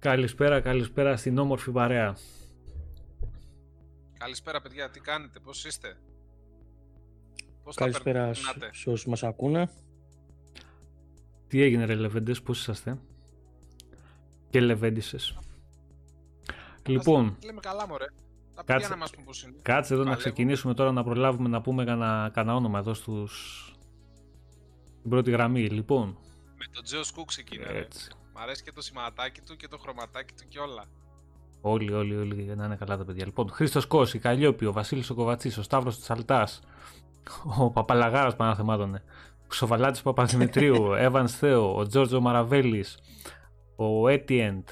Καλησπέρα, καλησπέρα στην όμορφη παρέα. Καλησπέρα παιδιά, τι κάνετε, πώς είστε; Πώς καλησπέρα σε όσους μας ακούνε. Τι έγινε ρε Λεβέντες, πώς είσαστε; Και Λεβέντισες. Λοιπόν, λέμε καλά μωρέ. Τα κάτσε, να μας πούν πώς είναι. Κάτσε εδώ να ξεκινήσουμε τώρα να προλάβουμε να πούμε κανένα, όνομα εδώ στους... Στην πρώτη γραμμή, λοιπόν. Με τον Τζο Σκού ξεκινάμε. Μ' αρέσει και το σηματάκι του και το χρωματάκι του και όλα. Όλοι, όλοι, όλοι να είναι καλά τα παιδιά. Λοιπόν, Χρήστος Κώση, Καλλιόπη, ο Βασίλης ο Κοβατσής, ο Σταύρος Τσαλτά, ο Παπαλαγάρας Παναθεμάτων, ο Ξοβαλάτης Παπαδημητρίου, ο Εύαν Θέο, ο Τζόρτζο Μαραβέλης, ο Έτιεντ,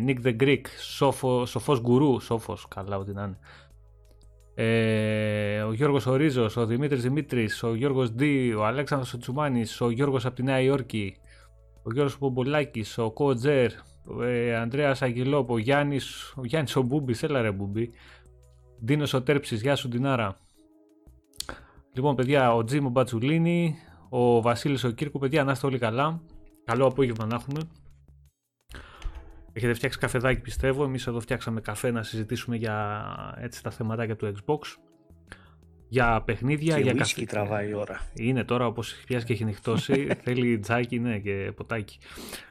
Νίκ The Greek, σοφο, Σοφός Γκουρού, Σόφος, καλά ό,τι να είναι. Ε, ο Γιώργος Ορίζος, ο Δημήτρης Δημήτρης, ο Γιώργος Ντί, ο Αλέξανδρος Τσουμάνης, ο Γιώργος από τη Νέα Υόρκη, ο Γιώργος Πομπολάκης, ο Κότζερ, ε, Ανδρέας Αγγελόπο, ο Γιάννης, ο Γιάννης ο Μπούμπης, έλα ρε Μπούμπη, Ντίνος ο Τέρψης, γεια σου Ντινάρα. Λοιπόν παιδιά, ο Τζίμο Μπατσουλίνη, ο Βασίλης ο Κύρκου, παιδιά να είστε όλοι καλά. Καλό απόγευμα να έχουμε. Έχετε φτιάξει καφεδάκι πιστεύω, εμείς εδώ φτιάξαμε καφέ να συζητήσουμε για έτσι τα θεματάκια του Xbox για παιχνίδια. Και για καφέ. τραβάει η ώρα. Είναι τώρα όπως έχει πιάσει και έχει νυχτώσει. θέλει τζάκι, ναι, και ποτάκι.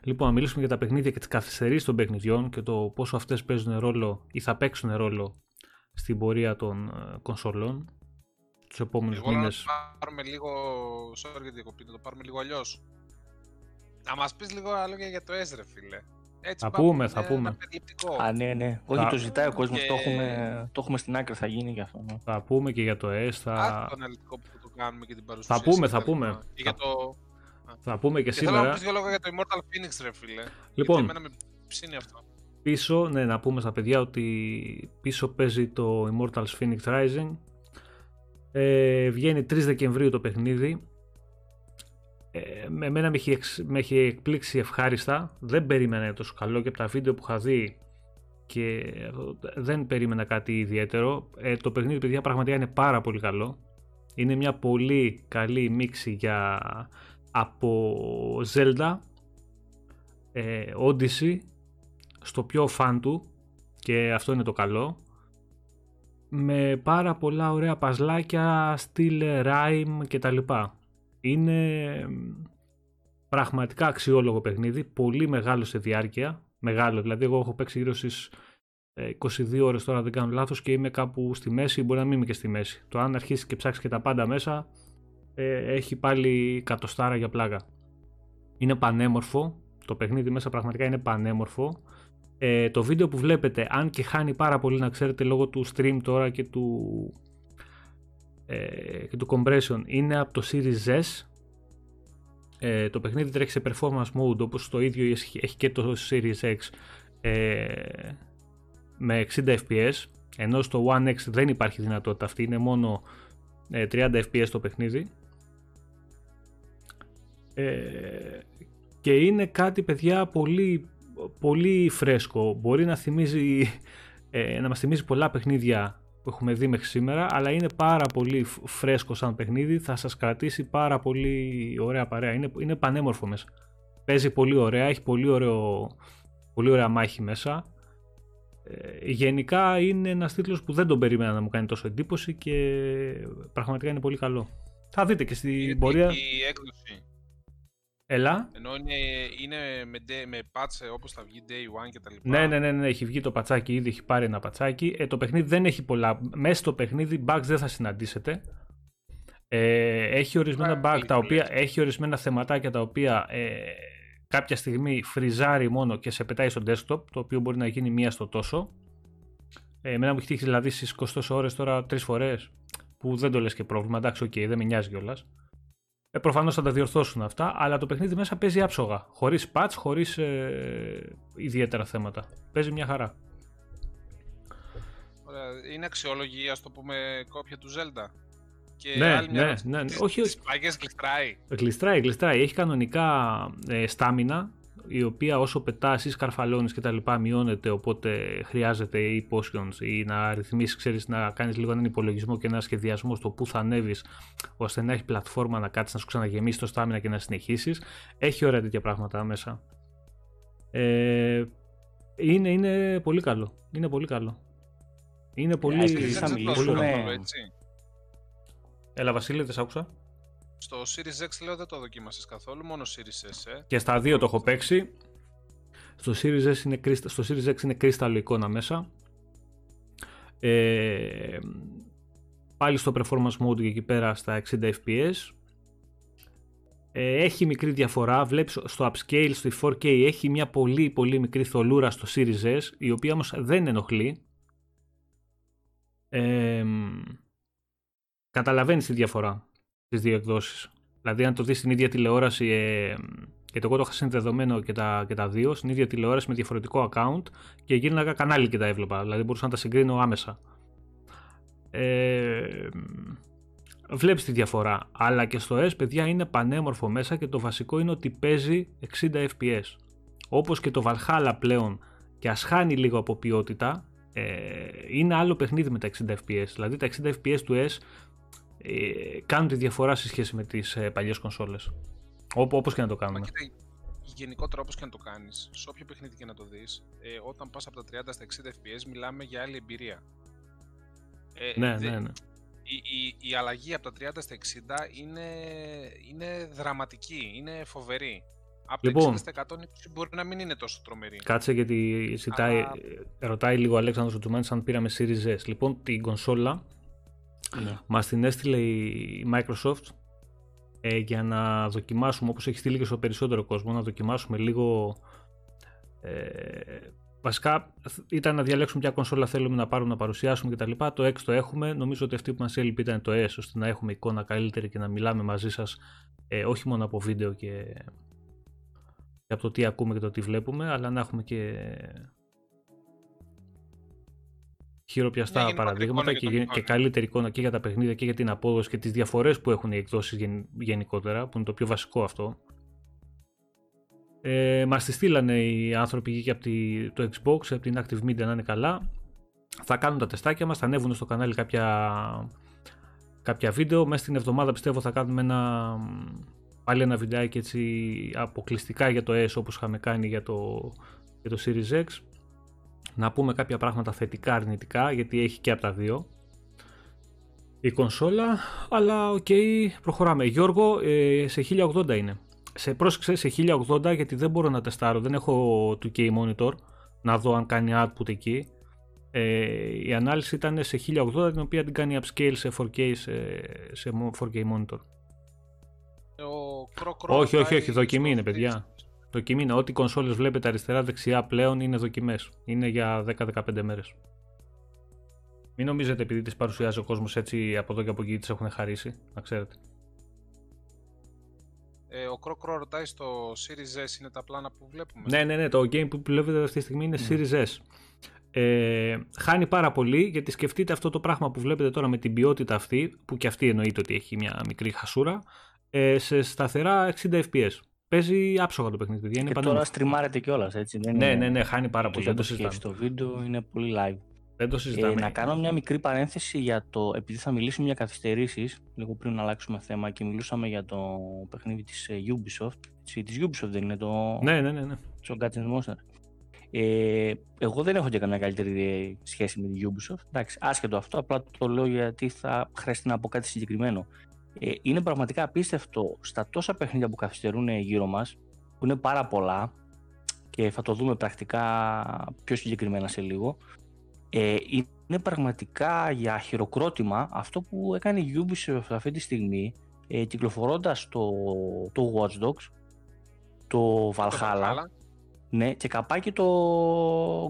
Λοιπόν, να μιλήσουμε για τα παιχνίδια και τις καθυστερήσεις των παιχνιδιών και το πόσο αυτές παίζουν ρόλο ή θα παίξουν ρόλο στην πορεία των ε, κονσολών τους επόμενους μήνε. Να πάρουμε λίγο. Sorry για διακοπή, το πάρουμε λίγο αλλιώς. Να μας πεις λίγο λόγια για το Ezra, φίλε. Έτσι, θα πούμε, θα πούμε. Α, ναι, ναι. Όχι, το ζητάει ο κόσμος. Το, έχουμε, το έχουμε στην άκρη, θα γίνει και αυτό. Ναι. Θα πούμε και για το S. Θα... το αναλυτικό που το κάνουμε και την παρουσίαση. Θα πούμε, θα πούμε. Και για το... Θα πούμε και, και σήμερα. Θέλω να πεις δύο λόγια για το Immortal Phoenix, ρε φίλε. Λοιπόν, γιατί με ψήνει αυτό. Πίσω, ναι, να πούμε στα παιδιά ότι πίσω παίζει το Immortal Phoenix Rising. Ε, βγαίνει 3 Δεκεμβρίου το παιχνίδι ε, με εμένα με έχει, με έχει εκπλήξει ευχάριστα. Δεν περίμενα τόσο καλό και από τα βίντεο που είχα δει και δεν περίμενα κάτι ιδιαίτερο. Ε, το παιχνίδι, παιδιά, πραγματικά είναι πάρα πολύ καλό. Είναι μια πολύ καλή μίξη για από Zelda, ε, Odyssey, στο πιο φαν του και αυτό είναι το καλό με πάρα πολλά ωραία παζλάκια, στυλ rhyme και τα λοιπά. Είναι πραγματικά αξιόλογο παιχνίδι, πολύ μεγάλο σε διάρκεια, μεγάλο, δηλαδή εγώ έχω παίξει γύρω στις 22 ε, ώρες τώρα δεν κάνω λάθος και είμαι κάπου στη μέση, μπορεί να μην είμαι και στη μέση. Το αν αρχίσεις και ψάξεις και τα πάντα μέσα, ε, έχει πάλι κατοστάρα για πλάκα. Είναι πανέμορφο, το παιχνίδι μέσα πραγματικά είναι πανέμορφο. Ε, το βίντεο που βλέπετε, αν και χάνει πάρα πολύ να ξέρετε λόγω του stream τώρα και του, ε, και του compression είναι από το Series S. Ε, το παιχνίδι τρέχει σε performance mode όπως το ίδιο έχει και το Series X ε, με 60 fps ενώ στο One X δεν υπάρχει δυνατότητα αυτή είναι μόνο 30 fps το παιχνίδι. Και είναι κάτι παιδιά πολύ πολύ φρέσκο. Μπορεί να θυμίζει να μας θυμίζει πολλά παιχνίδια που έχουμε δει μέχρι σήμερα, αλλά είναι πάρα πολύ φρέσκο σαν παιχνίδι, θα σας κρατήσει πάρα πολύ ωραία παρέα, είναι, είναι πανέμορφο μέσα. Παίζει πολύ ωραία, έχει πολύ, ωραίο, πολύ ωραία μάχη μέσα. Ε, γενικά είναι ένας τίτλος που δεν τον περίμενα να μου κάνει τόσο εντύπωση και πραγματικά είναι πολύ καλό. Θα δείτε και στην πορεία... Η έκδοση Ελά. Ενώ είναι, είναι με, με patch όπως θα βγει day one και τα λοιπά. Ναι, ναι, ναι, ναι, έχει βγει το πατσάκι ήδη, έχει πάρει ένα πατσάκι. Ε, το παιχνίδι δεν έχει πολλά. Μέσα στο παιχνίδι bugs δεν θα συναντήσετε. Ε, έχει ορισμένα bug, τα οποία, έχει ορισμένα θεματάκια τα οποία ε, κάποια στιγμή φριζάρει μόνο και σε πετάει στο desktop, το οποίο μπορεί να γίνει μία στο τόσο. Ε, εμένα μου έχει τύχει δηλαδή στις 20 ώρες τώρα τρεις φορές, που δεν το λες και πρόβλημα. Εντάξει, ok, okay, δεν με νοιάζει κιόλας. Ε, Προφανώς θα τα διορθώσουν αυτά, αλλά το παιχνίδι μέσα παίζει άψογα. Χωρίς patch, χωρίς ε, ιδιαίτερα θέματα. Παίζει μια χαρά. Ωραία. Είναι αξιόλογη, ας το πούμε, κόπια του Zelda. Και ναι, άλλη μια ναι, ναι, ναι. Όχι, όχι. γλιστράει. Γλιστράει, γλιστράει. Έχει κανονικά ε, στάμινα η οποία όσο πετάς ή σκαρφαλώνεις και τα λοιπά μειώνεται οπότε χρειάζεται ή potions ή να ρυθμίσεις, ξέρεις να κάνεις λίγο έναν υπολογισμό και ένα σχεδιασμό στο που θα ανέβεις ώστε να έχει πλατφόρμα να κάτσεις να σου ξαναγεμίσει το στάμινα και να συνεχίσεις. Έχει ωραία τέτοια πράγματα μέσα. Ε, Είναι, είναι πολύ καλό. Είναι πολύ καλό. Είναι πολύ... Επίσης θα μιλήσουμε... έτσι. Έλα Βασίλη, δεν σ' άκουσα. Στο Series X λέω δεν το δοκίμασες καθόλου, μόνο Series S, ε. Και στα δύο το έχω παίξει. Στο Series, S είναι, κρίστα- στο Series X είναι κρίσταλο εικόνα μέσα. Ε, πάλι στο performance mode και εκεί πέρα στα 60 fps. Ε, έχει μικρή διαφορά, βλέπεις στο upscale, στο 4K έχει μια πολύ πολύ μικρή θολούρα στο Series S, η οποία όμως δεν ενοχλεί. Ε, καταλαβαίνεις τη διαφορά τις δύο εκδόσεις. Δηλαδή αν το δεις στην ίδια τηλεόραση, ε, γιατί εγώ το είχα συνδεδεμένο και τα, και τα δύο, στην ίδια τηλεόραση με διαφορετικό account και γίναγα κανάλι και τα έβλεπα, δηλαδή μπορούσα να τα συγκρίνω άμεσα. Ε, βλέπεις τη διαφορά, αλλά και στο S παιδιά είναι πανέμορφο μέσα και το βασικό είναι ότι παίζει 60 fps. Όπως και το Valhalla πλέον και ας χάνει λίγο από ποιότητα, ε, είναι άλλο παιχνίδι με τα 60 fps. Δηλαδή τα 60 fps του S ε, κάνουν τη διαφορά σε σχέση με τις ε, παλιές κονσόλες. Όπω όπως και να το Μα κάνουμε. κοίτα, γενικότερα όπως και να το κάνεις, σε όποιο παιχνίδι και να το δεις, ε, όταν πας από τα 30 στα 60 fps μιλάμε για άλλη εμπειρία. Ε, Ναι, δε- ναι, ναι. Η, η, η αλλαγή από τα 30 στα 60 είναι, είναι δραματική, είναι φοβερή. Από Λοιπόν. τα 60 στα 120 μπορεί να μην είναι τόσο τρομερή. Κάτσε γιατί ζητάει, Αλλά- ρωτάει λίγο ο Αλέξανδρος ο Τζουμάνης αν πήραμε Series S. Λοιπόν, την κονσόλα Ναι. μας την έστειλε η Microsoft ε, για να δοκιμάσουμε, όπως έχει στείλει και στο περισσότερο κόσμο, να δοκιμάσουμε λίγο... Ε, βασικά ήταν να διαλέξουμε ποια κονσόλα θέλουμε να πάρουμε να παρουσιάσουμε κτλ. Το X το έχουμε. Νομίζω ότι αυτή που μας έλειπε ήταν το S, ώστε να έχουμε εικόνα καλύτερη και να μιλάμε μαζί σας ε, όχι μόνο από βίντεο και, και από το τι ακούμε και το τι βλέπουμε, αλλά να έχουμε και χειροπιαστά Μια γενικότερη παραδείγματα εικόνα και, για τον γε- και εικόνα. καλύτερη εικόνα και για τα παιχνίδια και για την απόδοση και τις διαφορές που έχουν οι εκδόσεις γεν- γενικότερα, που είναι το πιο βασικό αυτό. Ε, μας τη στείλανε οι άνθρωποι εκεί και από τη, το Xbox, από την Active Media να είναι καλά. Θα κάνουν τα τεστάκια μας, θα ανέβουν στο κανάλι κάποια, κάποια βίντεο. Μέσα στην εβδομάδα πιστεύω θα κάνουμε ένα, πάλι ένα βιντεάκι έτσι αποκλειστικά για το S όπως είχαμε κάνει για το, για το Series X. Να πούμε κάποια πράγματα θετικά, αρνητικά, γιατί έχει και από τα δύο η κονσόλα, αλλά οκ, προχωράμε. Γιώργο, ε, σε 1080 είναι. Σε πρόσεξε σε 1080 γιατί δεν μπορώ να τεστάρω, δεν έχω 2K monitor να δω αν κάνει output εκεί. Ε, η ανάλυση ήταν σε 1080 την οποία την κάνει upscale σε 4K σε, σε 4K monitor. Ο Croc Όχι, όχι, ρωτάει όχι, δοκιμή στο είναι, παιδιά. Δοκιμή είναι. Ό,τι κονσόλες βλέπετε αριστερά-δεξιά πλέον είναι δοκιμές. Είναι για 10-15 μέρες. Μην νομίζετε επειδή τις παρουσιάζει ο κόσμος έτσι από εδώ και από εκεί τις έχουν χαρίσει, να ξέρετε. Ε, ο Croc ρωτάει στο Series S είναι τα πλάνα που βλέπουμε. Ναι, ναι, ναι, το game που βλέπετε αυτή τη στιγμή είναι Ναι. Series S. Ε, χάνει πάρα πολύ γιατί σκεφτείτε αυτό το πράγμα που βλέπετε τώρα με την ποιότητα αυτή, που και αυτή εννοείται ότι έχει μια μικρή χασούρα, ε, σε σταθερά 60 fps. Παίζει άψογα το παιχνίδι, παιδιά. Είναι Και τώρα πανέμορφο. στριμάρεται κιόλας, έτσι. Δεν Ναι, είναι- ναι, ναι, χάνει πάρα το πολύ. Δεν είχα το το σκεφτεί συζητάμε. στο βίντεο, είναι πολύ live. Δεν το Ε, συζητάμε. να κάνω μια μικρή παρένθεση για το. Επειδή θα μιλήσουμε για καθυστερήσεις, λίγο πριν να αλλάξουμε θέμα και μιλούσαμε για το παιχνίδι της Ubisoft. Της Ubisoft δεν είναι το. Ναι, ναι, ναι. ναι. το Guns Monster. Ε, εγώ δεν έχω και καμιά καλύτερη σχέση με την Ubisoft. Εντάξει, άσχετο αυτό, απλά το λέω γιατί θα χρειαστεί να πω κάτι συγκεκριμένο. Ε, είναι πραγματικά απίστευτο στα τόσα παιχνίδια που καθυστερούν γύρω μας, που είναι πάρα πολλά και θα το δούμε πρακτικά πιο συγκεκριμένα σε λίγο. Ε, είναι πραγματικά για χειροκρότημα αυτό που έκανε η Ubisoft αυτή τη στιγμή ε, κυκλοφορώντας το, το Watch Dogs, το Το Valhalla, Valhalla, ναι, και καπάκι το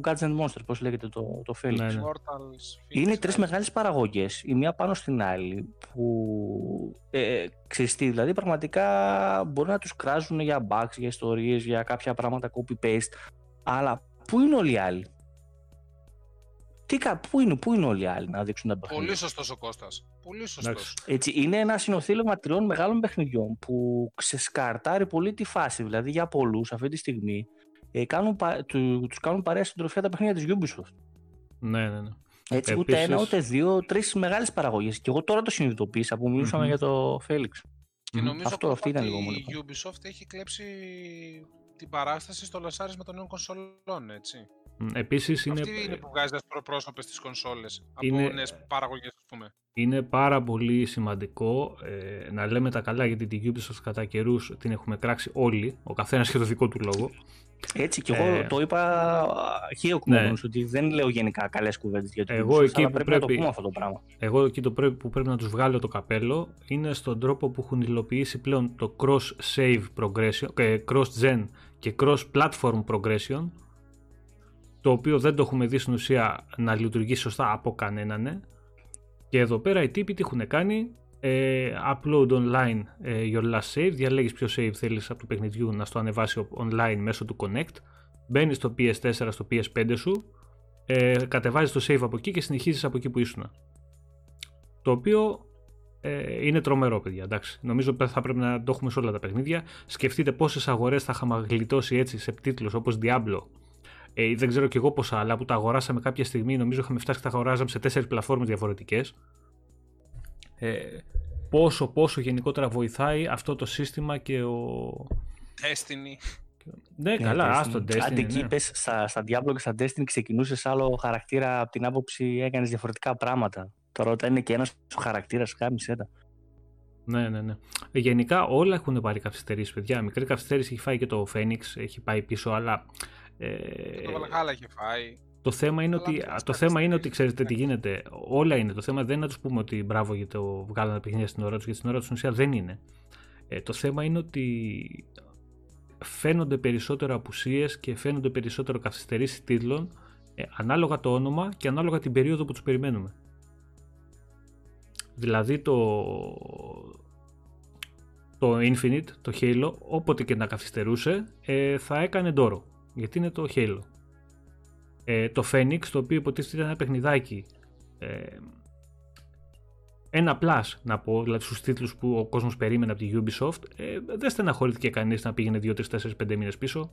Gods and Monsters, πώς λέγεται το, το Felix. Ναι, ναι. Immortals, Είναι Phoenix τρεις Wright. μεγάλες παραγωγές, η μία πάνω στην άλλη, που ε, ξέρεις τι, δηλαδή πραγματικά μπορεί να τους κράζουν για bugs, για ιστορίες, για κάποια πράγματα copy-paste, αλλά πού είναι όλοι οι άλλοι; Τι, κα- πού, είναι, πού είναι όλοι οι άλλοι να δείξουν τα παιχνίδια; Πολύ σωστός ο Κώστας. Πολύ σωστός. Εντάξει. Έτσι, είναι ένα συνοθήλευμα τριών μεγάλων παιχνιδιών που ξεσκαρτάρει πολύ τη φάση. Δηλαδή για πολλούς αυτή τη στιγμή ε, κάνουν, πα- του, τους κάνουν παρέα συντροφιά τα παιχνίδια της Ubisoft. ναι, ναι, ναι. Έτσι, ούτε Επίσης- ένα, ούτε δύο, τρεις μεγάλες παραγωγές. Και εγώ τώρα το συνειδητοποίησα που μιλούσαμε Μμμ. για το Felix. Και Μμμ. νομίζω Αυτό, Κώστα, αυτή ήταν ότι λίγο μόνο. η Ubisoft έχει κλέψει την παράσταση στο λασάρισμα των νέων κονσολών, έτσι. Επίσης είναι... Αυτή είναι που βγάζει δευτεροπρόσωπε στις κονσόλες από Είναι- νέες παραγωγές, ας πούμε. Είναι πάρα πολύ σημαντικό ε, να λέμε τα καλά γιατί την Ubisoft κατά καιρούς την έχουμε κράξει όλοι, ο καθένας και το δικό του λόγο. Έτσι και εγώ Ε, το είπα χείροκουμενούς ότι δεν λέω γενικά καλές κουβέντες για το Εγώ Ubisoft, εκεί αλλά που πρέπει, να το πρέπει- πούμε αυτό το πράγμα. Εγώ εκεί το πρέπει, που πρέπει να τους βγάλω το καπέλο είναι στον τρόπο που έχουν υλοποιήσει πλέον το cross-save progression, ε, cross-gen και cross-platform progression το οποίο δεν το έχουμε δει στην ουσία να λειτουργεί σωστά από κανέναν ναι. και εδώ πέρα οι τύποι τι έχουν κάνει; ε, upload online ε, your last save διαλέγεις ποιο save θέλεις από το παιχνιδιού να στο ανεβάσει online μέσω του connect μπαίνεις στο PS4 στο PS5 σου ε, κατεβάζεις το save από εκεί και συνεχίζεις από εκεί που ήσουν το οποίο ε, είναι τρομερό, παιδιά. Εντάξει. Νομίζω ότι θα πρέπει να το έχουμε σε όλα τα παιχνίδια. Σκεφτείτε πόσες αγορές θα είχαμε γλιτώσει έτσι σε τίτλους όπως Diablo. Ε, δεν ξέρω κι εγώ πόσα άλλα που τα αγοράσαμε κάποια στιγμή. Νομίζω είχαμε φτάσει και τα αγοράζαμε σε τέσσερις πλατφόρμες διαφορετικές. Ε, πόσο, πόσο γενικότερα βοηθάει αυτό το σύστημα και ο. Destiny. Ναι, Και καλά, Destiny. άστο Destiny. Άντε εκεί ναι. είπες, στα, στα Diablo και στα Destiny ξεκινούσες άλλο χαρακτήρα από την άποψη έκανες διαφορετικά πράγματα. Τώρα όταν είναι και ένας ο χαρακτήρας, κάμισε τα. Ναι, ναι, ναι. Ε, Γενικά όλα έχουν πάρει καθυστερήσει, παιδιά. Μικρή καθυστέρηση έχει φάει και το Phoenix, έχει πάει πίσω, αλλά. Ε, Το Valhalla είχε φάει. Το θέμα είναι Αλλά ότι, δεν μας το θέμα είναι ότι καθυστερείς. ξέρετε τι γίνεται. Όλα είναι. Το θέμα δεν είναι να τους πούμε ότι μπράβο γιατί το βγάλανε παιχνίδια στην ώρα τους, γιατί στην ώρα τους στην ουσία δεν είναι. Ε, το θέμα είναι ότι φαίνονται περισσότερο απουσίες και φαίνονται περισσότερο καθυστερήσεις τίτλων ε, ανάλογα το όνομα και ανάλογα την περίοδο που τους περιμένουμε. Δηλαδή το, το Infinite, το Halo, όποτε και να καθυστερούσε, ε, θα έκανε ντόρο. Γιατί είναι το Halo. Ε, το Phoenix, το οποίο υποτίθεται ήταν ένα παιχνιδάκι. Ε, ένα plus να πω, δηλαδή στους τίτλους που ο κόσμος περίμενε από τη Ubisoft, ε, δεν στεναχωρήθηκε κανείς να πήγαινε 2, 3, 4, 5 μήνες πίσω.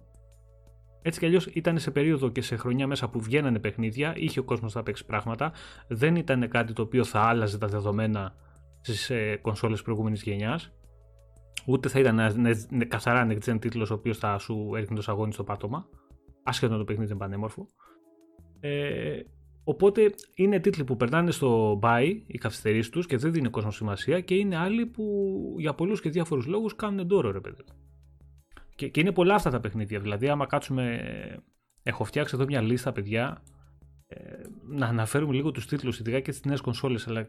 Έτσι κι αλλιώς ήταν σε περίοδο και σε χρονιά μέσα που βγαίνανε παιχνίδια, είχε ο κόσμος να παίξει πράγματα, δεν ήταν κάτι το οποίο θα άλλαζε τα δεδομένα στις ε, κονσόλες προηγούμενης γενιάς, ούτε θα ήταν ένας νε- νε- καθαρά next gen τίτλος ο οποίος θα σου έρχεται το σαγόνι στο πάτωμα, άσχετο το παιχνίδι είναι πανέμορφο. Ε, οπότε είναι τίτλοι που περνάνε στο buy, οι καθυστερήσεις τους και δεν δίνει κόσμο σημασία και είναι άλλοι που για πολλούς και διάφορους λόγους κάνουν ντόρο, ρε παιδί. Και, και είναι πολλά αυτά τα παιχνίδια. Δηλαδή, άμα κάτσουμε. Έχω φτιάξει εδώ μια λίστα, παιδιά. Ε, να αναφέρουμε λίγο τους τίτλους, ειδικά και στις νέες κονσόλες, αλλά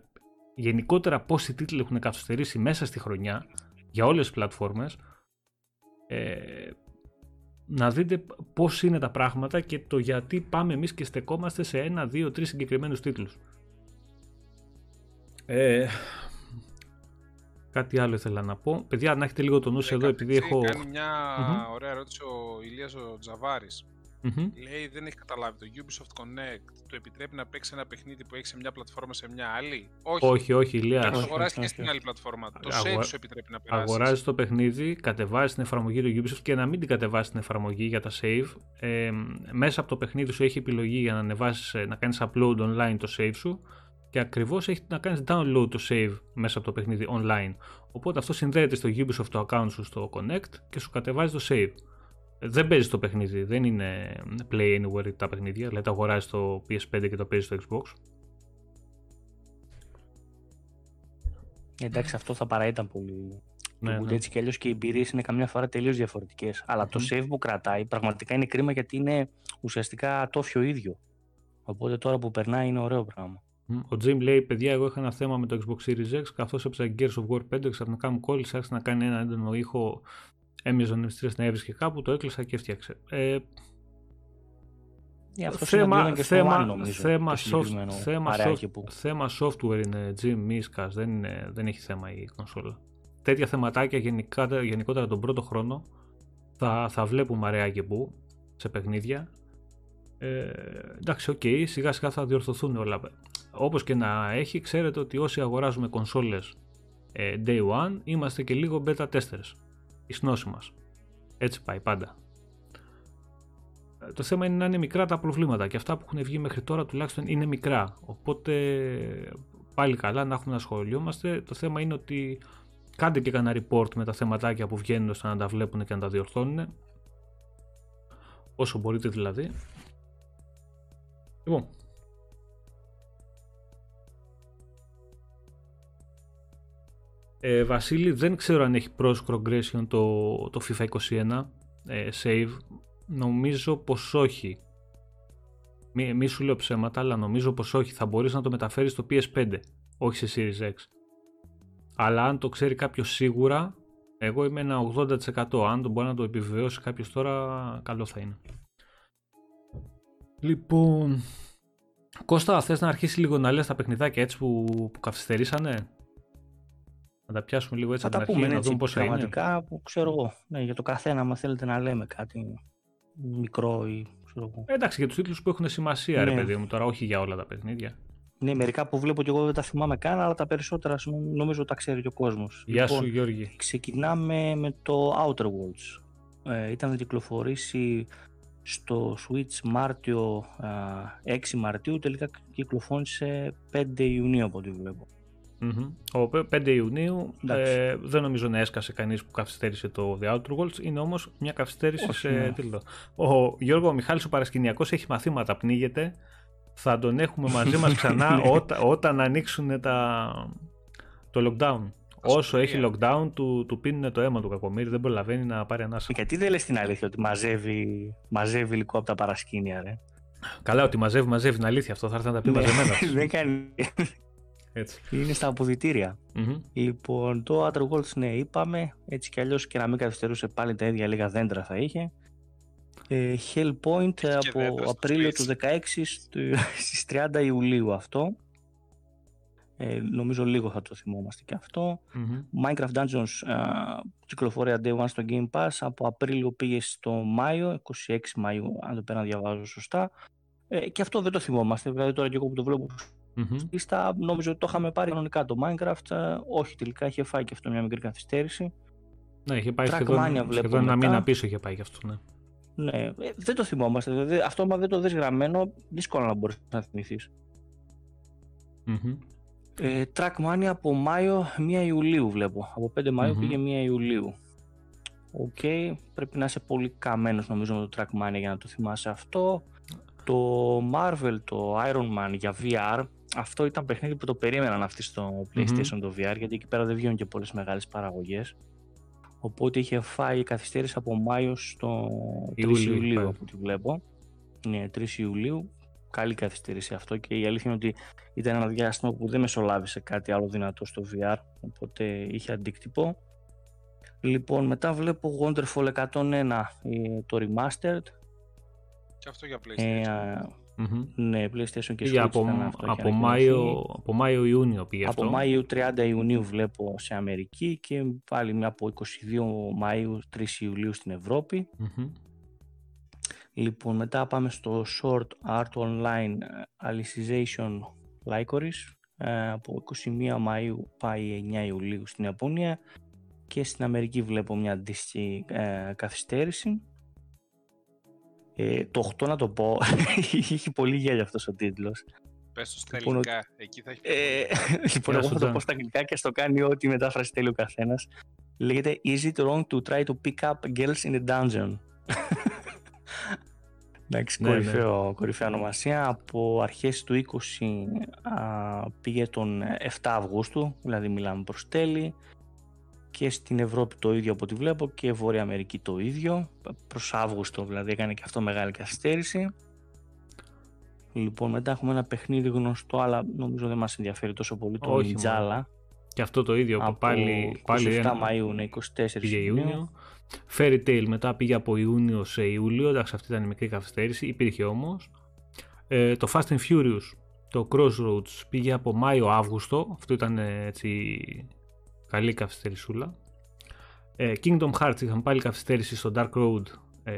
γενικότερα πόσοι τίτλοι έχουν καθυστερήσει μέσα στη χρονιά για όλες τις πλατφόρμες ε, να δείτε πώς είναι τα πράγματα και το γιατί πάμε εμείς και στεκόμαστε σε ένα, δύο, τρεις συγκεκριμένους τίτλους. Ε, κάτι άλλο ήθελα να πω. Παιδιά, να έχετε λίγο το νου σας εδώ, επειδή Έτσι, έχω... Κάνει μια Μμμ. ωραία ερώτηση ο Ηλίας ο Τζαβάρης. Μμμ. Λέει δεν έχει καταλάβει το Ubisoft Connect του επιτρέπει να παίξει ένα παιχνίδι που έχει σε μια πλατφόρμα σε μια άλλη; Όχι. Όχι, όχι, Και Ηλία. να το όχι, αγοράσει όχι, και όχι, στην όχι. άλλη πλατφόρμα. Το Αγορα- save σου επιτρέπει να περάσεις. Αγοράζει το παιχνίδι, κατεβάζει την εφαρμογή του Ubisoft και να μην την κατεβάσει την εφαρμογή για τα save. Ε, μέσα από το παιχνίδι σου έχει επιλογή για να ανεβάσεις, ε, να κάνεις upload online το save σου και ακριβώς έχει να κάνεις download το save μέσα από το παιχνίδι online. Οπότε αυτό συνδέεται στο Ubisoft το account σου στο Connect και σου κατεβάζει το save. Ε, Δεν παίζει το παιχνίδι, δεν είναι play anywhere τα παιχνίδια, δηλαδή το αγοράζεις στο PS5 και το παίζεις στο Xbox. Εντάξει, αυτό θα παρά ήταν πολύ. Ναι, Ναι, ναι. Έτσι κι αλλιώς και οι εμπειρίες είναι καμιά φορά τελείως διαφορετικές. Αλλά το Μμμ. save που κρατάει πραγματικά είναι κρίμα γιατί είναι ουσιαστικά ατόφιο ίδιο. Οπότε τώρα που περνάει είναι ωραίο πράγμα. Μμ. Ο Jim λέει: Παιδιά, εγώ είχα ένα θέμα με το Xbox Series X. Καθώς έψαξα Gears of War 5, ξαφνικά μου κόλλησε, άρχισε να κάνει ένα έντονο ήχο. Έμοιαζε ο νευστήρα να έβρισκε κάπου, το έκλεισα και έφτιαξε. Ε, Ε, αυτό θέμα, συναντιόταν και στο θέμα, One, νομίζω, θέμα, το soft, συγκεκριμένο θέμα, παρεάκι soft- που. θέμα software είναι Jim Miskas, δεν, είναι, δεν έχει θέμα η κονσόλα. Τέτοια θεματάκια γενικά, γενικότερα τον πρώτο χρόνο θα, θα βλέπουμε αραιά και που σε παιχνίδια. Ε, εντάξει, οκ, σιγά σιγά θα διορθωθούν όλα. Όπως και να έχει, ξέρετε ότι όσοι αγοράζουμε κονσόλες ε, day one, είμαστε και λίγο beta testers. Η σνόση μας. Έτσι πάει πάντα. Ε, Το θέμα είναι να είναι μικρά τα προβλήματα και αυτά που έχουν βγει μέχρι τώρα τουλάχιστον είναι μικρά. Οπότε πάλι καλά να έχουμε να ασχολιόμαστε. Το θέμα είναι ότι κάντε και κανένα report με τα θεματάκια που βγαίνουν ώστε να τα βλέπουν και να τα διορθώνουν. Όσο μπορείτε δηλαδή. Λοιπόν. Ε, Βασίλη, δεν ξέρω αν έχει pros progression το, το FIFA 21 ε, save. Νομίζω πως όχι. Μη, μη σου λέω ψέματα, αλλά νομίζω πως όχι. Θα μπορείς να το μεταφέρεις στο PS5, όχι σε Series X. Αλλά αν το ξέρει κάποιος σίγουρα, εγώ είμαι ένα 80%. Αν το μπορεί να το επιβεβαιώσει κάποιος τώρα, καλό θα είναι. Λοιπόν, Κώστα, θες να αρχίσεις λίγο να λες τα παιχνιδάκια έτσι που, που καθυστερήσανε; Να τα πιάσουμε λίγο έτσι Θα από τα την αρχή, πούμε να έτσι δούμε πώς θα είναι. πραγματικά που ξέρω εγώ. Ναι, για το καθένα, αν θέλετε να λέμε κάτι μικρό ή ξέρω εγώ. Ε, Εντάξει, για τους τίτλους που έχουν σημασία, ρε Ναι. παιδί μου, τώρα όχι για όλα τα παιχνίδια. Ναι, μερικά που βλέπω και εγώ δεν τα θυμάμαι καν, αλλά τα περισσότερα νομ- νομίζω τα ξέρει και ο κόσμος. Γεια Λοιπόν, σου Γιώργη. Ξεκινάμε με το Outer Worlds. Ε, ήταν να κυκλοφορήσει στο Switch Μάρτιο, α, 6 Μαρτίου, τελικά κυκλοφόρησε 5 Ιουνίου από ό,τι βλέπω. Μμμ. Ο π- 5 Ιουνίου Εντάξει. ε, δεν νομίζω να έσκασε κανείς που καθυστέρησε το The Outer Worlds. Είναι όμως μια καθυστέρηση Όχι, σε ναι. τίτλο. Ο Γιώργο ο Μιχάλης ο Παρασκηνιακός έχει μαθήματα, πνίγεται. Θα τον έχουμε μαζί μας ξανά Ναι. όταν, όταν ανοίξουν τα, το lockdown. Όσο σχολεία. έχει lockdown του, του πίνουν το αίμα του κακομύρι, δεν προλαβαίνει να πάρει ανάσα. Γιατί δεν λες την αλήθεια ότι μαζεύει, μαζεύει υλικό από τα παρασκήνια, ρε; Καλά, ότι μαζεύει, μαζεύει είναι αλήθεια αυτό. Θα έρθει να τα πει μαζεμένα. Ναι, δεν κάνει. Έτσι. Είναι στα αποδητήρια. Μμμ. Λοιπόν, το Outer Worlds, ναι, είπαμε. Έτσι κι αλλιώς και να μην καθυστερούσε πάλι τα ίδια λίγα δέντρα θα είχε. Ε, Hellpoint και από δέντρα στο Απρίλιο Switch. του 16 στο- στις 30 Ιουλίου αυτό. Ε, νομίζω λίγο θα το θυμόμαστε και αυτό. Μμμ. Minecraft Dungeons α, κυκλοφορία Day One στο Game Pass. Από Απρίλιο πήγε στο Μάιο, 26 Μαΐου, αν το πέρα να διαβάζω σωστά. Ε, και αυτό δεν το θυμόμαστε. Δηλαδή τώρα και εγώ που το βλέπω Μμμ. στη λίστα, νομίζω ότι το είχαμε πάρει κανονικά το Minecraft. ε, όχι, τελικά είχε φάει και αυτό μια μικρή καθυστέρηση. Ναι, είχε πάει Trackmania σχεδόν, βλέπω σχεδόν ένα μετά. μήνα πίσω είχε πάει γι' αυτό, ναι. Ναι, ε, δεν το θυμόμαστε. Δηλαδή, αυτό, άμα δεν το δεις γραμμένο, δύσκολο να μπορείς να θυμηθείς. Μμμ. Ε, Trackmania από Μάιο 1 Ιουλίου βλέπω. Από 5 μαιου Μμμ. πήγε 1 Ιουλίου. Οκ, πρέπει να είσαι πολύ καμένος νομίζω με το Trackmania για να το θυμάσαι αυτό. Το Marvel, το Iron Man για VR, αυτό ήταν παιχνίδι που το περίμεναν αυτοί στο PlayStation το VR, γιατί εκεί πέρα δεν βγαίνουν και πολλές μεγάλες παραγωγές. Οπότε είχε φάει καθυστέρηση από Μάιο στο 3 Ιούλιο, Ιουλίου πάει. από ό,τι βλέπω. Ναι, 3 Ιουλίου. Καλή καθυστέρηση αυτό και η αλήθεια είναι ότι ήταν ένα διάστημα που δεν μεσολάβησε κάτι άλλο δυνατό στο VR, οπότε είχε αντίκτυπο. Λοιπόν, μετά βλέπω Wonderful 101, ε, το Remastered. Και αυτό για Ε, PlayStation. α, Μμμ. ναι, PlayStation και Πήγε Switch από, ήταν αυτό, είχε από, ανακοινωθεί. Μάιο, από Μάιο-Ιούνιο πήγε Από αυτό. Μάιο 30 Ιουνίου βλέπω σε Αμερική και πάλι μια από 22 Μαΐου 3 Ιουλίου στην Ευρώπη. Μμμ. Λοιπόν, μετά πάμε στο Short Art Online ε, Alicization Lycoris. Ε, από 21 Μαΐου πάει 9 Ιουλίου στην Ιαπωνία και στην Αμερική βλέπω μια αντίστοιχη ε, καθυστέρηση. Ε, το 8 να το πω, είχε πολύ γέλιο αυτός ο τίτλος. Πες το στα λοιπόν, ελληνικά. Εκεί θα έχει. Ε, λοιπόν, Γεια εγώ σου, θα το Τζαν. πω στα αγγλικά και στο κάνει ό,τι μετάφραση θέλει ο καθένας. Λέγεται Is it wrong to try to pick up girls in the dungeon? Εντάξει, Ναι, ναι. κορυφαίο, κορυφαία ονομασία. Από αρχές του 20 α, πήγε τον 7 Αυγούστου, δηλαδή μιλάμε προς τέλη. Και στην Ευρώπη το ίδιο από ό,τι βλέπω και Βόρεια Αμερική το ίδιο. Προς Αύγουστο δηλαδή έκανε και αυτό μεγάλη καθυστέρηση. Λοιπόν, μετά έχουμε ένα παιχνίδι γνωστό, αλλά νομίζω δεν μας ενδιαφέρει τόσο πολύ, το Όχι, Νιτζάλα. Και αυτό το ίδιο, Από πάλι, πάλι 27 ένα- Μαΐου, ναι, 24 πήγε Ιουνίου. Ιούνιο. Fairy Tail μετά πήγε από Ιούνιο σε Ιούλιο, εντάξει αυτή ήταν η μικρή καθυστέρηση, υπήρχε όμως. Ε, το Fast and Furious, το Crossroads πήγε από Μάιο-Αύγουστο, αυτό ήταν ε, έτσι καλή καθυστερησούλα. Ε, Kingdom Hearts είχαν πάλι καθυστέρηση στο Dark Road, ε,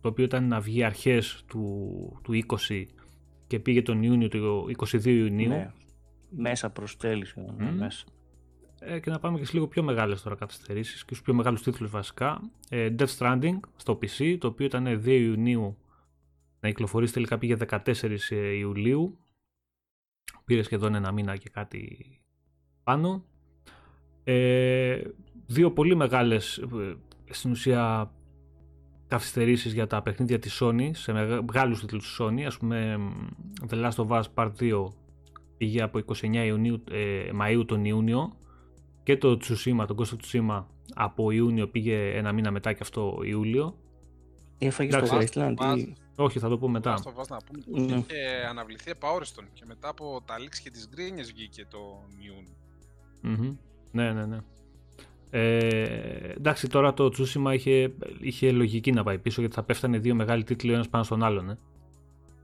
το οποίο ήταν να βγει αρχές του, του 20 και πήγε τον Ιούνιο του 22 Ιουνίου. Ναι. Μέσα προς τέλη. σχεδόν, ναι, Μμμ. μέσα. Ε, και να πάμε και σε λίγο πιο μεγάλες τώρα καθυστερήσεις και στους πιο μεγάλους τίτλους βασικά. Ε, Death Stranding στο PC, το οποίο ήταν 2 Ιουνίου να κυκλοφορήσει, τελικά πήγε 14 Ιουλίου. Πήρε σχεδόν ένα μήνα και κάτι πάνω. Ε, δύο πολύ μεγάλες, ε, στην ουσία καθυστερήσεις για τα παιχνίδια της Sony σε μεγάλους τίτλους της Sony ας πούμε The Last of Us Part 2 πήγε από 29 Ιουνίου, ε, Μαΐου τον Ιούνιο και το Tsushima, τον Ghost of Tsushima από Ιούνιο πήγε ένα μήνα μετά και αυτό Ιούλιο Έφαγες το Wasteland όχι, θα το πω μετά. Αυτό να πούμε. Ναι. Είχε αναβληθεί επαόριστον και μετά από τα leaks και τις γκρίνιες βγήκε το Ιούνιο. Ναι, ναι, ναι. Ε, εντάξει, τώρα το Tsushima είχε, είχε λογική να πάει πίσω γιατί θα πέφτανε δύο μεγάλοι τίτλοι ο ένας πάνω στον άλλον. Ε.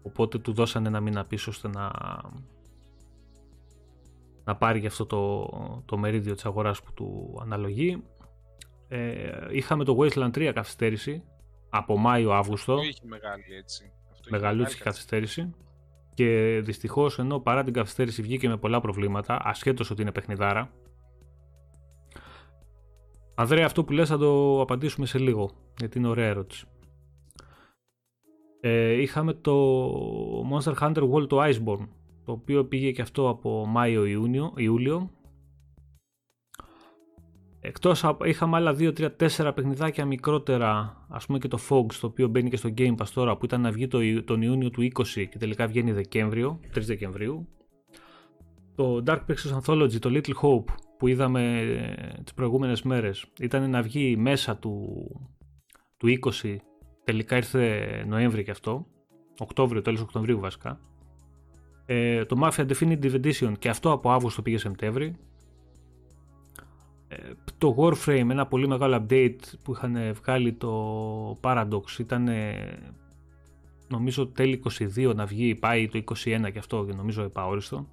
Οπότε του δώσανε ένα μήνα πίσω ώστε να, να πάρει για αυτό το, το μερίδιο της αγοράς που του αναλογεί. Ε, είχαμε το Wasteland 3 καθυστέρηση από Μάιο-Αύγουστο. Αυτό είχε μεγάλη έτσι. Μεγαλούτσικη καθυστέρηση. Και δυστυχώς ενώ παρά την καθυστέρηση βγήκε με πολλά προβλήματα, ασχέτως ότι είναι παιχνιδάρα. Ανδρέα, αυτό που λες θα το απαντήσουμε σε λίγο, γιατί είναι ωραία ερώτηση. Ε, είχαμε το Monster Hunter World το Iceborne, το οποίο πήγε και αυτό από Μάιο-Ιούλιο Εκτός είχαμε άλλα 2, 3, 4 παιχνιδάκια μικρότερα, ας πούμε και το Fog, το οποίο μπαίνει και στο Game Pass τώρα, που ήταν να βγει το, τον Ιούνιο του 20 και τελικά βγαίνει Δεκέμβριο, 3 Δεκεμβρίου. Το Dark Pictures Anthology, το Little Hope, που είδαμε ε, τις προηγούμενες μέρες, ήταν να βγει μέσα του, του 20, τελικά ήρθε Νοέμβρη και αυτό, Οκτώβριο, τέλος Οκτωβρίου βασικά. Ε, το Mafia Definitive Edition και αυτό από Αύγουστο πήγε Σεπτέμβρη. Το Warframe, ένα πολύ μεγάλο update που είχαν βγάλει το Paradox ήταν νομίζω τέλη 22 να βγει, πάει το 21 και αυτό και νομίζω επαόριστο.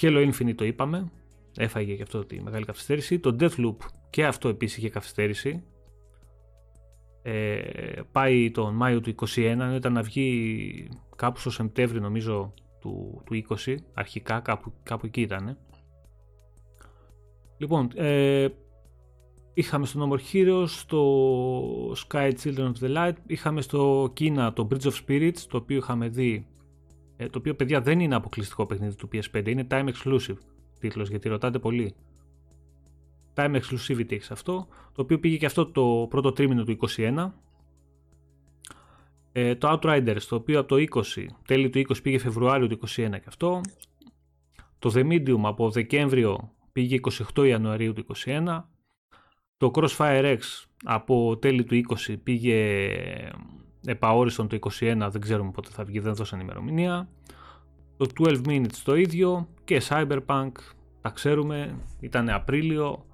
Halo Infinite το είπαμε, έφαγε και αυτό τη μεγάλη καθυστέρηση. Το Deathloop και αυτό επίσης είχε καθυστέρηση. Ε, πάει τον Μάιο του 21, ήταν να βγει κάπου στο Σεπτέμβριο νομίζω του, του 20, αρχικά κάπου, κάπου εκεί ήταν. Λοιπόν, ε, είχαμε στο No More Heroes, στο Sky Children of the Light, είχαμε στο Κίνα το Bridge of Spirits, το οποίο είχαμε δει, ε, το οποίο παιδιά δεν είναι αποκλειστικό παιχνίδι του PS5, είναι time exclusive τίτλος, γιατί ρωτάτε πολύ. Time exclusivity έχει αυτό, το οποίο πήγε και αυτό το πρώτο τρίμηνο του 21. Ε, το Outriders, το οποίο από το 20, τέλη του 20 πήγε Φεβρουάριο του 21 και αυτό. Το The Medium από Δεκέμβριο πήγε 28 Ιανουαρίου του 2021. Το Crossfire X από τέλη του 20 πήγε επαόριστον το 21, δεν ξέρουμε πότε θα βγει, δεν δώσαν ημερομηνία. Το 12 Minutes το ίδιο και Cyberpunk, τα ξέρουμε, ήταν Απρίλιο,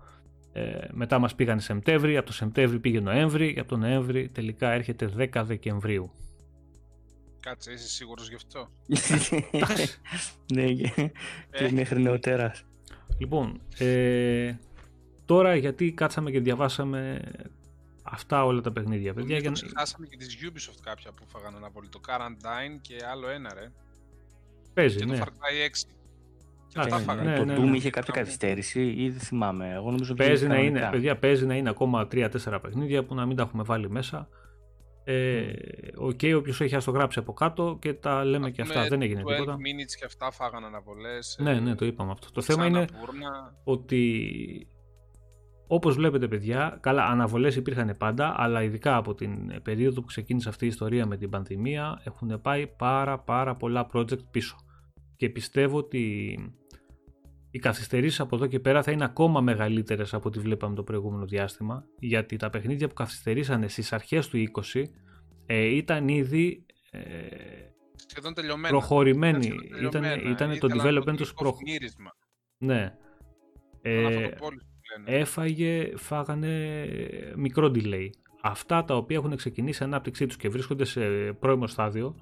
ε, μετά μας πήγαν Σεπτέμβρη, από το Σεπτέμβρη πήγε Νοέμβρη και από το Νοέμβρη τελικά έρχεται 10 Δεκεμβρίου. Κάτσε, είσαι σίγουρος γι' αυτό; ναι, και ε. μέχρι νεοτέρας. Λοιπόν, ε, τώρα γιατί κάτσαμε και διαβάσαμε αυτά όλα τα παιχνίδια, παιδιά. Για... Ξεχάσαμε και τις Ubisoft κάποια που φάγανε αναβολή. Το Quarantine και άλλο ένα, ρε. Παίζει, και ναι. το Far Cry 6. Και ναι, το ναι, Doom ναι, είχε κάποια καθυστέρηση ή δεν θυμάμαι. Εγώ νομίζω παίζει να είναι, παιδιά, παίζει να είναι ακόμα 3-4 παιχνίδια που να μην τα έχουμε βάλει μέσα. Ε, Ok, okay, όποιος έχει ας το γράψει από κάτω και τα λέμε και αυτά. Δεν έγινε τίποτα. minutes και αυτά φάγανε αναβολές. Ναι, ε, ναι, το είπαμε αυτό. Το θέμα είναι ότι όπως βλέπετε, παιδιά, καλά, αναβολές υπήρχαν πάντα, αλλά ειδικά από την περίοδο που ξεκίνησε αυτή η ιστορία με την πανδημία έχουν πάει πάρα πάρα πολλά project πίσω. Και πιστεύω ότι οι καθυστερήσεις από εδώ και πέρα θα είναι ακόμα μεγαλύτερες από ό,τι βλέπαμε το προηγούμενο διάστημα, γιατί τα παιχνίδια που καθυστερήσανε στις αρχές του 20 ε, ήταν ήδη ε, σχεδόν τελειωμένα. προχωρημένοι. Ήταν, ήταν το development τους προχωρημένο. Ναι. Ε, έφαγε, φάγανε μικρό delay. Αυτά τα οποία έχουν ξεκινήσει ανάπτυξή τους και βρίσκονται σε πρώιμο στάδιο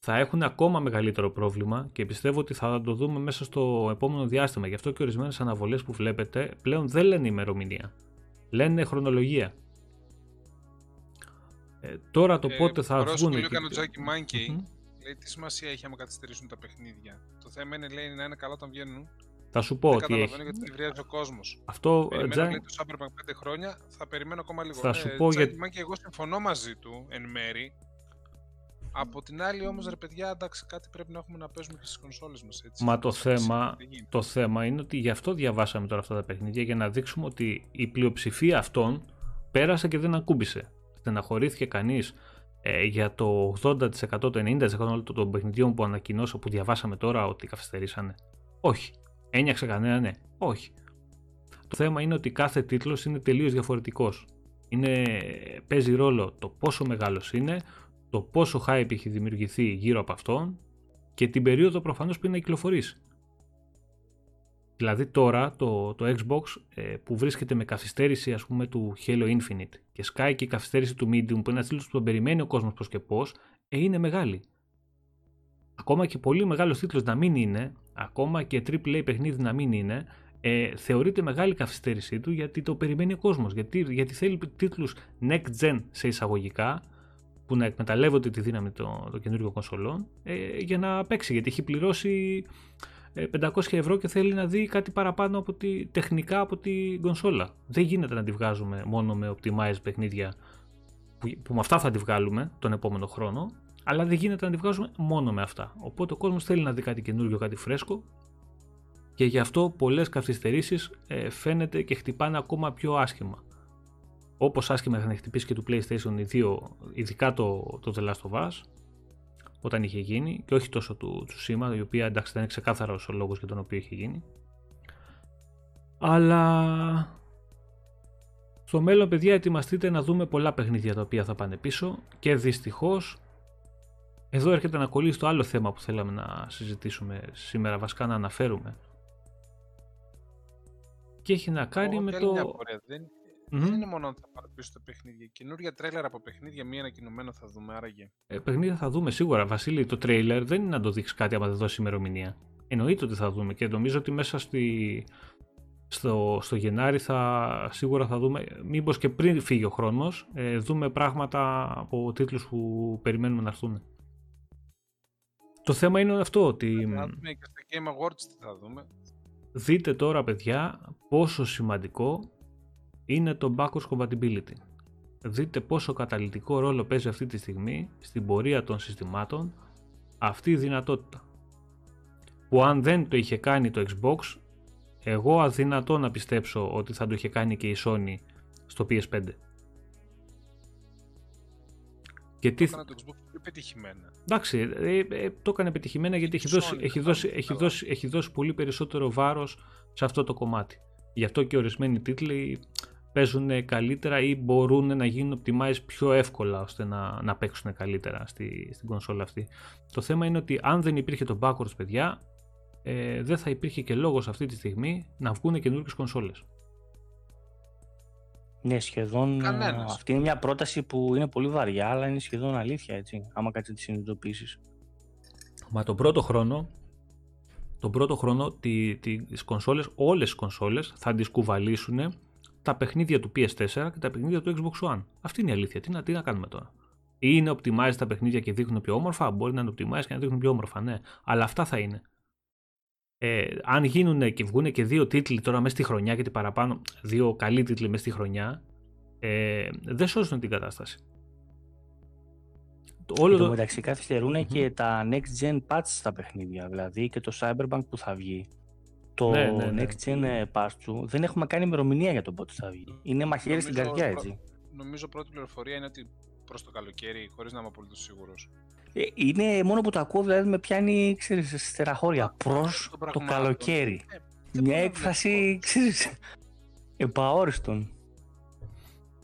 θα έχουν ακόμα μεγαλύτερο πρόβλημα και πιστεύω ότι θα το δούμε μέσα στο επόμενο διάστημα. Γι' αυτό και ορισμένες αναβολές που βλέπετε πλέον δεν λένε ημερομηνία. Λένε χρονολογία. Ε, τώρα το ε, πότε θα βγουν. Το έκανε ο Τζάκι Μάνκι. Λέει τι σημασία έχει άμα καθυστερήσουν τα παιχνίδια. Το θέμα είναι λέει, να είναι καλά όταν βγαίνουν. Θα σου πω δεν ότι. Καταλαβαίνω γιατί νευριάζει ο κόσμος. Αυτό. Περιμένω, Τζάκι... λέει, το Cyberpunk 5 χρόνια, θα περιμένω ακόμα λίγο. Θα σου ε, πω γιατί. εγώ συμφωνώ μαζί του εν μέρη. Από την άλλη όμως ρε παιδιά, εντάξει, κάτι πρέπει να έχουμε να παίζουμε και στις κονσόλες μας έτσι. Μα το θέμα, το θέμα είναι ότι γι' αυτό διαβάσαμε τώρα αυτά τα παιχνίδια για να δείξουμε ότι η πλειοψηφία αυτών πέρασε και δεν ακούμπησε. Στεναχωρήθηκε κανείς ε, για το 80% το 90% των παιχνιδιών που ανακοινώσω που διαβάσαμε τώρα ότι καθυστερήσανε. Όχι. Ένιαξε κανένα, ναι. Όχι. Το θέμα είναι ότι κάθε τίτλος είναι τελείως διαφορετικός. Είναι, παίζει ρόλο το πόσο μεγάλος είναι, το πόσο hype έχει δημιουργηθεί γύρω από αυτόν και την περίοδο προφανώς που είναι να κυκλοφορήσει. Δηλαδή τώρα το, το Xbox ε, που βρίσκεται με καθυστέρηση ας πούμε του Halo Infinite και σκάει και η καθυστέρηση του Medium που είναι ένας τίτλος που τον περιμένει ο κόσμος πώς και πώς, ε, είναι μεγάλη. Ακόμα και πολύ μεγάλος τίτλος να μην είναι, ακόμα και AAA παιχνίδι να μην είναι, ε, θεωρείται μεγάλη καθυστέρησή του γιατί το περιμένει ο κόσμος. Γιατί, γιατί θέλει τίτλους next gen σε εισαγωγικά που να εκμεταλλεύονται τη δύναμη των το καινούργιων κονσολών ε, για να παίξει γιατί έχει πληρώσει 500 ε, ευρώ και θέλει να δει κάτι παραπάνω από τη, τεχνικά από την κονσόλα. Δεν γίνεται να τη βγάζουμε μόνο με optimized παιχνίδια που, που με αυτά θα τη βγάλουμε τον επόμενο χρόνο, αλλά δεν γίνεται να τη βγάζουμε μόνο με αυτά. Οπότε ο κόσμος θέλει να δει κάτι καινούργιο, κάτι φρέσκο και γι' αυτό πολλές καθυστερήσεις ε, φαίνεται και χτυπάνε ακόμα πιο άσχημα. Όπως άσχημα είχαν χτυπήσει και του PlayStation 2, ειδικά το, το The Last of Us, όταν είχε γίνει και όχι τόσο του Tsushima, η οποία εντάξει δεν είναι ξεκάθαρος ο λόγος για τον οποίο είχε γίνει. Αλλά στο μέλλον παιδιά ετοιμαστείτε να δούμε πολλά παιχνίδια τα οποία θα πάνε πίσω και δυστυχώς εδώ έρχεται να κολλήσει το άλλο θέμα που θέλαμε να συζητήσουμε σήμερα, βασικά να αναφέρουμε. Και έχει να κάνει με το... Δεν είναι μόνο ότι θα πάρει πίσω το παιχνίδι. Καινούργια τρέλερ από παιχνίδια, μία ανακοινωμένο θα δούμε άραγε. Ε, παιχνίδια θα δούμε σίγουρα. Βασίλη, το τρέιλερ δεν είναι να το δείξεις κάτι άμα δεν δώσεις ημερομηνία. Εννοείται ότι θα δούμε και νομίζω ότι μέσα στη, στο, στο Γενάρη θα, σίγουρα θα δούμε, μήπως και πριν φύγει ο χρόνος, ε, δούμε πράγματα από τίτλους που περιμένουμε να έρθουν. Το θέμα είναι αυτό ότι... Θα δούμε και στα Game Awards τι θα δούμε. Δείτε τώρα παιδιά πόσο σημαντικό είναι το backwards compatibility. Δείτε πόσο καταλητικό ρόλο παίζει αυτή τη στιγμή στην πορεία των συστημάτων αυτή η δυνατότητα. Που αν δεν το είχε κάνει το Xbox, εγώ αδυνατό να πιστέψω ότι θα το είχε κάνει και η Sony στο PS5. Και τι... Το Xbox πιο πετυχημένα. Εντάξει, ε, ε, το έκανε πετυχημένα γιατί έχει δώσει, έχει, δώσει, έχει, δώσει, έχει δώσει πολύ περισσότερο βάρος σε αυτό το κομμάτι. Γι' αυτό και ορισμένοι τίτλοι παίζουν καλύτερα ή μπορούν να γίνουν optimize πιο εύκολα ώστε να, να παίξουν καλύτερα στη, στην κονσόλα αυτή. Το θέμα είναι ότι αν δεν υπήρχε το backwards παιδιά, ε, δεν θα υπήρχε και λόγος αυτή τη στιγμή να βγουν καινούργιες κονσόλες. Ναι, σχεδόν. Κανένας. Αυτή είναι μια πρόταση που είναι πολύ βαριά, αλλά είναι σχεδόν αλήθεια, έτσι, άμα κάτσε τη συνειδητοποιήσεις. Μα τον πρώτο χρόνο, τον πρώτο χρόνο τι, τις κονσόλες, όλες τις κονσόλες θα τις κουβαλήσουν τα παιχνίδια του PS4 και τα παιχνίδια του Xbox One. Αυτή είναι η αλήθεια. Τι να, τι να κάνουμε τώρα. Ή είναι optimize τα παιχνίδια και δείχνουν πιο όμορφα. Μπορεί να είναι optimize και να δείχνουν πιο όμορφα, ναι. Αλλά αυτά θα είναι. Ε, αν γίνουν και βγουν και δύο τίτλοι τώρα μέσα στη χρονιά και παραπάνω, δύο καλοί τίτλοι μέσα στη χρονιά, ε, δεν σώζουν την κατάσταση. Όλο το μεταξύ και τα next gen patches στα παιχνίδια, δηλαδή και το Cyberpunk που θα βγει το ναι, ναι, ναι. Next Gen ε, Pass του δεν έχουμε κάνει ημερομηνία για το πότε θα βγει. Είναι μαχαίρι στην καρδιά, έτσι. Νομίζω πρώτη πληροφορία είναι ότι προς το καλοκαίρι, χωρίς να είμαι απολύτως σίγουρος. Ε, είναι μόνο που το ακούω, δηλαδή με πιάνει, ξέρεις, στεραχώρια. Προς το, καλοκαίρι. Ε, Μια έκφραση, ξέρεις, επαόριστον.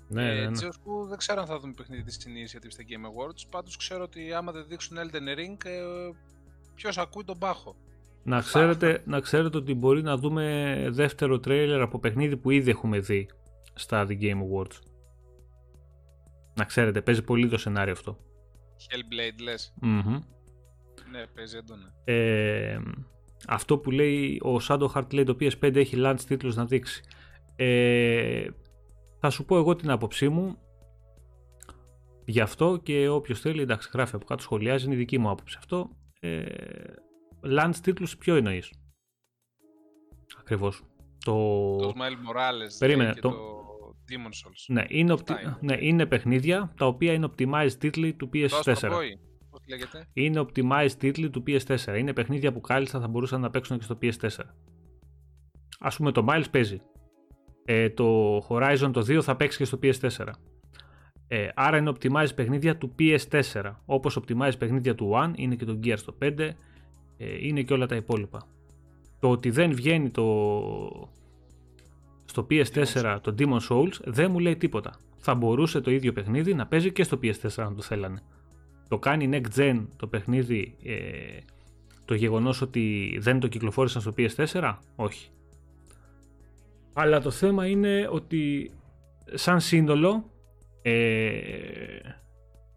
Ναι, ναι, ναι. Έτσι, που δεν ξέρω αν θα δούμε παιχνίδι της Initiative στα Game Awards. Πάντως ξέρω ότι άμα δεν δείξουν Elden Ring, ε, ποιος ακούει τον πάχο. Να ξέρετε, να ξέρετε ότι μπορεί να δούμε δεύτερο τρέιλερ από παιχνίδι που ήδη έχουμε δει στα The Game Awards. Να ξέρετε, παίζει πολύ το σενάριο αυτό. Hellblade λες. Ναι, παίζει έντονα. Ε, αυτό που λέει ο Shadow Heart λέει το PS5 έχει launch τίτλους να δείξει. Ε, θα σου πω εγώ την άποψή μου γι' αυτό και όποιος θέλει εντάξει γράφει από κάτω σχολιάζει είναι η δική μου άποψη αυτό. Ε, launch τίτλους ποιο εννοείς; Ακριβώς. Το, το Smile Morales Περίμενε, και το... το Demon Souls. Ναι είναι, οπτι... ναι, είναι παιχνίδια τα οποία είναι optimized τίτλοι του PS4. Πώς λέγεται; Είναι optimized τίτλοι του PS4. Είναι παιχνίδια που κάλλιστα θα μπορούσαν να παίξουν και στο PS4. Ας πούμε το Miles παίζει. ε, το Horizon το 2 θα παίξει και στο PS4. Ε, άρα είναι optimize παιχνίδια του PS4. Όπως optimize παιχνίδια του One είναι και το Gear στο 5, ε, είναι και όλα τα υπόλοιπα. Το ότι δεν βγαίνει το, στο PS4 το Demon Souls δεν μου λέει τίποτα. Θα μπορούσε το ίδιο παιχνίδι να παίζει και στο PS4 αν το θέλανε. Το κάνει next gen το παιχνίδι ε, το γεγονός ότι δεν το κυκλοφόρησαν στο PS4, όχι. Αλλά το θέμα είναι ότι σαν σύνολο ε,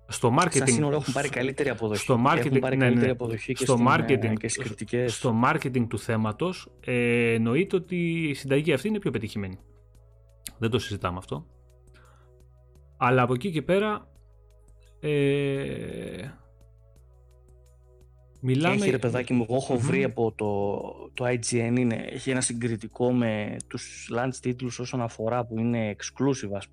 στο marketing. Σαν σύνολο έχουν πάρει καλύτερη αποδοχή. Στο marketing, έχουν πάρει ναι, ναι. καλύτερη αποδοχή και, στο marketing, και στις κριτικές. Στο marketing του θέματος ε, εννοείται ότι η συνταγή αυτή είναι πιο πετυχημένη. Δεν το συζητάμε αυτό. Αλλά από εκεί και πέρα ε, Μιλάμε... Έχει ρε παιδάκι μου, εγώ έχω βρει από το, το IGN, είναι, έχει ένα συγκριτικό με τους launch τίτλους όσον αφορά που είναι exclusive ας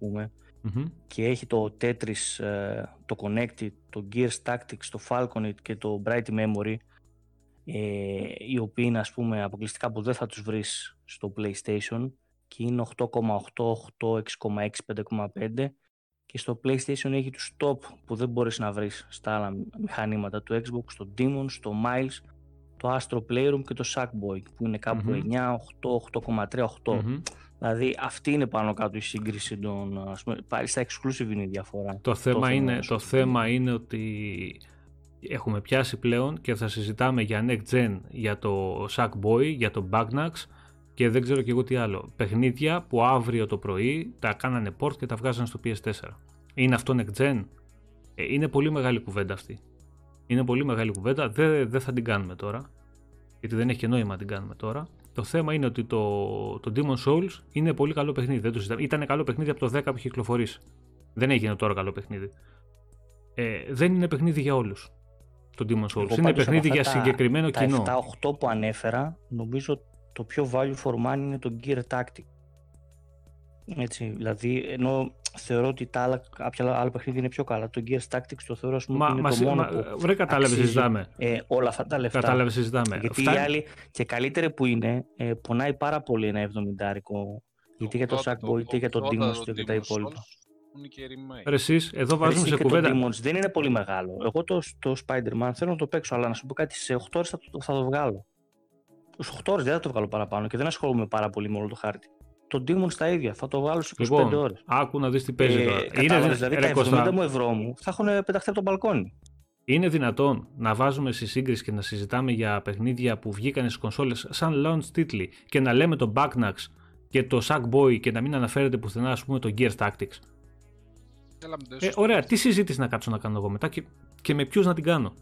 πουμε και έχει το Tetris, ε, το Connected, το Gears Tactics, το Falcon και το Bright Memory ε, οι οποίοι είναι ας πούμε αποκλειστικά που δεν θα τους βρεις στο PlayStation και είναι 8,8, 8, 6,6, 5,5 και στο PlayStation έχει τους top που δεν μπορείς να βρεις στα άλλα μηχανήματα του Xbox, το Demon, το Miles, το Astro Playroom και το Sackboy που είναι κάπου 9, 8, 8,3, 8. Δηλαδή αυτή είναι πάνω κάτω η σύγκριση των, ας πούμε, πάλι στα exclusive είναι η διαφορά. Το θέμα, είναι, το θέμα είναι ότι έχουμε πιάσει πλέον και θα συζητάμε για Next Gen, για το Sackboy, για το Bagnax και δεν ξέρω και εγώ τι άλλο. Παιχνίδια που αύριο το πρωί τα κάνανε port και τα βγάζανε στο PS4. Είναι αυτό next gen; Ε, είναι πολύ μεγάλη κουβέντα αυτή. Είναι πολύ μεγάλη κουβέντα. Δεν, δεν θα την κάνουμε τώρα. Γιατί δεν έχει και νόημα να την κάνουμε τώρα. Το θέμα είναι ότι το, το Demon Souls είναι πολύ καλό παιχνίδι. Δεν το Ήταν καλό παιχνίδι από το 10 που είχε κυκλοφορήσει. Δεν έγινε τώρα καλό παιχνίδι. Ε, δεν είναι παιχνίδι για όλους. Το Demon Souls. είναι παιχνίδι για συγκεκριμένο τα, κοινό. Τα 7-8 που ανέφερα, νομίζω το πιο value for money είναι το Gear Tactic. Έτσι, δηλαδή, ενώ θεωρώ ότι τα άλλα, κάποια άλλα παιχνίδια είναι πιο καλά. Το Gear Tactics το θεωρώ ας πούμε, μα, είναι μα, το μόνο μα, που βρε κατάλαβες συζητάμε. Ε, όλα αυτά τα λεφτά. Κατάλαβες συζητάμε. Γιατί Φτάνει... οι άλλοι και καλύτεροι που είναι, ε, πονάει πάρα πολύ ένα 70 Είτε για το Sackboy, είτε για το Demons και τα υπόλοιπα. Ρε εσείς, εδώ βάζουμε σε κουβέντα. Το Demons δεν είναι πολύ μεγάλο. Εγώ το, το Spider-Man θέλω να το παίξω, αλλά να σου πω κάτι, σε 8 ώρες θα το, θα το βγάλω. Στου 8 ώρες δεν θα το βγάλω παραπάνω και δεν ασχολούμαι πάρα πολύ με όλο το χάρτη. Το Demon στα ίδια, θα το βγάλω σε 25 λοιπόν, ώρες. Άκου να δεις τι παίζει ε, τώρα. Είναι δηλαδή τα 70 μου ευρώ μου θα έχουν πεταχθεί από τον μπαλκόνι. Είναι δυνατόν να βάζουμε στη σύγκριση και να συζητάμε για παιχνίδια που βγήκαν στις κονσόλες σαν launch τίτλοι και να λέμε το Backnax και το Sackboy και να μην αναφέρεται πουθενά ας πούμε το Gear Tactics. Ε, ωραία, τι συζήτηση να κάτσω να κάνω εγώ μετά και, και με ποιους να την κάνω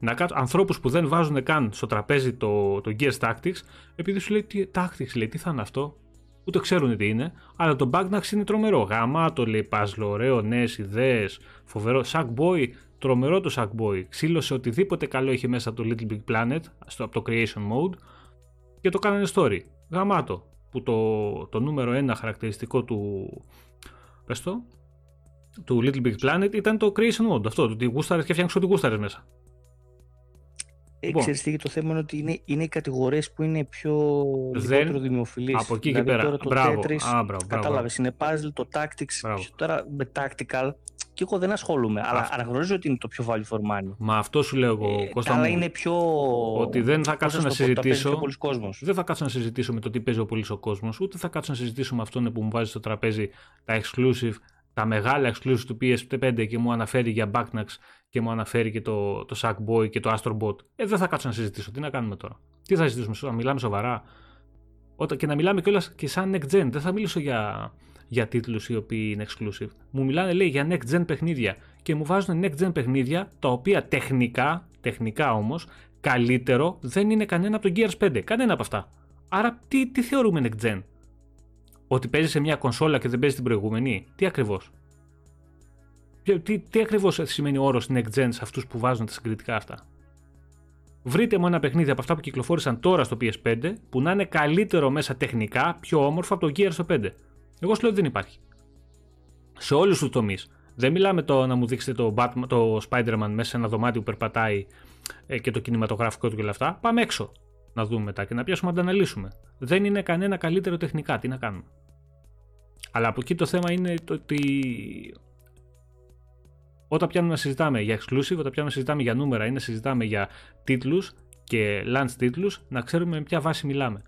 να κάτσουν ανθρώπους που δεν βάζουν καν στο τραπέζι το, το Gears Tactics, επειδή σου λέει τι, Tactics, λέει τι θα είναι αυτό; Ούτε ξέρουν τι είναι, αλλά το Bagnax είναι τρομερό. Γαμάτο λέει puzzle, ωραίο, νέες ιδέες, φοβερό. Sackboy, τρομερό το Sackboy. Ξύλωσε οτιδήποτε καλό είχε μέσα από το Little Big Planet, στο, από το Creation Mode και το κάνανε story. Γαμάτο. Που το, το νούμερο ένα χαρακτηριστικό του. Πες το, του Little Big Planet ήταν το Creation Mode. Αυτό, το ότι γούσταρες και φτιάχνει ό,τι γούσταρες μέσα. Λοιπόν, Ξέρεις τι, το θέμα είναι ότι είναι, είναι οι κατηγορίες που είναι πιο δεν... λιγότερο δημοφιλείς. Από εκεί δηλαδή, και πέρα. Τώρα το μπράβο. Tetris, Α, μπράβο, κατάλαβες, είναι puzzle, το tactics. Μπράβο. Τώρα με tactical και εγώ δεν ασχολούμαι, αλλά αναγνωρίζω ότι είναι το πιο value for money. Μα αυτό σου λέω εγώ, ε, Κώστα αλλά είναι πιο... Ότι δεν θα κάτσω να συζητήσω... Δεν θα κάτσω να συζητήσω με το τι παίζει ο πολύς ο κόσμος, ούτε θα κάτσω να συζητήσω με αυτόν που μου βάζει στο τραπέζι τα exclusive τα μεγάλα exclusive του PS5 και μου αναφέρει για Backnax και μου αναφέρει και το, το Sackboy και το Astrobot. Ε, δεν θα κάτσω να συζητήσω. Τι να κάνουμε τώρα; Τι θα συζητήσουμε, να μιλάμε σοβαρά; Όταν, και να μιλάμε κιόλας και σαν next gen. Δεν θα μιλήσω για, για τίτλους οι οποίοι είναι exclusive. Μου μιλάνε λέει για next gen παιχνίδια και μου βάζουν next gen παιχνίδια τα οποία τεχνικά, τεχνικά όμως, καλύτερο δεν είναι κανένα από το Gears 5. Κανένα από αυτά. Άρα τι, τι θεωρούμε next gen; Ότι παίζει σε μια κονσόλα και δεν παίζει την προηγούμενη. Τι ακριβώς; Τι, τι ακριβώς σημαίνει ο όρος next gen σε αυτούς που βάζουν τα συγκριτικά αυτά; Βρείτε μου ένα παιχνίδι από αυτά που κυκλοφόρησαν τώρα στο PS5 που να είναι καλύτερο μέσα τεχνικά, πιο όμορφο από το Gear στο 5. Εγώ σου λέω ότι δεν υπάρχει. Σε όλους τους τομείς. Δεν μιλάμε το να μου δείξετε το, Batman, το Spider-Man μέσα σε ένα δωμάτιο που περπατάει ε, και το κινηματογραφικό του και όλα αυτά. Πάμε έξω να δούμε μετά και να πιάσουμε να τα αναλύσουμε. Δεν είναι κανένα καλύτερο τεχνικά. Τι να κάνουμε. Αλλά από εκεί το θέμα είναι το ότι όταν πιάνουμε να συζητάμε για exclusive, όταν πιάνουμε να συζητάμε για νούμερα ή να συζητάμε για τίτλους και launch τίτλους, να ξέρουμε με ποια βάση μιλάμε.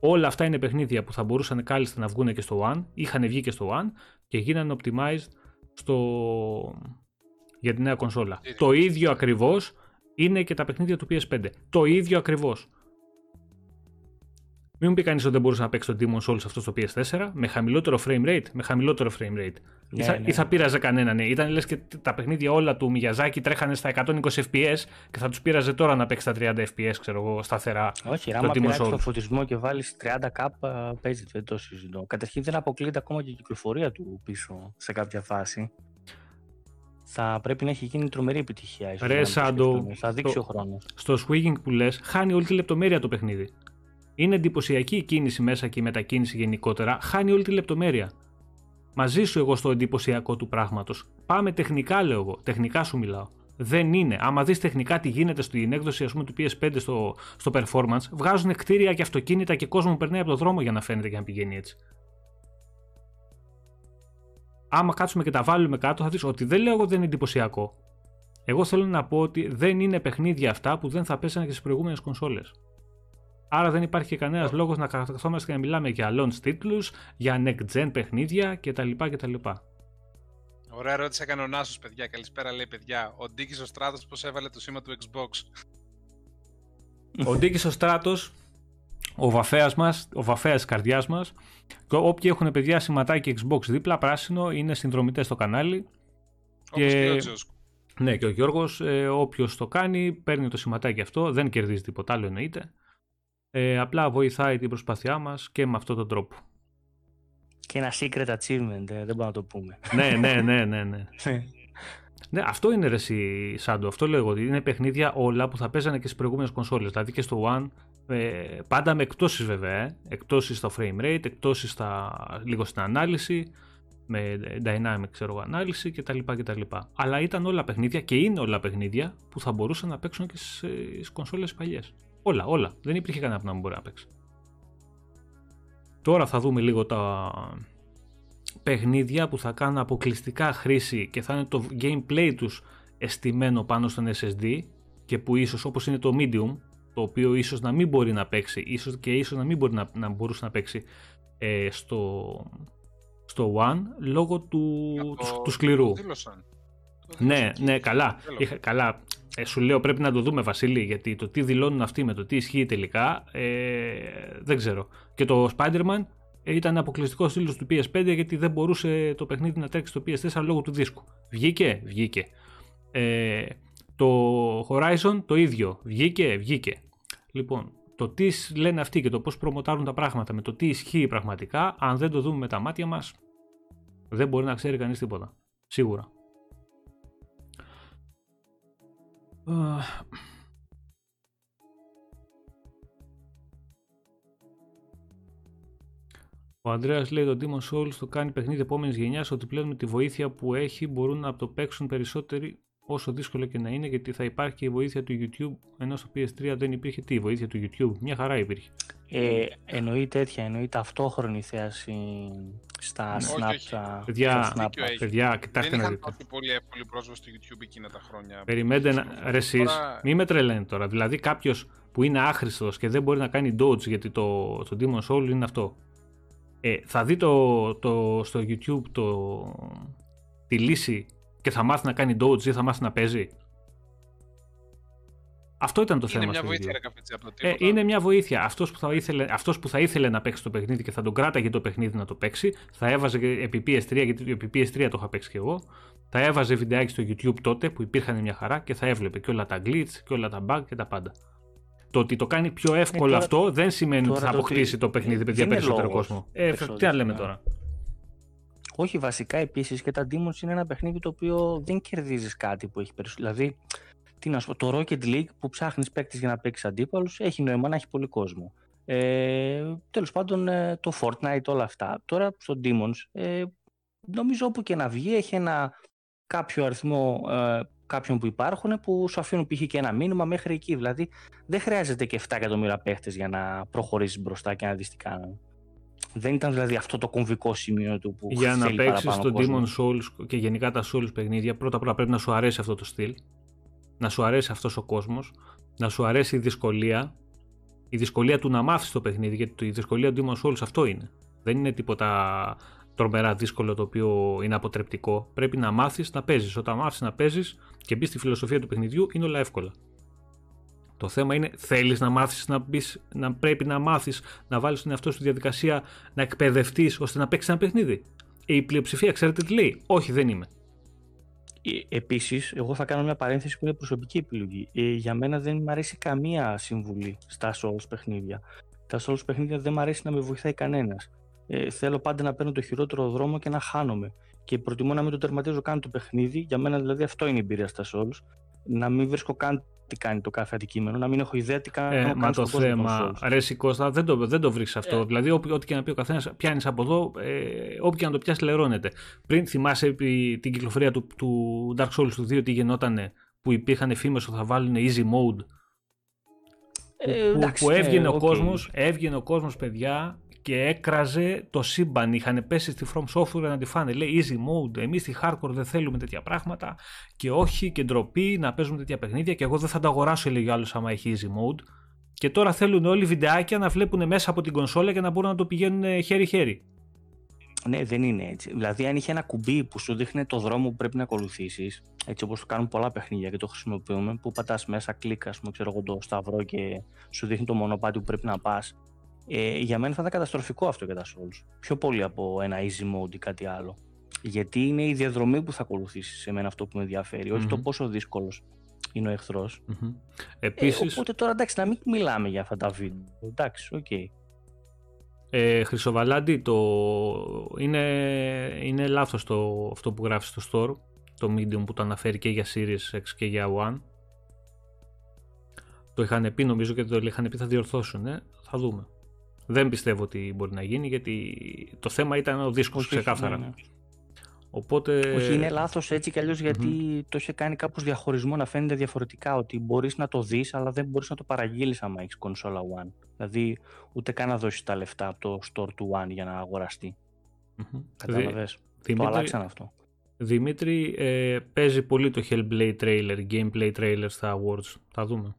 Όλα αυτά είναι παιχνίδια που θα μπορούσαν κάλλιστα να βγουν και στο One, είχαν βγει και στο One και γίνανε optimized στο... για τη νέα κονσόλα. Το ίδιο ακριβώς είναι και τα παιχνίδια του PS5. Το ίδιο ακριβώς. Μην μου πει κανείς ότι δεν μπορούσε να παίξει τον Demon Souls αυτό στο PS4 με χαμηλότερο frame rate. Με χαμηλότερο frame rate. Ναι, ή, θα, ναι. ή θα πείραζε κανέναν. Ναι. Ήταν λες και τα παιχνίδια όλα του Μιαζάκη τρέχανε στα 120 FPS και θα τους πείραζε τώρα να παίξει στα 30 FPS, ξέρω εγώ, σταθερά. Όχι, άμα πειράξει το φωτισμό και βάλεις 30K, παίζει δεν το συζητώ. Καταρχήν δεν αποκλείεται ακόμα και η κυκλοφορία του πίσω σε κάποια φάση. Θα πρέπει να έχει γίνει τρομερή επιτυχία. Ίσως, Ρε, Σάντο, θα δείξει ο χρόνος. Στο swinging που λες, χάνει όλη τη λεπτομέρεια το παιχνίδι. Είναι εντυπωσιακή η κίνηση μέσα και η μετακίνηση γενικότερα, χάνει όλη τη λεπτομέρεια. Μαζί σου εγώ στο εντυπωσιακό του πράγματος. Πάμε τεχνικά, λέω εγώ. Τεχνικά σου μιλάω. Δεν είναι. Άμα δεις τεχνικά τι γίνεται στην έκδοση ας πούμε, του PS5 στο, στο performance, βγάζουν κτίρια και αυτοκίνητα και κόσμο που περνάει από το δρόμο για να φαίνεται και να πηγαίνει έτσι. Άμα κάτσουμε και τα βάλουμε κάτω, θα δεις ότι δεν λέω εγώ δεν είναι εντυπωσιακό. Εγώ θέλω να πω ότι δεν είναι παιχνίδια αυτά που δεν θα πέσανε και στις προηγούμενες κονσόλες. Άρα δεν υπάρχει κανένας λόγος να καθόμαστε και να μιλάμε για launch τίτλους, για next gen παιχνίδια κτλ. κτλ. Ωραία ερώτηση έκανε ο Νάσος, παιδιά. Καλησπέρα, λέει παιδιά. Ο Ντίκης ο Στράτος πώς έβαλε το σήμα του Xbox; Ο Ντίκης ο Στράτος, ο βαφέας μας, ο βαφέας τη καρδιάς μας. Και όποιοι έχουν παιδιά σηματάκι Xbox δίπλα, πράσινο, είναι συνδρομητές στο κανάλι. και... και ο Ναι, και ο Γιώργος, ε, όποιος το κάνει, παίρνει το σηματάκι αυτό, δεν κερδίζει τίποτα άλλο εννοείται. Ε, απλά βοηθάει την προσπάθειά μας και με αυτόν τον τρόπο. Και ένα secret achievement, ε, δεν μπορούμε να το πούμε. ναι, ναι, ναι, ναι, ναι. ναι, αυτό είναι ρε εσύ, Σάντο. Αυτό λέω ότι είναι παιχνίδια όλα που θα παίζανε και στις προηγούμενες κονσόλες. Δηλαδή και στο One, ε, πάντα με εκτόσεις βέβαια. Ε. Εκτόσεις στα frame rate, εκτόσεις στα, λίγο στην ανάλυση, με dynamic ξέρω, ανάλυση κτλ, κτλ. Αλλά ήταν όλα παιχνίδια και είναι όλα παιχνίδια που θα μπορούσαν να παίξουν και στις κονσόλες παλιές. Όλα, όλα. Δεν υπήρχε κανένα που να μην μπορεί να παίξει. Τώρα θα δούμε λίγο τα παιχνίδια που θα κάνουν αποκλειστικά χρήση και θα είναι το gameplay τους εστιμένο πάνω στον SSD και που ίσως όπως είναι το Medium το οποίο ίσως να μην μπορεί να παίξει ίσως και ίσως να μην μπορεί να, να μπορούσε να παίξει ε, στο, στο One λόγω του, του, σκληρού. Ναι, ναι, καλά. Είχα, καλά. Ε, σου λέω πρέπει να το δούμε Βασίλη γιατί το τι δηλώνουν αυτοί με το τι ισχύει τελικά ε, δεν ξέρω. Και το Spider-Man ήταν αποκλειστικό στήλος του PS5 γιατί δεν μπορούσε το παιχνίδι να τρέξει στο PS4 λόγω του δίσκου. Βγήκε, βγήκε. Ε, το Horizon το ίδιο. Βγήκε, βγήκε. Λοιπόν, το τι λένε αυτοί και το πώς προμοτάρουν τα πράγματα με το τι ισχύει πραγματικά, αν δεν το δούμε με τα μάτια μας, δεν μπορεί να ξέρει κανείς τίποτα. Σίγουρα. Ο Ανδρέας λέει το Demon Souls το κάνει παιχνίδι επόμενης γενιάς ότι πλέον με τη βοήθεια που έχει μπορούν να το παίξουν περισσότεροι όσο δύσκολο και να είναι γιατί θα υπάρχει και η βοήθεια του YouTube ενώ στο PS3 δεν υπήρχε τι, η βοήθεια του YouTube, μια χαρά υπήρχε. Ε, εννοεί τέτοια, εννοεί ταυτόχρονη θέαση στα Snapchat. Παιδιά, παιδιά, κοιτάξτε να δείτε. Δεν είχαν πολύ εύκολη πρόσβαση στο YouTube εκείνα τα χρόνια. Περιμένετε να... Ρε εσείς, μη με τρελαίνετε τώρα. Δηλαδή κάποιος που είναι άχρηστος και δεν μπορεί να κάνει dodge γιατί το, το Demon's Soul είναι αυτό. Ε, θα δει το, το, στο YouTube το, τη λύση και θα μάθει να κάνει dodge ή θα μάθει να παίζει; Αυτό ήταν το είναι θέμα. Είναι μια βοήθεια, ρε από ε, Είναι μια βοήθεια. Αυτός που, θα ήθελε, αυτός που θα ήθελε να παίξει το παιχνίδι και θα τον κράταγε το παιχνίδι να το παίξει, θα έβαζε επί PS3, γιατί επί PS3 το είχα παίξει και εγώ. Θα έβαζε βιντεάκι στο YouTube τότε που υπήρχαν μια χαρά και θα έβλεπε και όλα τα glitch και όλα τα bug και τα πάντα. Το ότι το κάνει πιο εύκολο ε, τώρα, αυτό δεν σημαίνει ότι θα αποκτήσει το, το παιχνίδι παιδιά περισσότερο κόσμο. Ε, τι να λέμε τώρα. Όχι, βασικά επίσης και τα Demons είναι ένα παιχνίδι το οποίο δεν κερδίζεις κάτι που έχει περισσότερο. Δηλαδή, τι να σου πω, το Rocket League που ψάχνεις παίκτη για να παίξεις αντίπαλους έχει νόημα να έχει πολύ κόσμο. Ε, Τέλος πάντων, ε, το Fortnite, όλα αυτά. Τώρα στο Demons, ε, νομίζω όπου και να βγει έχει ένα κάποιο αριθμό ε, κάποιων που υπάρχουν που σου αφήνουν π.χ. και ένα μήνυμα μέχρι εκεί. Δηλαδή, δεν χρειάζεται και 7 εκατομμύρια παίχτε για να προχωρήσεις μπροστά και να δεις τι κάνουν. Δεν ήταν δηλαδή αυτό το κομβικό σημείο του που Για να παίξεις το Demon Souls και γενικά τα Souls παιχνίδια, πρώτα απ' όλα πρέπει να σου αρέσει αυτό το στυλ, να σου αρέσει αυτός ο κόσμος, να σου αρέσει η δυσκολία, η δυσκολία του να μάθεις το παιχνίδι. Γιατί η δυσκολία του Demon Souls αυτό είναι. Δεν είναι τίποτα τρομερά δύσκολο το οποίο είναι αποτρεπτικό. Πρέπει να μάθεις να παίζεις. Όταν μάθεις να παίζεις και μπεις στη φιλοσοφία του παιχνιδιού, είναι όλα εύκολα. Το θέμα είναι, θέλεις να μάθεις να, μπεις, να πρέπει να μάθεις να βάλεις τον εαυτό σου στη διαδικασία να εκπαιδευτείς ώστε να παίξεις ένα παιχνίδι. Η πλειοψηφία, ξέρετε τι λέει; Όχι, δεν είμαι. Ε, Επίσης, εγώ θα κάνω μια παρένθεση που είναι προσωπική επιλογή. Ε, για μένα δεν μου αρέσει καμία συμβουλή στα Souls παιχνίδια. Τα Souls παιχνίδια δεν μου αρέσει να με βοηθάει κανένας. Ε, θέλω πάντα να παίρνω το χειρότερο δρόμο και να χάνομαι. Και προτιμώ να μην το τερματίζω καν το παιχνίδι. Για μένα δηλαδή αυτό είναι η εμπειρία στα Souls. Να μην βρίσκω καν τι κάνει το κάθε αντικείμενο, να μην έχω ιδέα τι κάνει ε, Μα το θέμα, αρέσει Κώστα, δεν το, δεν το βρεις αυτό. Ε. Δηλαδή, ό,τι και να πει ο καθένας, πιάνεις από εδώ, ε, όπου και να το πιάσεις, λερώνεται. Πριν θυμάσαι την κυκλοφορία του, του Dark Souls του 2, τι γινότανε, που υπήρχαν φήμες ότι θα βάλουν easy mode; Ε, που, που, έβγαινε, okay. ο κόσμος, έβγαινε ο κόσμος παιδιά και έκραζε το σύμπαν. Είχαν πέσει στη From Software να τη φάνε. Λέει easy mode. Εμείς στη hardcore δεν θέλουμε τέτοια πράγματα. Και όχι και ντροπή να παίζουμε τέτοια παιχνίδια. Και εγώ δεν θα τα αγοράσω, έλεγε άλλος, άμα έχει easy mode. Και τώρα θέλουν όλοι βιντεάκια να βλέπουν μέσα από την κονσόλα και να μπορούν να το πηγαίνουν χέρι-χέρι. Ναι, δεν είναι έτσι. Δηλαδή, αν είχε ένα κουμπί που σου δείχνει το δρόμο που πρέπει να ακολουθήσεις, έτσι όπως το κάνουν πολλά παιχνίδια και το χρησιμοποιούμε, που πατάς μέσα, κλίκα, ας πούμε, ξέρω εγώ, το σταυρό και σου δείχνει το μονοπάτι που πρέπει να πας. Ε, για μένα θα ήταν καταστροφικό αυτό για τα Souls. Πιο πολύ από ένα easy mode ή κάτι άλλο. Γιατί είναι η διαδρομή που θα ακολουθήσει σε μένα αυτό που με ενδιαφερει όχι το πόσο δύσκολος είναι ο εχθρός mm Επίσης... Ε, οπότε τώρα εντάξει, να μην μιλάμε για αυτά τα βίντεο. Εντάξει, ok. Okay. Ε, Χρυσοβαλάντη, το... είναι, είναι λάθος το... αυτό που γράφεις στο store, το Medium που το αναφέρει και για Series X και για One. Το είχαν πει νομίζω και το είχαν πει θα διορθώσουν, ε; θα δούμε. Δεν πιστεύω ότι μπορεί να γίνει γιατί το θέμα ήταν ο δίσκος ξεκάθαρα. Ναι, ναι. Οπότε... Όχι, είναι λάθος έτσι κι αλλιώς γιατί το είχε κάνει κάπως διαχωρισμό να φαίνεται διαφορετικά. Ότι μπορείς να το δεις, αλλά δεν μπορείς να το παραγγείλεις άμα έχεις κονσόλα One. Δηλαδή, ούτε καν να δώσεις τα λεφτά από το store του One για να αγοραστεί. Mm-hmm. Κατάλαβες. Το αλλάξαν αυτό. Δημήτρη, ε, παίζει πολύ το Hellblade trailer, gameplay trailer στα Awards. Θα δούμε.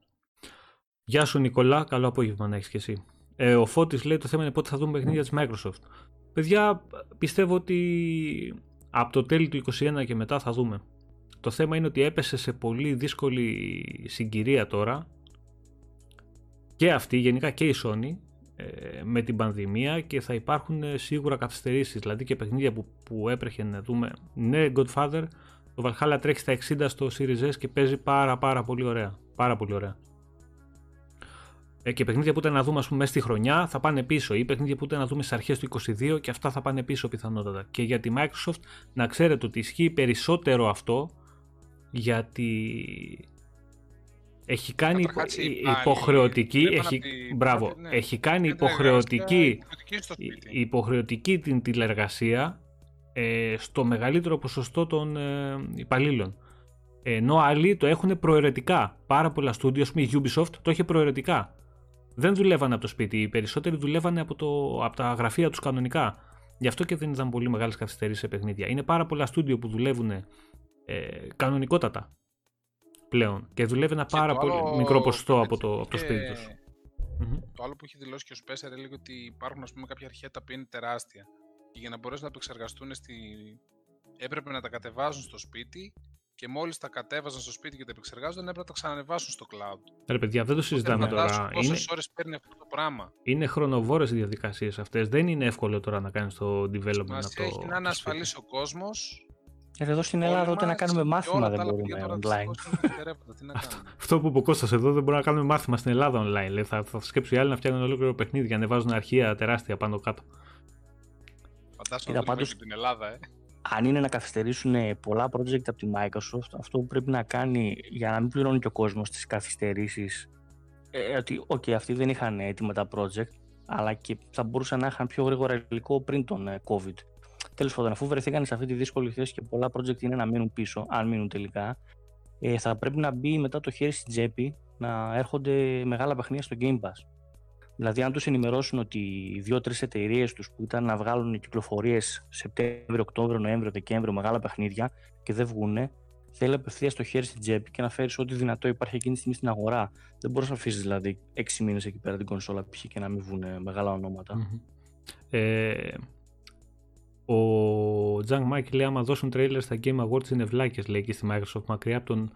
Γεια σου Νικολά, καλό απόγευμα να έχεις και εσύ. Ε, ο Φώτης λέει το θέμα είναι πότε θα δούμε παιχνίδια της Microsoft. Παιδιά, πιστεύω ότι από το τέλη του 2021 και μετά θα δούμε. Το θέμα είναι ότι έπεσε σε πολύ δύσκολη συγκυρία τώρα και αυτή, γενικά και η Sony, ε, με την πανδημία και θα υπάρχουν ε, σίγουρα καθυστερήσεις, δηλαδή και παιχνίδια που, που έπρεχε να δούμε. Ναι, Godfather, το Valhalla τρέχει στα 60 στο Series S και παίζει πάρα πάρα πολύ ωραία. Πάρα πολύ ωραία. Ε, και παιχνίδια που ήταν να δούμε ας πούμε, μέσα στη χρονιά θα πάνε πίσω ή παιχνίδια που ήταν να δούμε στις αρχές του 2022 και αυτά θα πάνε πίσω πιθανότατα. Και για τη Microsoft να ξέρετε ότι ισχύει περισσότερο αυτό γιατί έχει κάνει υποχρεωτική, έχει, μπράβο, ναι, έχει κάνει υποχρεωτική, υποχρεωτική την τηλεργασία ε, στο μεγαλύτερο ποσοστό των ε, υπαλλήλων. Ενώ άλλοι το έχουν προαιρετικά. Πάρα πολλά στούντιο, η Ubisoft το έχει προαιρετικά δεν δουλεύανε από το σπίτι. Οι περισσότεροι δουλεύανε από, το, από τα γραφεία τους κανονικά. Γι' αυτό και δεν ήταν πολύ μεγάλες καθυστερήσεις σε παιχνίδια. Είναι πάρα πολλά στούντιο που δουλεύουν ε, κανονικότατα πλέον και δουλεύει ένα πάρα πολύ μικρό ποσοστό από το, από το σπίτι τους. Το άλλο που έχει δηλώσει και ο Σπέσσερ έλεγε ότι υπάρχουν ας πούμε, κάποια αρχεία τα οποία είναι τεράστια και για να μπορέσουν να το εξεργαστούν στη... έπρεπε να τα κατεβάζουν στο σπίτι και μόλις τα κατέβαζαν στο σπίτι και τα επεξεργάζονταν, έπρεπε να τα ξανανεβάσουν στο cloud. Ρε παιδιά, δεν το συζητάμε τώρα. Πόσες είναι... ώρες παίρνει αυτό το πράγμα. Είναι χρονοβόρες οι διαδικασίες αυτές. Δεν είναι εύκολο τώρα να κάνεις το development. Μας το... έχει να είναι ασφαλής ο κόσμος. Ε, εδώ στην Ελλάδα ούτε να κάνουμε μάθημα δεν μπορούμε online. Αυτό που είπε ο Κώστας εδώ δεν μπορούμε να κάνουμε μάθημα στην Ελλάδα online. θα, θα σκέψουν οι άλλοι να φτιάχνουν ολόκληρο παιχνίδι για να βάζουν αρχεία τεράστια πάνω κάτω. Φαντάζομαι ότι την Ελλάδα, ε αν είναι να καθυστερήσουν πολλά project από τη Microsoft, αυτό που πρέπει να κάνει για να μην πληρώνει και ο κόσμος τις καθυστερήσεις, ε, ότι okay, αυτοί δεν είχαν έτοιμα τα project, αλλά και θα μπορούσαν να είχαν πιο γρήγορα υλικό πριν τον ε, COVID. Τέλος πάντων, αφού βρεθήκαν σε αυτή τη δύσκολη θέση και πολλά project είναι να μείνουν πίσω, αν μείνουν τελικά, ε, θα πρέπει να μπει μετά το χέρι στην τσέπη να έρχονται μεγάλα παιχνίδια στο Game Pass. Δηλαδή, αν τους ενημερώσουν ότι οι δύο-τρεις εταιρείες τους που ήταν να βγάλουν κυκλοφορίες Σεπτέμβριο, Οκτώβριο, Νοέμβριο, Δεκέμβριο, μεγάλα παιχνίδια και δεν βγούνε, θέλει απευθείας το χέρι στην τσέπη και να φέρεις ό,τι δυνατό υπάρχει εκείνη τη στιγμή στην αγορά. Δεν μπορείς να αφήσεις δηλαδή έξι μήνες εκεί πέρα την κονσόλα π.χ. και να μην βγουν μεγάλα ονόματα. Mm-hmm. Ε, ο Junk Mike λέει: Άμα δώσουν τρέιλερ στα Game Awards είναι βλάκες, λέει και στη Microsoft μακριά από τον,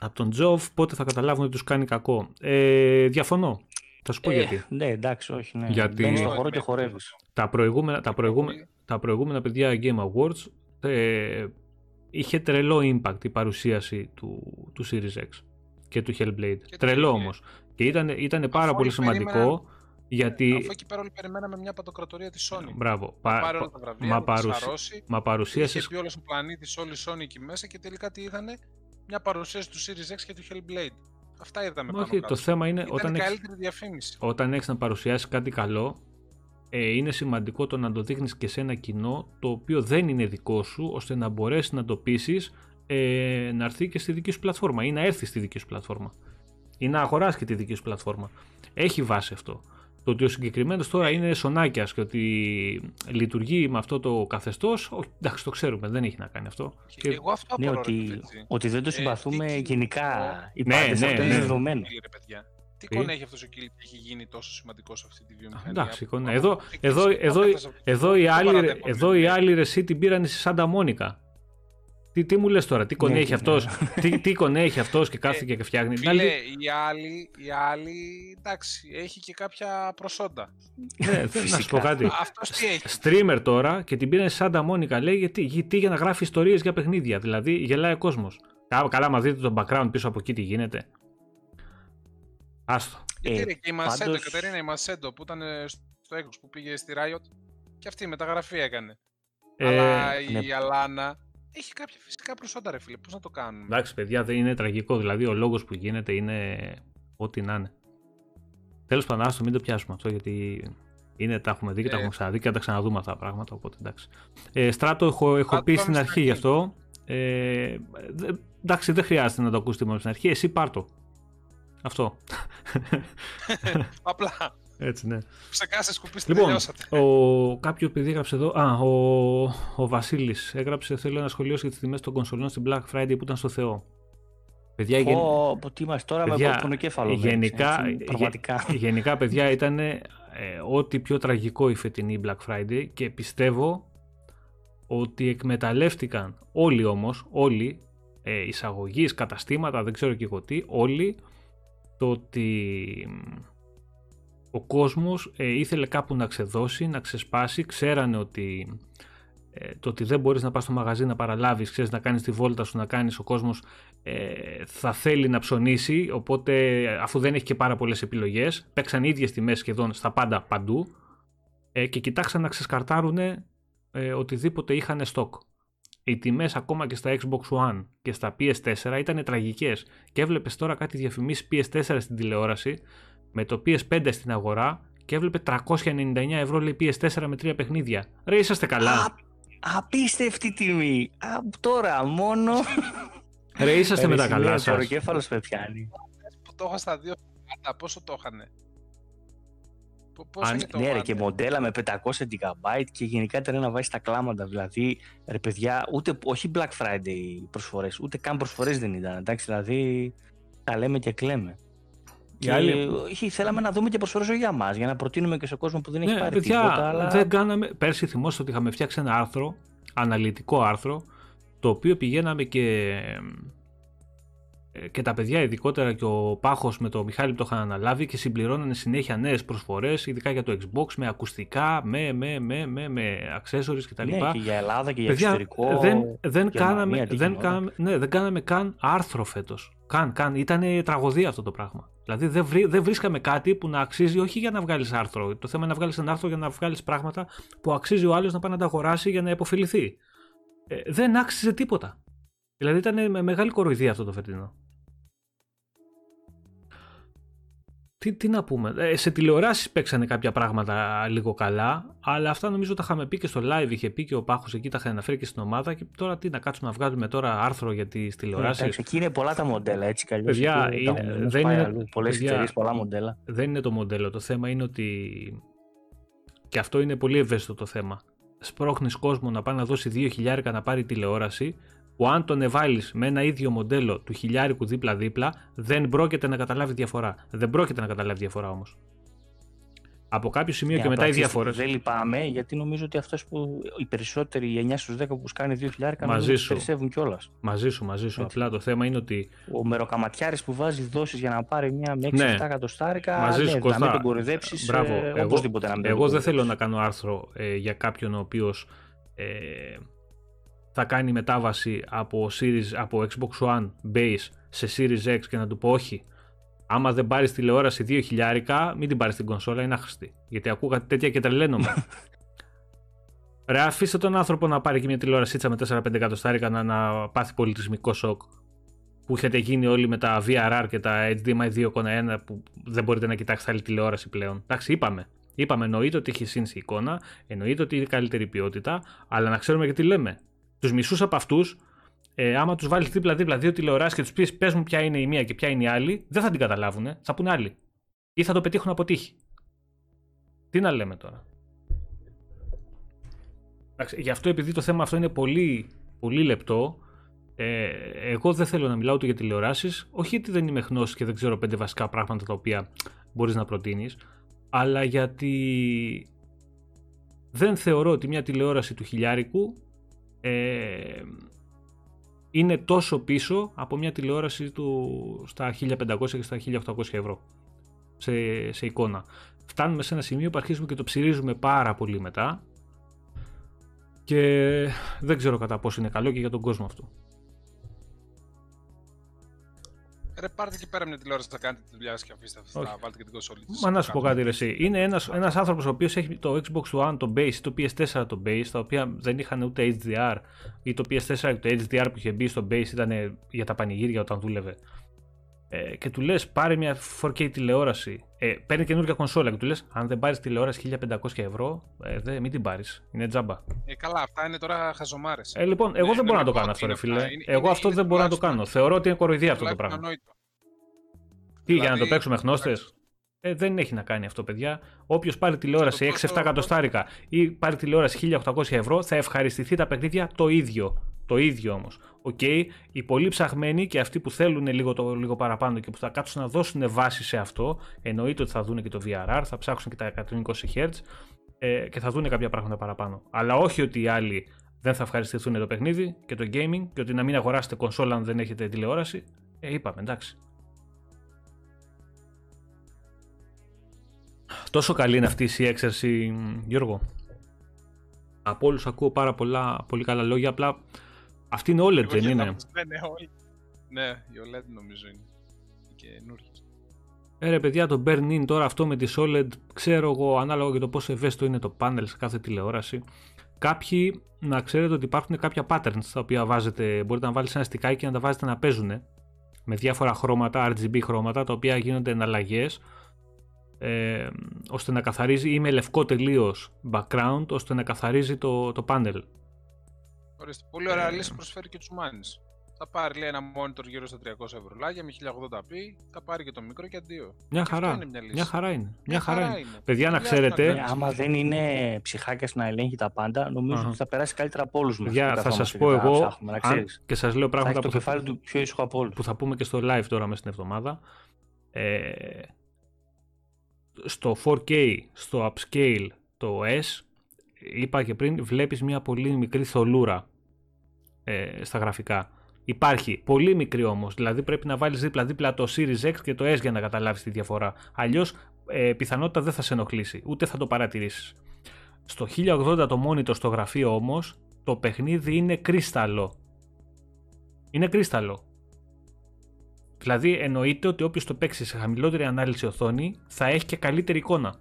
από τον Τζοφ. Πότε θα καταλάβουν ότι τους κάνει κακό. Ε, διαφωνώ. Θα σου πω ε, γιατί. Ναι, εντάξει, όχι. Ναι. Γιατί Μπαίνεις στον χώρο και χορεύεις. Τα προηγούμενα, τα, προηγούμενα, τα προηγούμενα παιδιά Game Awards ε, είχε τρελό impact η παρουσίαση του, του Series X και του Hellblade. Και τρελό όμως. Και ήταν, ήταν πάρα πολύ σημαντικό γιατί... Αφού εκεί πέρα όλοι περιμέναμε μια παντοκρατορία της Sony. Μπράβο. Πα... Πάρε όλα τα βραβεία, μα, παρουσι... μα παρουσίασε. Είχε πει όλος ο πλανήτης, όλη η Sony εκεί μέσα και τελικά τι είχαν, μια παρουσίαση του Series X και του Hellblade. Αυτά είδαμε Όχι, πάνω το θέμα είναι Ήταν όταν καλύτερη έχεις, διαφήμιση. Όταν έχεις να παρουσιάσεις κάτι καλό, ε, είναι σημαντικό το να το δείχνεις και σε ένα κοινό το οποίο δεν είναι δικό σου, ώστε να μπορέσεις να το πείσεις ε, να έρθει και στη δική σου πλατφόρμα ή να έρθει στη δική σου πλατφόρμα ή να αγοράσει και τη δική σου πλατφόρμα. Έχει βάση αυτό. Το ότι ο συγκεκριμένος τώρα είναι σονάκιας και ότι λειτουργεί με αυτό το καθεστώς, εντάξει, το ξέρουμε, δεν έχει να κάνει αυτό. Και, εγώ αυτό ναι, ότι, ότι δεν το ε, συμπαθούμε ε, γενικά. Οι ναι, ναι, ναι, αυτό είναι δεδομένο. Τι εικόνα έχει αυτό ο Κίλ που έχει γίνει τόσο σημαντικό σε αυτή τη βιομηχανία. Εντάξει, εικόνα. Εδώ, εδώ, εδώ, εδώ, οι άλλοι, εδώ οι άλλοι ρεσί την πήραν στη Σάντα Μόνικα. Τι, τι μου λες τώρα, τι κονέ ναι, έχει ναι. αυτός, τι, τι κονέ έχει αυτός και κάθεται και φτιάχνει. Φίλε, οι άλλοι, οι άλλοι, εντάξει, έχει και κάποια προσόντα. Ναι, να σου πω κάτι. Αυτός τι έχει; Streamer τώρα και την πήραν σε Σάντα Μόνικα, λέει γιατί, γιατί για να γράφει ιστορίες για παιχνίδια, δηλαδή γελάει ο κόσμος. Καλά, μας δείτε τον background πίσω από εκεί τι γίνεται. Άστο. Γιατί ε, και η Μασέντο, πάντως... η Κατερίνα η Μασέντο που ήταν στο Έκος που πήγε στη Riot και αυτή η μεταγραφή έκανε. Ε, Αλλά η ναι. Αλάνα έχει κάποια φυσικά προσόντα, ρε φίλε. Πώς να το κάνουμε; Εντάξει, παιδιά, δεν είναι τραγικό. Δηλαδή, ο λόγος που γίνεται είναι ό,τι να είναι. Τέλος πάντων, άστο, μην το πιάσουμε αυτό γιατί είναι, τα έχουμε δει και τα ε. έχουμε ξαναδεί και θα τα ξαναδούμε αυτά τα πράγματα. Οπότε εντάξει. Ε, στράτο, έχω, έχω πει στην αρχή γι' αυτό. Ε, εντάξει, δεν χρειάζεται να το ακούσετε μόνο στην αρχή. Εσύ πάρ το. Αυτό. Απλά. Έτσι, ναι. Ξεκάσε σκουπίστε, λοιπόν, τελειώσατε. Ο... Κάποιος παιδί έγραψε εδώ. Α, ο, ο Βασίλης έγραψε. Θέλω ένα σχολείο για τις τιμές των κονσολών στην Black Friday που ήταν στο Θεό. Παιδιά, γεν... oh, τι είμαστε τώρα παιδιά, με πονοκέφαλο. Γενικά, έτσι, πραγματικά. γενικά, παιδιά, ήταν ε, ό,τι πιο τραγικό η φετινή Black Friday και πιστεύω ότι εκμεταλλεύτηκαν όλοι όμως, όλοι, ε, εισαγωγείς, καταστήματα, δεν ξέρω και εγώ τι, όλοι, το ότι ο κόσμος ε, ήθελε κάπου να ξεδώσει, να ξεσπάσει, ξέρανε ότι ε, το ότι δεν μπορείς να πας στο μαγαζί να παραλάβεις, ξέρεις να κάνεις τη βόλτα σου, να κάνεις ο κόσμος ε, θα θέλει να ψωνίσει, οπότε αφού δεν έχει και πάρα πολλές επιλογές, παίξαν ίδιες τιμές σχεδόν στα πάντα παντού ε, και κοιτάξαν να ξεσκαρτάρουν ε, οτιδήποτε είχαν στόκ. Οι τιμές ακόμα και στα Xbox One και στα PS4 ήταν τραγικές. Και έβλεπες τώρα κάτι διαφημίσεις PS4 στην τηλεόραση με το PS5 στην αγορά και έβλεπε 399 ευρώ λέει PS4 με τρία παιχνίδια. Ρε είσαστε καλά. Α, απίστευτη τιμή. Α, τώρα μόνο... Ρε είσαστε με τα καλά σας. Ο κέφαλος με πιάνει. Που το έχω στα δύο πόσο το είχανε. Αν, ναι, ρε, και μοντέλα με 500 GB και γενικά ήταν να βάζει τα κλάματα. Δηλαδή, ρε παιδιά, ούτε, όχι Black Friday προσφορές, ούτε καν προσφορές δεν ήταν. Εντάξει, δηλαδή, τα λέμε και κλαίμε. Και άλλη... θέλαμε να δούμε και προσφορέ για μας, για να προτείνουμε και σε κόσμο που δεν έχει ναι, πάρει παιδιά, τίποτα. Αλλά... Δεν κάναμε... Πέρσι θυμόστε ότι είχαμε φτιάξει ένα άρθρο, αναλυτικό άρθρο, το οποίο πηγαίναμε και ε, και τα παιδιά, ειδικότερα και ο Πάχος με το Μιχάλη που το είχαν αναλάβει και συμπληρώνανε συνέχεια νέες προσφορές, ειδικά για το Xbox, με ακουστικά, με, με, με, με, με accessories κτλ. Ναι, και για Ελλάδα και για παιδιά, εξωτερικό. Δεν, δεν, κάναμε, δεν, κάναμε, ναι, δεν κάναμε καν άρθρο φέτος. Καν, καν. Ήταν τραγωδία αυτό το πράγμα. Δηλαδή δεν, βρή, δεν βρίσκαμε κάτι που να αξίζει όχι για να βγάλεις άρθρο. Το θέμα είναι να βγάλεις ένα άρθρο για να βγάλεις πράγματα που αξίζει ο άλλος να πάει να τα αγοράσει για να υποφεληθεί. Ε, δεν άξιζε τίποτα. Δηλαδή ήταν με μεγάλη κοροϊδία αυτό το φετινό. Τι, τι να πούμε. Ε, σε τηλεοράσεις παίξανε κάποια πράγματα λίγο καλά, αλλά αυτά νομίζω τα είχαμε πει και στο live. Είχε πει και ο Πάχος εκεί, τα είχαν αναφέρει και στην ομάδα. Και τώρα τι να κάτσουμε να βγάλουμε τώρα άρθρο για τις τηλεοράσεις. Εκεί είναι πολλά τα μοντέλα, έτσι κι Παιδιά, είναι, δεν είναι. Πολλές εταιρείες, πολλά μοντέλα. Δεν είναι το μοντέλο. Το θέμα είναι ότι. Και αυτό είναι πολύ ευαίσθητο το θέμα. Σπρώχνεις κόσμο να πάει να δώσει 2.000 να πάρει τηλεόραση που αν τον εβάλει με ένα ίδιο μοντέλο του χιλιάρικου δίπλα-δίπλα, δεν πρόκειται να καταλάβει διαφορά. Δεν πρόκειται να καταλάβει διαφορά όμως. Από κάποιο σημείο και μετά οι διαφορές. Δεν λυπάμαι, γιατί νομίζω ότι αυτός που οι περισσότεροι, οι 9 στους 10 που σκάνε 2.000 μαζί σου. περισσεύουν κιόλας. Μαζί σου, μαζί σου. Απλά το θέμα είναι ότι. Ο μεροκαματιάρης που βάζει δόσεις για να πάρει μια με 6-7 ναι. εκατοστάρικα. Μαζί σου, ναι, να μην τον κορυδέψει. Μπράβο. Ε, εγώ, να εγώ δεν θέλω να κάνω άρθρο ε, για κάποιον ο οποίος. Ε, θα κάνει μετάβαση από, Series, από Xbox One Base σε Series X και να του πω όχι. Άμα δεν πάρεις τηλεόραση 2 χιλιάρικα, μην την πάρεις στην κονσόλα, είναι άχρηστη. Γιατί ακούω κάτι τέτοια και τρελαίνομαι. Ρε, αφήστε τον άνθρωπο να πάρει και μια τηλεόραση με 4-5 εκατοστάρικα να, να πάθει πολιτισμικό σοκ. Που έχετε γίνει όλοι με τα VRR και τα HDMI 2.1 που δεν μπορείτε να κοιτάξετε άλλη τηλεόραση πλέον. Εντάξει, είπαμε. Είπαμε, εννοείται ότι έχει σύνση εικόνα, εννοείται ότι είναι καλύτερη ποιότητα, αλλά να ξέρουμε και τι λέμε τους μισούς από αυτούς, ε, άμα τους βάλεις δίπλα-δίπλα δύο τηλεοράσεις και τους πεις πες μου ποια είναι η μία και ποια είναι η άλλη, δεν θα την καταλάβουν. Θα πούνε άλλοι. Ή θα το πετύχουν από τύχη. Τι να λέμε τώρα. Εντάξει, γι' αυτό επειδή το θέμα αυτό είναι πολύ, πολύ λεπτό, ε, εγώ δεν θέλω να μιλάω ούτε για τηλεοράσεις. Όχι γιατί δεν είμαι γνώσης και δεν ξέρω πέντε βασικά πράγματα τα οποία μπορείς να προτείνεις, αλλά γιατί δεν θεωρώ ότι μια τηλεόραση του χιλιάρικου ε, είναι τόσο πίσω από μια τηλεόραση του στα 1500 και στα 1800 ευρώ σε, σε εικόνα. Φτάνουμε σε ένα σημείο που αρχίζουμε και το ψυρίζουμε πάρα πολύ μετά και δεν ξέρω κατά πόσο είναι καλό και για τον κόσμο αυτό. Ρε, πάρτε και πέρα μια τηλεόραση να κάνετε τη δουλειά σας και αφήστε αυτά. Να βάλετε και την κονσόλη Μα να σου πω κάτι, ρε, εσύ. Είναι ένα ένας άνθρωπος ο οποίος έχει το Xbox One, το Base, το PS4 το Base, τα οποία δεν είχαν ούτε HDR, ή το PS4 το HDR που είχε μπει στο Base ήταν για τα πανηγύρια όταν δούλευε. Ε, και του λες, πάρε μια 4K τηλεόραση. Ε, παίρνει καινούργια κονσόλα και του λες, αν δεν πάρεις τηλεόραση 1500 ευρώ, ε, δε, μην την πάρεις. Είναι τζάμπα. Ε, καλά, αυτά είναι τώρα χαζομάρες. Ε, λοιπόν, εγώ ε, δεν μπορώ να το κάνω αυτό, ρε φίλε. Είναι, εγώ είναι, αυτό είναι δεν μπορώ να το κάνω. Θεωρώ ότι είναι κοροϊδία αυτό το πράγμα. Ανόητο. Τι, για να το δηλαδή, παίξουμε γνώστες; Ε, δεν έχει να κάνει αυτό, παιδιά. Όποιος πάρει τηλεόραση 6-7 εκατοστάρικα ή πάρει τηλεόραση 1800 ευρώ, θα ευχαριστηθεί τα παιχνίδια το ίδιο. Το ίδιο όμως. Ok, okay, οι πολύ ψαχμένοι και αυτοί που θέλουν λίγο, το, λίγο παραπάνω και που θα κάτσουν να δώσουν βάση σε αυτό, εννοείται ότι θα δουν και το VRR, θα ψάξουν και τα 120 Hz ε, και θα δουν κάποια πράγματα παραπάνω. Αλλά όχι ότι οι άλλοι δεν θα ευχαριστηθούν το παιχνίδι και το gaming και ότι να μην αγοράσετε κονσόλα αν δεν έχετε τηλεόραση. Ε, είπαμε, εντάξει. Τόσο καλή είναι αυτή η έξαρση, Γιώργο. Από όλους ακούω πάρα πολλά, πολύ καλά λόγια. Απλά αυτή είναι OLED, δεν είναι; Ναι, ναι, ναι, η OLED νομίζω είναι. Και καινούργια. Ε, ρε παιδιά, το burn in τώρα αυτό με τη OLED, ξέρω εγώ, ανάλογα για το πόσο ευαίσθητο είναι το πάνελ σε κάθε τηλεόραση. Κάποιοι, να ξέρετε ότι υπάρχουν κάποια patterns τα οποία βάζετε, μπορείτε να βάλετε ένα στικάκι και να τα βάζετε να παίζουν με διάφορα χρώματα, RGB χρώματα, τα οποία γίνονται εναλλαγές ε, ώστε να καθαρίζει ή με λευκό τελείως background ώστε να καθαρίζει το, το panel. Ορίστε. Πολύ ωραία ε, λύση προσφέρει και τους Μάνι. Θα πάρει λέει, ένα monitor γύρω στα 300 ευρώ με 1080p, θα πάρει και το μικρό και αντίο. Μια χαρά. Είναι μια, λύση. μια χαρά είναι. Μια, χαρά είναι. είναι. Παιδιά, να ξέρετε. Ε, άμα δεν είναι ψυχάκιας να ελέγχει τα πάντα, νομίζω ότι θα περάσει καλύτερα από όλους μα. Παιδιά, θα σας πω εγώ. αν, και σας λέω πράγματα που, θα, του πιο από που θα πούμε και στο live τώρα μέσα στην εβδομάδα. Ε, στο 4K, στο upscale, το S, είπα και πριν, βλέπεις μια πολύ μικρή θολούρα ε, στα γραφικά. Υπάρχει, πολύ μικρή όμως, δηλαδή πρέπει να βάλεις δίπλα-δίπλα το Series X και το S για να καταλάβεις τη διαφορά. Αλλιώς ε, πιθανότητα δεν θα σε ενοχλήσει, ούτε θα το παρατηρήσεις. Στο 1080 το monitor στο γραφείο όμως, το παιχνίδι είναι κρίσταλο. Είναι κρίσταλο. Δηλαδή εννοείται ότι όποιος το παίξει σε χαμηλότερη ανάλυση οθόνη θα έχει και καλύτερη εικόνα.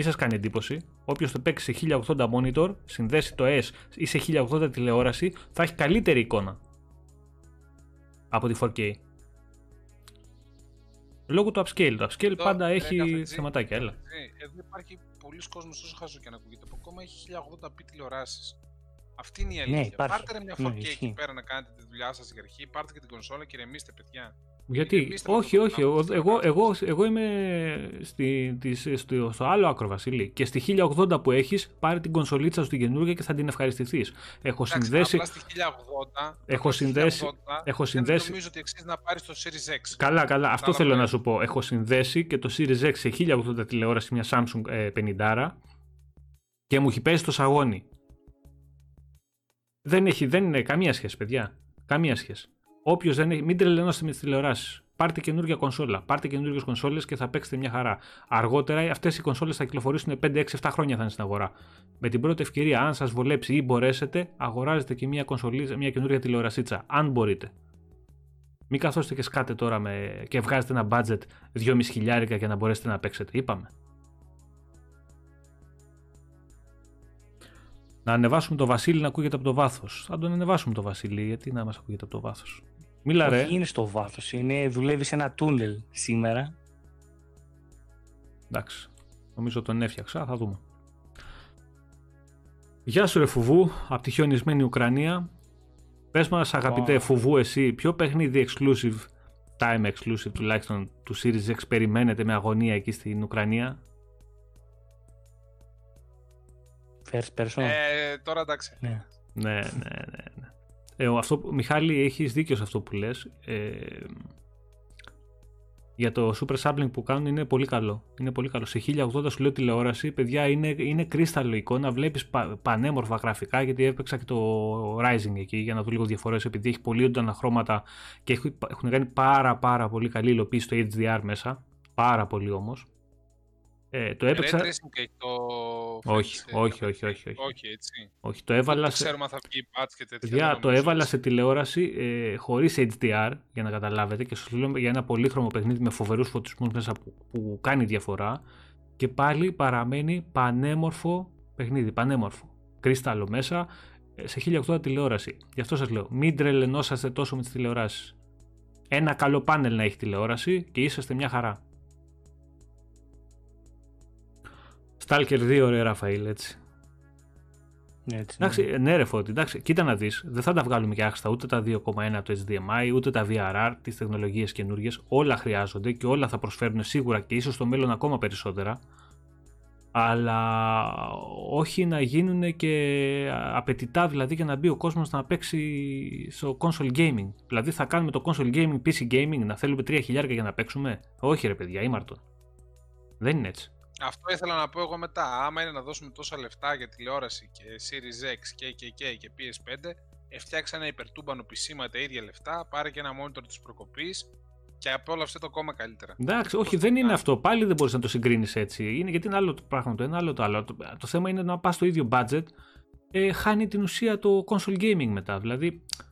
Μην σας κάνει εντύπωση. Όποιος το παίξει σε 1080 monitor, συνδέσει το S ή σε 1080 τηλεόραση, θα έχει καλύτερη εικόνα από τη 4K. Λόγω του upscale. Το upscale Εδώ, πάντα ρε, έχει καφετζή, θεματάκια. Έλα. καφετζή, Εδώ υπάρχει πολλοί κόσμος όσο χάσω και να ακούγεται. Από ακόμα έχει 1080p τηλεοράσεις. Αυτή είναι η αλήθεια. υπάρχει. Πάρτε ρε μια Ναι, 4K εκεί ισχύει. πέρα να κάνετε τη δουλειά σας για αρχή. Πάρτε και την κονσόλα και ρεμίστε, παιδιά. Γιατί, Εμείς θα όχι, το όχι. κάνουμε Εγώ, στην εγώ, Ελλάδα. εγώ, εγώ είμαι στη, της- στο, στο άλλο άκρο, Βασίλη. Και στη 1080 που έχεις, πάρε την κονσολίτσα σου την καινούργια και θα την ευχαριστηθείς. Έχω Εντάξει, συνδέσει... Απλά στη 1080. Έχω απλά στη συνδέσει- 1080, έχω δεν συνδέσει- νομίζω ότι αξίζει να πάρεις το Series X. Καλά, καλά. Αυτό Κατάλαβα, θέλω ε. να σου πω. Έχω συνδέσει και το Series X σε 1080 τηλεόραση, μια Samsung ε, 50 και μου έχει πέσει το σαγόνι. Δεν έχει, δεν είναι καμία σχέση, παιδιά. Καμία σχέση. Όποιος δεν έχει, μην τρελαινόστε με τις τηλεοράσεις. Πάρτε καινούργια κονσόλα. Πάρτε καινούργιες κονσόλες και θα παίξετε μια χαρά. Αργότερα αυτές οι κονσόλες θα κυκλοφορήσουν 5, 6, 7 χρόνια θα είναι στην αγορά. Με την πρώτη ευκαιρία, αν σας βολέψει ή μπορέσετε, αγοράζετε και μια, κονσολή, μια καινούργια τηλεορασίτσα. Αν μπορείτε. Μην καθόσετε και σκάτε τώρα με... και βγάζετε ένα budget 2,5 χιλιάρικα για να μπορέσετε να παίξετε. Είπαμε. Να ανεβάσουμε το Βασίλη να ακούγεται από το βάθος. Θα τον ανεβάσουμε το Βασίλη, γιατί να μας ακούγεται από το βάθος. Μίλα ρε. Όχι, είναι στο βάθος. Είναι, δουλεύει σε ένα τούνελ σήμερα. Εντάξει. Νομίζω τον έφτιαξα, θα δούμε. Γεια σου ρε Φουβού, από τη χιονισμένη Ουκρανία. Πες μας αγαπητέ Wow. Φουβού εσύ, ποιο παιχνίδι exclusive, time exclusive τουλάχιστον του Series X περιμένετε με αγωνία εκεί στην Ουκρανία; First person. Ε, τώρα εντάξει. Ναι. ναι, ναι, ναι. ναι. Ε, ο- αυτό, που- Μιχάλη, έχεις δίκιο σε αυτό που λες. Ε, για το super sampling που κάνουν είναι πολύ καλό. Είναι πολύ καλό. Σε 1080 σου λέω τηλεόραση, παιδιά, είναι, είναι κρίσταλλο εικόνα. Βλέπεις πα, πανέμορφα γραφικά, γιατί έπαιξα και το Rising εκεί για να δω λίγο διαφορές, επειδή έχει πολύ έντονα χρώματα και έχουν, έχουν κάνει πάρα πάρα πολύ καλή υλοποίηση στο HDR μέσα. Πάρα πολύ όμως. Ε, το έπαιξα... Ray tracing και το... Όχι, Flex, ε, όχι, για όχι, όχι, όχι. Όχι, έτσι. Όχι, το έβαλα Δεν σε... ξέρουμε αν θα βγει patch και τέτοια. Παιδιά, δεν το νομίζω, έβαλα έτσι. σε τηλεόραση ε, χωρίς HDR, για να καταλάβετε, και σας λέω για ένα πολύχρωμο παιχνίδι με φοβερούς φωτισμούς μέσα που, που κάνει διαφορά και πάλι παραμένει πανέμορφο παιχνίδι, πανέμορφο. Κρίσταλο μέσα, ε, σε 1080 τηλεόραση. Γι' αυτό σας λέω, μην τρελαινόσαστε τόσο με τις τηλεοράσεις. Ένα καλό πάνελ να έχει τηλεόραση και είσαστε μια χαρά. Stalker 2 ρε Ραφαήλ, έτσι. Έτσι, Εντάξει, ε, ναι, ρε Φώτη, εντάξει, κοίτα να δεις. Δεν θα τα βγάλουμε και άξτα ούτε τα 2,1 από το HDMI, ούτε τα VRR, τις τεχνολογίες καινούργιες. Όλα χρειάζονται και όλα θα προσφέρουν σίγουρα και ίσως στο μέλλον ακόμα περισσότερα. Αλλά όχι να γίνουν και απαιτητά δηλαδή για να μπει ο κόσμος να παίξει στο console gaming. Δηλαδή θα κάνουμε το console gaming PC gaming να θέλουμε 3 χιλιάρια για να παίξουμε. Όχι ρε παιδιά, ήμαρτον. Δεν είναι έτσι. Αυτό ήθελα να πω εγώ μετά. Άμα είναι να δώσουμε τόσα λεφτά για τηλεόραση και Series X και, και, και, και PS5, φτιάξε ένα υπερτούμπανο PC με τα ίδια λεφτά, πάρε και ένα monitor της προκοπής και απόλαυσε το ακόμα καλύτερα. Εντάξει, όχι, Πώς δεν το είναι κάνει. αυτό. Πάλι δεν μπορείς να το συγκρίνεις έτσι. Είναι γιατί είναι άλλο το πράγμα το ένα, άλλο το άλλο. Το, το θέμα είναι να πας στο ίδιο budget, ε, χάνει την ουσία το console gaming μετά. Δηλαδή, ε,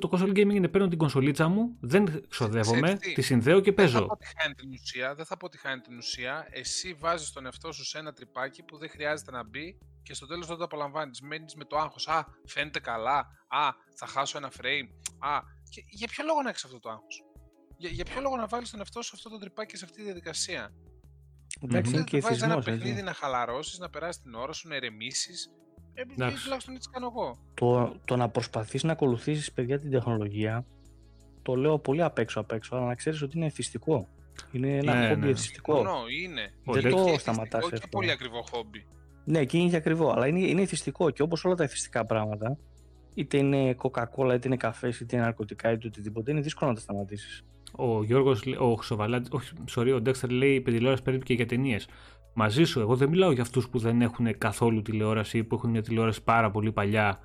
το console gaming είναι παίρνω την κονσολίτσα μου, δεν ξοδεύομαι, Ξέρεις τι, τη συνδέω και Δεν θα παίζω. πω ότι χάνει την ουσία, δεν θα πω ότι χάνει την ουσία. Εσύ βάζεις τον εαυτό σου σε ένα τρυπάκι που δεν χρειάζεται να μπει και στο τέλος δεν το απολαμβάνεις. Μένεις με το άγχος. Α, φαίνεται καλά. Α, θα χάσω ένα frame. Α, και για ποιο λόγο να έχεις αυτό το άγχος; Για, για ποιο λόγο να βάλεις τον εαυτό σου σε αυτό το τρυπάκι, σε αυτή τη διαδικασία; Εντάξει, Μμμ. είναι και βάζεις ένα εθισμός, έτσι. παιχνίδι να χαλαρώσεις, να περάσεις την ώρα σου, να ηρεμήσεις. Ε, Εντάξει. τουλάχιστον έτσι κάνω εγώ. Το, το να προσπαθείς να ακολουθήσεις παιδιά την τεχνολογία το λέω πολύ απ' έξω απ' έξω, αλλά να ξέρεις ότι είναι εθιστικό. Είναι ένα Ναι, χόμπι ναι. εθιστικό. Συμφωνώ, είναι. Όχι, δεν Και το εθιστικό σταματάς Και εύκολα. πολύ ακριβό χόμπι. Ναι, και είναι και ακριβό, αλλά είναι, είναι εθιστικό και όπως όλα τα εθιστικά πράγματα, είτε είναι Coca-Cola, είτε είναι καφές, είτε είναι ναρκωτικά, είτε οτιδήποτε, είναι δύσκολο να τα σταματήσεις. Ο Γιώργος, ο Χρυσοβαλάτη, όχι, sorry, ο Ντέξτερ λέει η τηλεόρασης παίρνει και για ταινίες. Μαζί σου, εγώ δεν μιλάω για αυτούς που δεν έχουν καθόλου τηλεόραση ή που έχουν μια τηλεόραση πάρα πολύ παλιά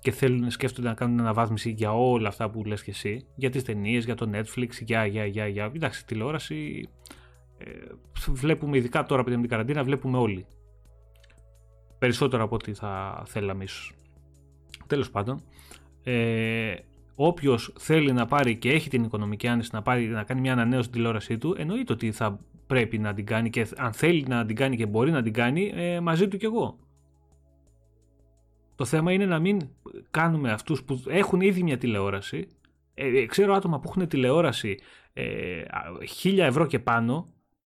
και θέλουν, σκέφτονται να κάνουν αναβάθμιση για όλα αυτά που λες και εσύ, για τις ταινίες, για το Netflix, για, για, για, για. Εντάξει, τηλεόραση ε, βλέπουμε, ειδικά τώρα με την καραντίνα, βλέπουμε όλοι. Περισσότερο από ό,τι θα θέλαμε ίσως. Τέλος πάντων, ε, όποιος θέλει να πάρει και έχει την οικονομική άνεση να, πάρει, να κάνει μια ανανέωση στην τηλεόρασή του, εννοείται ότι θα πρέπει να την κάνει και αν θέλει να την κάνει και μπορεί να την κάνει, ε, μαζί του κι εγώ. Το θέμα είναι να μην κάνουμε αυτούς που έχουν ήδη μια τηλεόραση Ε, ξέρω άτομα που έχουν τηλεόραση ε, 1000 ευρώ και πάνω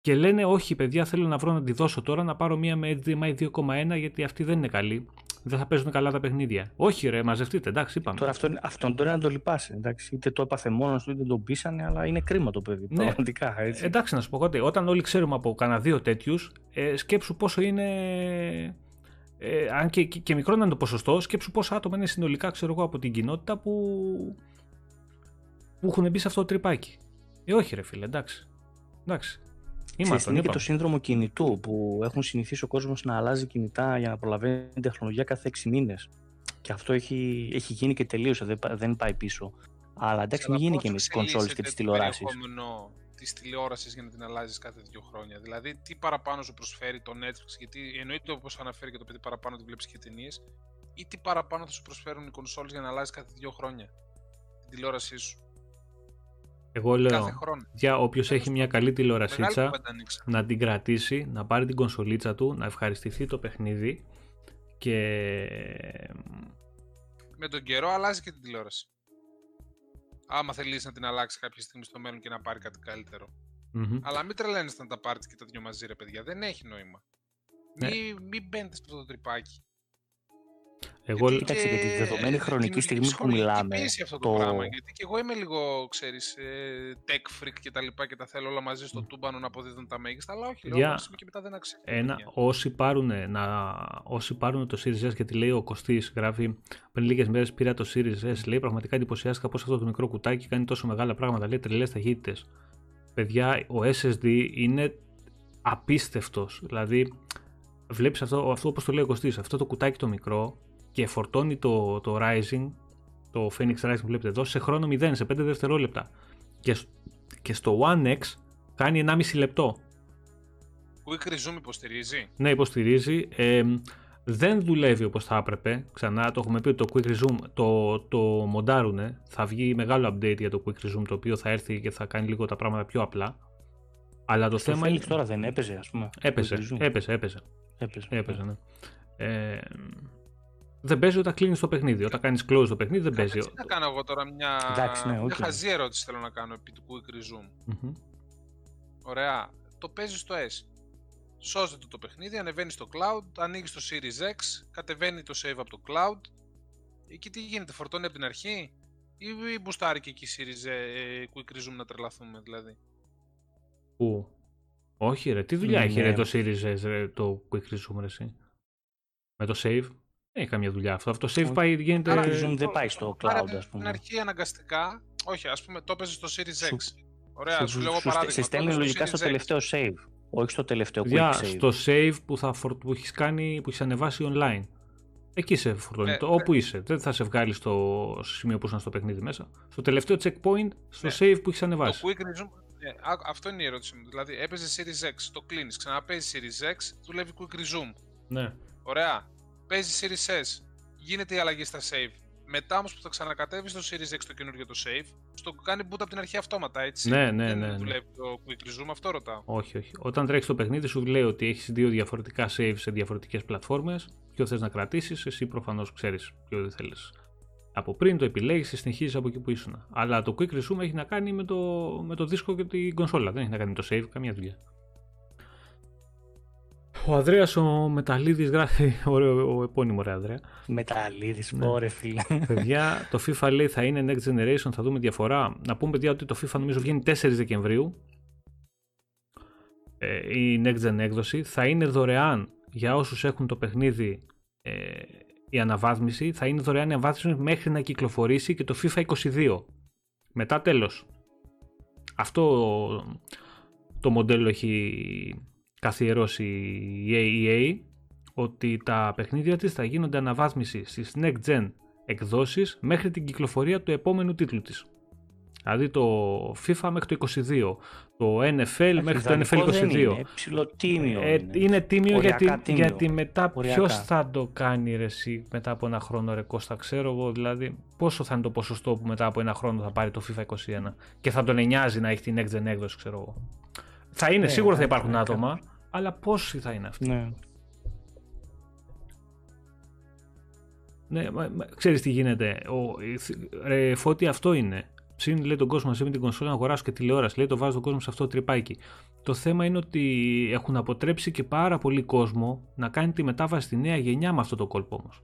και λένε όχι παιδιά θέλω να βρω να τη δώσω τώρα να πάρω μία με HDMI 2.1 γιατί αυτή δεν είναι καλή. Δεν θα παίζουν καλά τα παιχνίδια. Όχι ρε, μαζευτείτε, εντάξει, είπαμε. Τώρα αυτόν, αυτόν τώρα να το λυπάσαι. Εντάξει, είτε το έπαθε μόνος του, είτε τον πείσανε, αλλά είναι κρίμα το παιδί. Ναι. Πραγματικά, έτσι. Εντάξει, να σου πω κάτι. Όταν όλοι ξέρουμε από κανένα δύο τέτοιους, ε, σκέψου πόσο είναι. Ε, αν και, και, και μικρό να είναι το ποσοστό, σκέψου πόσα άτομα είναι συνολικά, ξέρω εγώ, από την κοινότητα που, που έχουν μπει σε αυτό το τρυπάκι. Ε, όχι, ρε φίλε, εντάξει. εντάξει. Είμαστε, είναι και το σύνδρομο κινητού που έχουν συνηθίσει ο κόσμος να αλλάζει κινητά για να προλαβαίνει την τεχνολογία κάθε 6 μήνες. Και αυτό έχει, έχει γίνει και τελείωσε, δεν, δεν πάει πίσω. Αλλά εντάξει, μην γίνει και με τις κονσόλες και τις τηλεοράσεις. της τηλεόρασης για να την αλλάζεις κάθε δύο χρόνια. Δηλαδή, τι παραπάνω σου προσφέρει το Netflix, γιατί εννοείται όπως αναφέρει και το παιδί παραπάνω ότι βλέπεις και ταινίες, ή τι παραπάνω θα σου προσφέρουν οι κονσόλες για να αλλάζεις κάθε δύο χρόνια την τηλεόρασή σου; Εγώ λέω για όποιος έχει μια καλή τηλεορασίτσα να την κρατήσει, να πάρει την κονσολίτσα του, να ευχαριστηθεί το παιχνίδι και... Με τον καιρό αλλάζει και την τηλεόραση. Άμα θέλει να την αλλάξει κάποια στιγμή στο μέλλον και να πάρει κάτι Αλλά μην τρελαίνεστε να τα πάρετε και τα δυο μαζί, ρε παιδιά. Δεν έχει νόημα. Ναι. Μην, μην μπαίνετε στο το τρυπάκι. Εγώ γιατί, Κοίταξε, για τη δεδομένη χρονική στιγμή που μιλάμε. Έχει αυτό το, το πράγμα. Γιατί και εγώ είμαι λίγο, ξέρεις, ε, tech freak και τα λοιπά και τα θέλω όλα μαζί στο τούμπανο να αποδίδουν τα μέγιστα. Αλλά όχι, λέω yeah. και μετά δεν αξίζει. Ένα, όσοι πάρουν, να, όσοι πάρουν το Series S, γιατί λέει ο Κωστής, γράφει πριν λίγες μέρες πήρα το Series S, λέει πραγματικά εντυπωσιάστηκα πώς αυτό το μικρό κουτάκι κάνει τόσο μεγάλα πράγματα. Λέει τρελές ταχύτητες. Παιδιά, ο SSD είναι απίστευτος. Δηλαδή, βλέπεις αυτό, αυτό όπως το λέει ο Κωστής, αυτό το κουτάκι το μικρό και φορτώνει το, το Rising, το Phoenix Rising που βλέπετε εδώ, σε χρόνο 0, σε 5 δευτερόλεπτα. Και, και στο One X κάνει 1,5 λεπτό. Quick Resume υποστηρίζει. Ναι, υποστηρίζει. Ε, δεν δουλεύει όπως θα έπρεπε. Ξανά το έχουμε πει ότι το Quick Resume το, το μοντάρουνε. Θα βγει μεγάλο update για το Quick Resume το οποίο θα έρθει και θα κάνει λίγο τα πράγματα πιο απλά. Αλλά το Στο θέμα είναι... τώρα δεν έπαιζε ας πούμε. Έπαιζε, έπαιζε, έπαιζε. Έπαιζε, έπαιζε ναι. Ε, δεν παίζει όταν κλείνεις το παιχνίδι. Όταν κάνεις close το παιχνίδι, δεν παίζει. Τι να κάνω εγώ τώρα μια, Εντάξει, ναι, okay. μια χαζή ερώτηση θέλω να κάνω επί του Quick Resume. mm Ωραία. Το παίζεις στο S. Σώζεται το παιχνίδι, ανεβαίνει στο cloud, ανοίγεις το Series X, κατεβαίνει το save από το cloud. Εκεί τι γίνεται, φορτώνει από την αρχή ή μπουστάρει και εκεί Series ε, Quick Resume να τρελαθούμε δηλαδή; Πού; Όχι ρε, τι δουλειά ναι, έχει ρε, ναι. το Series S, το Quick Resume ρε, εσύ; Με το save; Έχει καμία δουλειά αυτό. Αυτό save πάει, γίνεται. Άρα, δεν πάει στο cloud, ας πούμε. Στην αρχή αναγκαστικά, όχι, ας πούμε, το έπαιζες στο Series X. Ωραία, σου, λέω παράδειγμα. Σε στέλνει λογικά στο τελευταίο save. Όχι στο τελευταίο quick save. Στο save που, θα, που έχεις κάνει, που έχεις ανεβάσει online. Εκεί σε φορτώνει. Ναι, όπου ναι. είσαι. Δεν θα σε βγάλει στο σημείο που ήσουν στο παιχνίδι μέσα. Στο τελευταίο checkpoint, στο ναι. save που έχεις ανεβάσει. Το quick resume, ναι, αυτό είναι η ερώτηση μου. Δηλαδή, έπαιζες Series X, το κλείνεις, ξαναπέζεις Series X, δουλεύει quick resume. Ναι. Ωραία παίζει Series S, γίνεται η αλλαγή στα save. Μετά όμως που θα ξανακατέβει στο Series X το καινούργιο το save, στο κάνει boot από την αρχή αυτόματα, έτσι. Ναι, ναι, ναι. Δεν δουλεύει το quick resume, αυτό ρωτάω. Όχι, όχι. Όταν τρέχεις το παιχνίδι, σου λέει ότι έχεις δύο διαφορετικά save σε διαφορετικές πλατφόρμες. Ποιο θες να κρατήσεις, εσύ προφανώς ξέρεις ποιο δεν θέλεις. Από πριν το επιλέγεις και συνεχίζεις από εκεί που ήσουν. Αλλά το quick resume έχει να κάνει με το, με το δίσκο και την κονσόλα. Δεν έχει να κάνει με το save, καμία δουλειά. Ο Ανδρέας ο Μεταλλίδη γράφει. Ωραίο, ο επώνυμο ρε Ανδρέα. Μεταλλίδη, ναι. ωραία φίλε. Παιδιά, το FIFA λέει θα είναι Next Generation, θα δούμε διαφορά. Να πούμε παιδιά ότι το FIFA νομίζω βγαίνει 4 Δεκεμβρίου. Ε, η Next Gen έκδοση. Θα είναι δωρεάν για όσους έχουν το παιχνίδι ε, η αναβάθμιση. Θα είναι δωρεάν η αναβάθμιση μέχρι να κυκλοφορήσει και το FIFA 22. Μετά τέλος. Αυτό το μοντέλο έχει καθιερώσει η EA ότι τα παιχνίδια της θα γίνονται αναβάθμιση στις next gen εκδόσεις μέχρι την κυκλοφορία του επόμενου τίτλου της. Δηλαδή το FIFA μέχρι το 22, το NFL μέχρι το NFL 22. Είναι ψηλοτίμιο. Ε, είναι. είναι τίμιο γιατί, γιατί μετά ποιος θα το κάνει ρε, εσύ, μετά από ένα χρόνο ρε Κώστα, ξέρω εγώ δηλαδή πόσο θα είναι το ποσοστό που μετά από ένα χρόνο θα πάρει το FIFA 21 και θα τον νοιάζει να έχει την next gen έκδοση ξέρω εγώ. Θα είναι, ναι, σίγουρα θα υπάρχουν άτομα, αλλά πόσοι θα είναι αυτοί; Ναι. Ναι, μα, μα, ξέρεις τι γίνεται. Ο, ρε, φώτη αυτό είναι. Συν λέει τον κόσμο μαζί με την κονσόλα να αγοράσω και τηλεόραση. Λέει το βάζω τον κόσμο σε αυτό το τρυπάκι. Το θέμα είναι ότι έχουν αποτρέψει και πάρα πολύ κόσμο να κάνει τη μετάβαση στη νέα γενιά με αυτό το κόλπο όμως.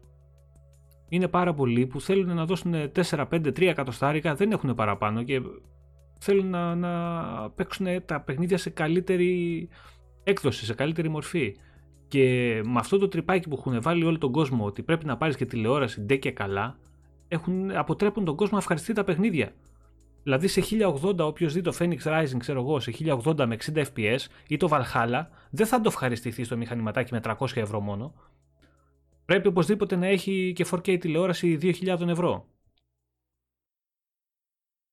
Είναι πάρα πολλοί που θέλουν να δώσουν 4, 5, 3 εκατοστάρικα, δεν έχουν παραπάνω και θέλουν να, να παίξουν τα παιχνίδια σε καλύτερη έκδοση, σε καλύτερη μορφή. Και με αυτό το τρυπάκι που έχουν βάλει όλο τον κόσμο ότι πρέπει να πάρεις και τηλεόραση ντε και καλά, έχουν, αποτρέπουν τον κόσμο να ευχαριστεί τα παιχνίδια. Δηλαδή σε 1080 όποιος δει το Phoenix Rising, ξέρω εγώ, σε 1080 με 60 FPS ή το Valhalla, δεν θα το ευχαριστηθεί στο μηχανηματάκι με 300 ευρώ μόνο. Πρέπει οπωσδήποτε να έχει και 4K τηλεόραση 2.000 ευρώ.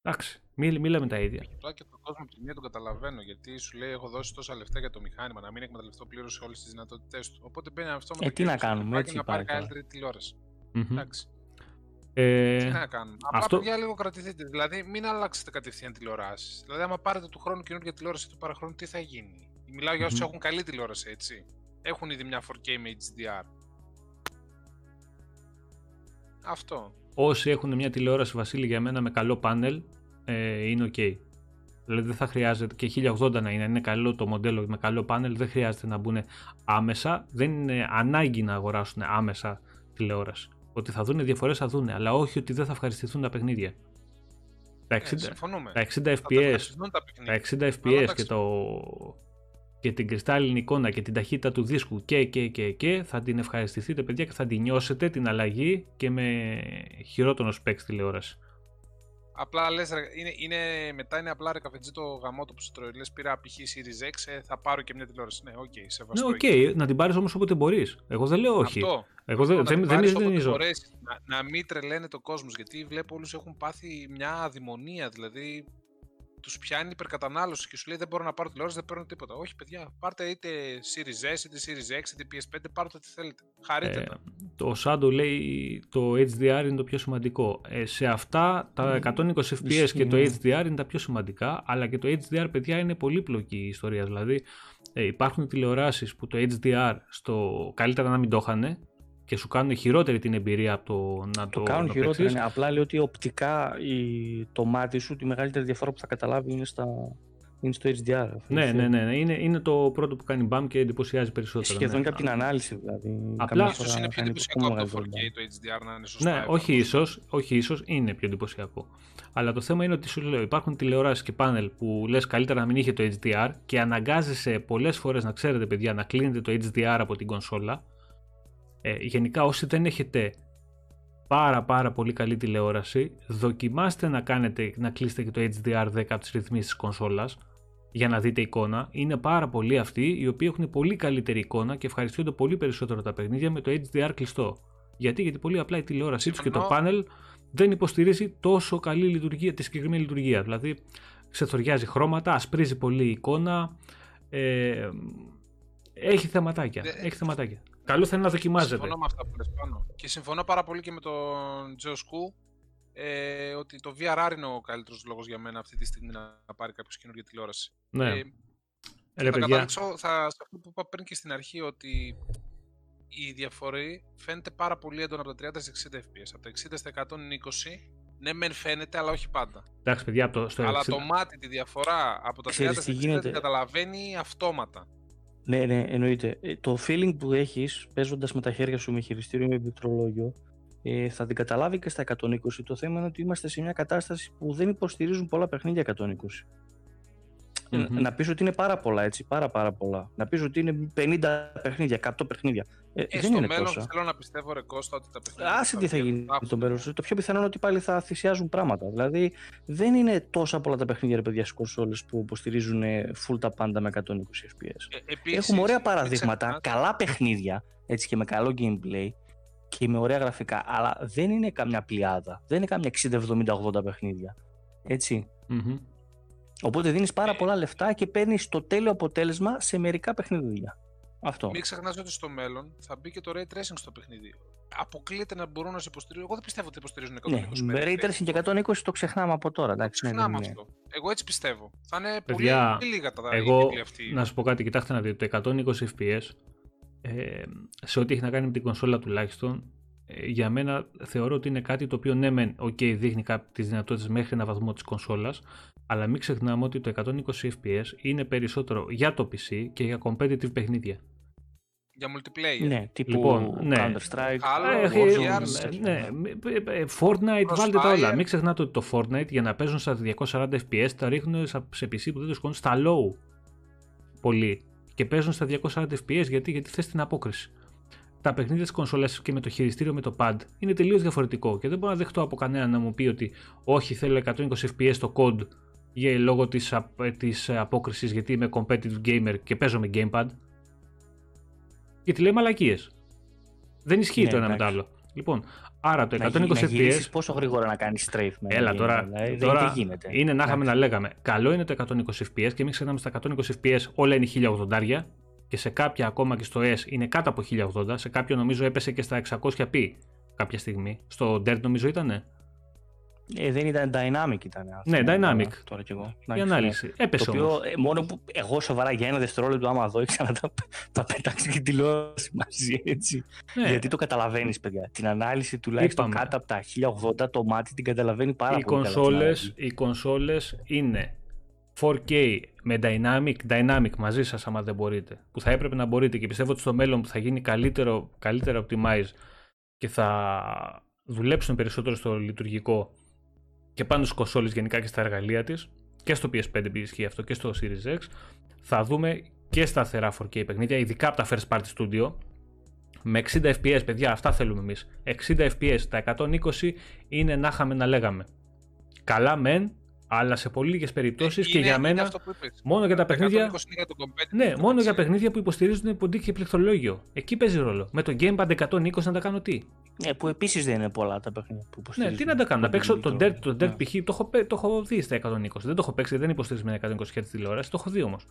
Εντάξει, μίλαμε τα ίδια. Απλά και τον κόσμο την μία τον καταλαβαίνω γιατί σου λέει: Έχω δώσει τόσα λεφτά για το μηχάνημα να μην εκμεταλλευτώ πλήρως όλες τις δυνατότητές του. Οπότε μπαίνει αυτό με ε, τι να κάνουμε, έτσι να πάρει καλύτερη τηλεόραση. Mm-hmm. Εντάξει. Ε, τι να κάνουμε. Απλά αυτό... παιδιά λίγο κρατηθείτε. Δηλαδή, μην αλλάξετε κατευθείαν τηλεοράσεις. Δηλαδή, άμα πάρετε του χρόνου καινούργια τηλεόραση του παραχρόνου, τι θα γίνει; Μιλάω για όσους έχουν καλή τηλεόραση, έτσι. Έχουν ήδη μια 4K με HDR. Αυτό. Όσοι έχουν μια τηλεόραση, Βασίλη, για μένα με καλό πάνελ, ε, είναι ok. Δηλαδή δεν θα χρειάζεται και 1080 να είναι, είναι καλό το μοντέλο με καλό πάνελ, δεν χρειάζεται να μπουν άμεσα, δεν είναι ανάγκη να αγοράσουν άμεσα τηλεόραση. Ότι θα δουν διαφορές θα δουν, αλλά όχι ότι δεν θα ευχαριστηθούν τα παιχνίδια. Τα 60, ε, 60 FPS, τα 60 FPS και, το, και την κρυστάλλινη εικόνα και την ταχύτητα του δίσκου και, και, και, και θα την ευχαριστηθείτε παιδιά και θα την νιώσετε την αλλαγή και με χειρότερος specs τηλεόραση. Απλά λες, είναι, είναι, μετά είναι απλά ρε καφετζή το γαμώτο που σου τρώει. Λες, πήρα π.χ. Series X, ε, θα πάρω και μια τηλεόραση. Ναι, ok, okay, σεβαστό. Ναι, ok, okay, να την πάρεις όμως όποτε μπορείς. Εγώ δεν λέω όχι. Αυτό. Εγώ δεν, δεν, δεν, δεν να, να μην τρελαίνε το κόσμος. Γιατί βλέπω όλους έχουν πάθει μια αδημονία. Δηλαδή, τους πιάνει υπερκατανάλωση και σου λέει δεν μπορώ να πάρω τηλεόραση, δεν παίρνω τίποτα. Όχι, παιδιά, πάρτε είτε Series S, είτε Series X, είτε PS5, πάρτε ό,τι θέλετε. Χαρείτε ε, τα. Το Shadow λέει το HDR είναι το πιο σημαντικό. Ε, σε αυτά τα 120 FPS και το HDR είναι τα πιο σημαντικά, αλλά και το HDR, παιδιά, είναι πολύπλοκη η ιστορία. Δηλαδή, ε, υπάρχουν τηλεοράσεις που το HDR στο καλύτερα να μην το είχαν και σου κάνουν χειρότερη την εμπειρία από το να το, το κάνουν χειρότερη. Ναι. Απλά λέει ότι οπτικά η, το μάτι σου τη μεγαλύτερη διαφορά που θα καταλάβει είναι, στα, είναι στο HDR. Ναι, ναι, ναι, ναι. Είναι, είναι το πρώτο που κάνει μπαμ και εντυπωσιάζει περισσότερο. Σχεδόν ναι. και από την ανάλυση δηλαδή. Απλά ίσως είναι πιο εντυπωσιακό από το 4K το HDR να είναι σωστά. Ναι, όχι ίσως, όχι ίσως, είναι πιο εντυπωσιακό. Αλλά το θέμα είναι ότι σου λέω υπάρχουν τηλεοράσεις και πάνελ που λες καλύτερα να μην είχε το HDR και αναγκάζεσαι πολλές φορές να ξέρετε παιδιά να κλείνετε το HDR από την κονσόλα ε, γενικά όσοι δεν έχετε πάρα πάρα πολύ καλή τηλεόραση, δοκιμάστε να κάνετε να κλείσετε και το HDR10 από τις ρυθμίσεις της κονσόλας για να δείτε εικόνα. Είναι πάρα πολλοί αυτοί οι οποίοι έχουν πολύ καλύτερη εικόνα και ευχαριστούνται πολύ περισσότερο τα παιχνίδια με το HDR κλειστό. Γιατί, γιατί πολύ απλά η τηλεόρασή τους και το πάνελ δεν υποστηρίζει τόσο καλή λειτουργία, τη συγκεκριμένη λειτουργία. Δηλαδή, ξεθοριάζει χρώματα, ασπρίζει πολύ η εικόνα. Ε, έχει θεματάκια. Έχει θεματάκια. Καλό θα είναι να δοκιμάζετε. Συμφωνώ με αυτά που λες πάνω. Και συμφωνώ πάρα πολύ και με τον Τζος Σκου ε, ότι το VRR είναι ο καλύτερος λόγος για μένα αυτή τη στιγμή να πάρει κάποιος καινούργια τηλεόραση. Ναι. Ε, ε θα καταλήξω θα, σε αυτό που είπα πριν και στην αρχή ότι η διαφορά φαίνεται πάρα πολύ έντονα από τα 30 σε 60 fps. Από τα 60 στα 120 ναι, μεν φαίνεται, αλλά όχι πάντα. Εντάξει, παιδιά, το, στο αλλά το μάτι τη διαφορά από τα 30 στα 60 την καταλαβαίνει αυτόματα. Ναι, ναι, εννοείται. Ε, το feeling που έχεις παίζοντας με τα χέρια σου με χειριστήριο με πληκτρολόγιο ε, θα την καταλάβει και στα 120. Το θέμα είναι ότι είμαστε σε μια κατάσταση που δεν υποστηρίζουν πολλά παιχνίδια 120. Mm-hmm. Να πεις ότι είναι πάρα πολλά έτσι, πάρα πάρα πολλά. Να πεις ότι είναι 50 παιχνίδια, 100 παιχνίδια. Ε, ε, δεν στο είναι μέλλον τόσα. θέλω να πιστεύω ρε Κώστα ότι τα παιχνίδια... Άσε τι θα γίνει το μέλλον. Το πιο πιθανό είναι ότι πάλι θα θυσιάζουν πράγματα. Δηλαδή δεν είναι τόσα πολλά τα παιχνίδια ρε παιδιά στις κονσόλες που υποστηρίζουν full τα πάντα με 120 fps. Ε, Έχουμε ωραία παραδείγματα, καλά παιχνίδια έτσι και με καλό gameplay και με ωραία γραφικά, αλλά δεν είναι καμιά πλειάδα. Δεν είναι καμιά 60, 70, 80 παιχνίδια. Έτσι. Mm-hmm. Οπότε δίνεις πάρα πολλά λεφτά και παίρνεις το τέλειο αποτέλεσμα σε μερικά παιχνίδια. Αυτό. Μην ξεχνάς ότι στο μέλλον θα μπει και το ray tracing στο παιχνίδι. Αποκλείεται να μπορούν να σε υποστηρίζουν. Εγώ δεν πιστεύω ότι υποστηρίζουν 120 ναι, ray tracing και 120 το ξεχνάμε από τώρα. Εντάξει, το ναι, ξεχνάμε ναι, ναι, αυτό. Εγώ έτσι πιστεύω. Θα είναι Παιδιά, πολύ λίγα τα εγώ, αυτή. Να σου πω κάτι, κοιτάξτε να δείτε. Το 120 FPS ε, σε ό,τι έχει να κάνει με την κονσόλα τουλάχιστον ε, για μένα θεωρώ ότι είναι κάτι το οποίο ναι μεν ok δείχνει τις δυνατότητες μέχρι ένα βαθμό της κονσόλας αλλά μην ξεχνάμε ότι το 120 fps είναι περισσότερο για το PC και για competitive παιχνίδια. Για multiplayer. Ναι, τύπου Λοιπόν, ναι. Counter-Strike. Άλλο, Έχει- Warriors. ναι, ε, ε, Fortnite, βάλτε τα Crossfire. όλα. Μην ξεχνάτε ότι το Fortnite για να παίζουν στα 240 FPS τα ρίχνουν σα- σε PC που δεν το σκόνουν στα low πολύ. Και παίζουν στα 240 FPS γιατί, γιατί θες την απόκριση. Τα παιχνίδια της κονσόλας και με το χειριστήριο με το pad είναι τελείως διαφορετικό και δεν μπορώ να δεχτώ από κανένα να μου πει ότι όχι θέλω 120 FPS το code για, λόγω της, απ- της απόκρισης γιατί είμαι competitive gamer και παίζω με gamepad. Γιατί λέει μαλακίες. Δεν ισχύει Ναι, το ένα με το εντάξει. άλλο. Λοιπόν, άρα το Να 120 γι- να γυρίσεις FPS. πόσο γρήγορα να κάνεις strafe με Έλα ένα τώρα. game, δηλαδή, δεν- τώρα δεν γίνεται. είναι να είχαμε να Εντάξει. λέγαμε. Καλό είναι το 120 FPS και μην ξεχνάμε στα 120 FPS όλα είναι 1080 και σε κάποια ακόμα και στο S είναι κάτω από 1080. Σε κάποιο νομίζω έπεσε και στα 600p κάποια στιγμή. Στο Dirt νομίζω ήτανε. Ε, δεν ήταν dynamic ήταν αυτό. Ναι, dynamic. Τώρα κι εγώ. Η Εντάξει, ανάλυση. ναι. Έπεσε Το όμως. οποίο ε, μόνο που εγώ σοβαρά για ένα δευτερόλεπτο άμα δω ήξερα να τα, τα πετάξει και τηλεόραση μαζί έτσι. Ναι. Γιατί το καταλαβαίνεις, παιδιά. Την ανάλυση τουλάχιστον Είπαμε. κάτω από τα 1080 το μάτι την καταλαβαίνει πάρα οι πολύ. καλά την κονσόλες, ανάλυση. οι κονσόλες είναι 4K με dynamic, dynamic μαζί σας άμα δεν μπορείτε που θα έπρεπε να μπορείτε και πιστεύω ότι στο μέλλον που θα γίνει καλύτερο, καλύτερα optimize και θα δουλέψουν περισσότερο στο λειτουργικό και πάνω στις κονσόλες γενικά και στα εργαλεία της και στο PS5 που ισχύει αυτό και στο Series X θα δούμε και σταθερά 4K παιχνίδια ειδικά από τα first party studio με 60 FPS παιδιά αυτά θέλουμε εμείς. 60 FPS τα 120 είναι να είχαμε να λέγαμε. Καλά μεν αλλά σε πολύ λίγες περιπτώσεις και Είναι- για είναι μένα αυτό που είπες. μόνο για τα 120 παιχνίδια είναι για το competitive, ναι, το μόνο για PC. παιχνίδια που υποστηρίζουν ποντίκι και πληκτρολόγιο. Εκεί παίζει ρόλο. Με το Gamepad 120 να τα κάνω τι; Ναι, που επίσης δεν είναι πολλά τα παιχνίδια που Ναι, υποστηρίζουν. τι να τα κάνω. Να παίξω το Dirt, το Dirt Ναι. π.χ. Το, έχω, παί- το έχω δει στα 120. Δεν το έχω παίξει, δεν υποστηρίζει με 120 Hz τηλεόραση. Το έχω δει όμως.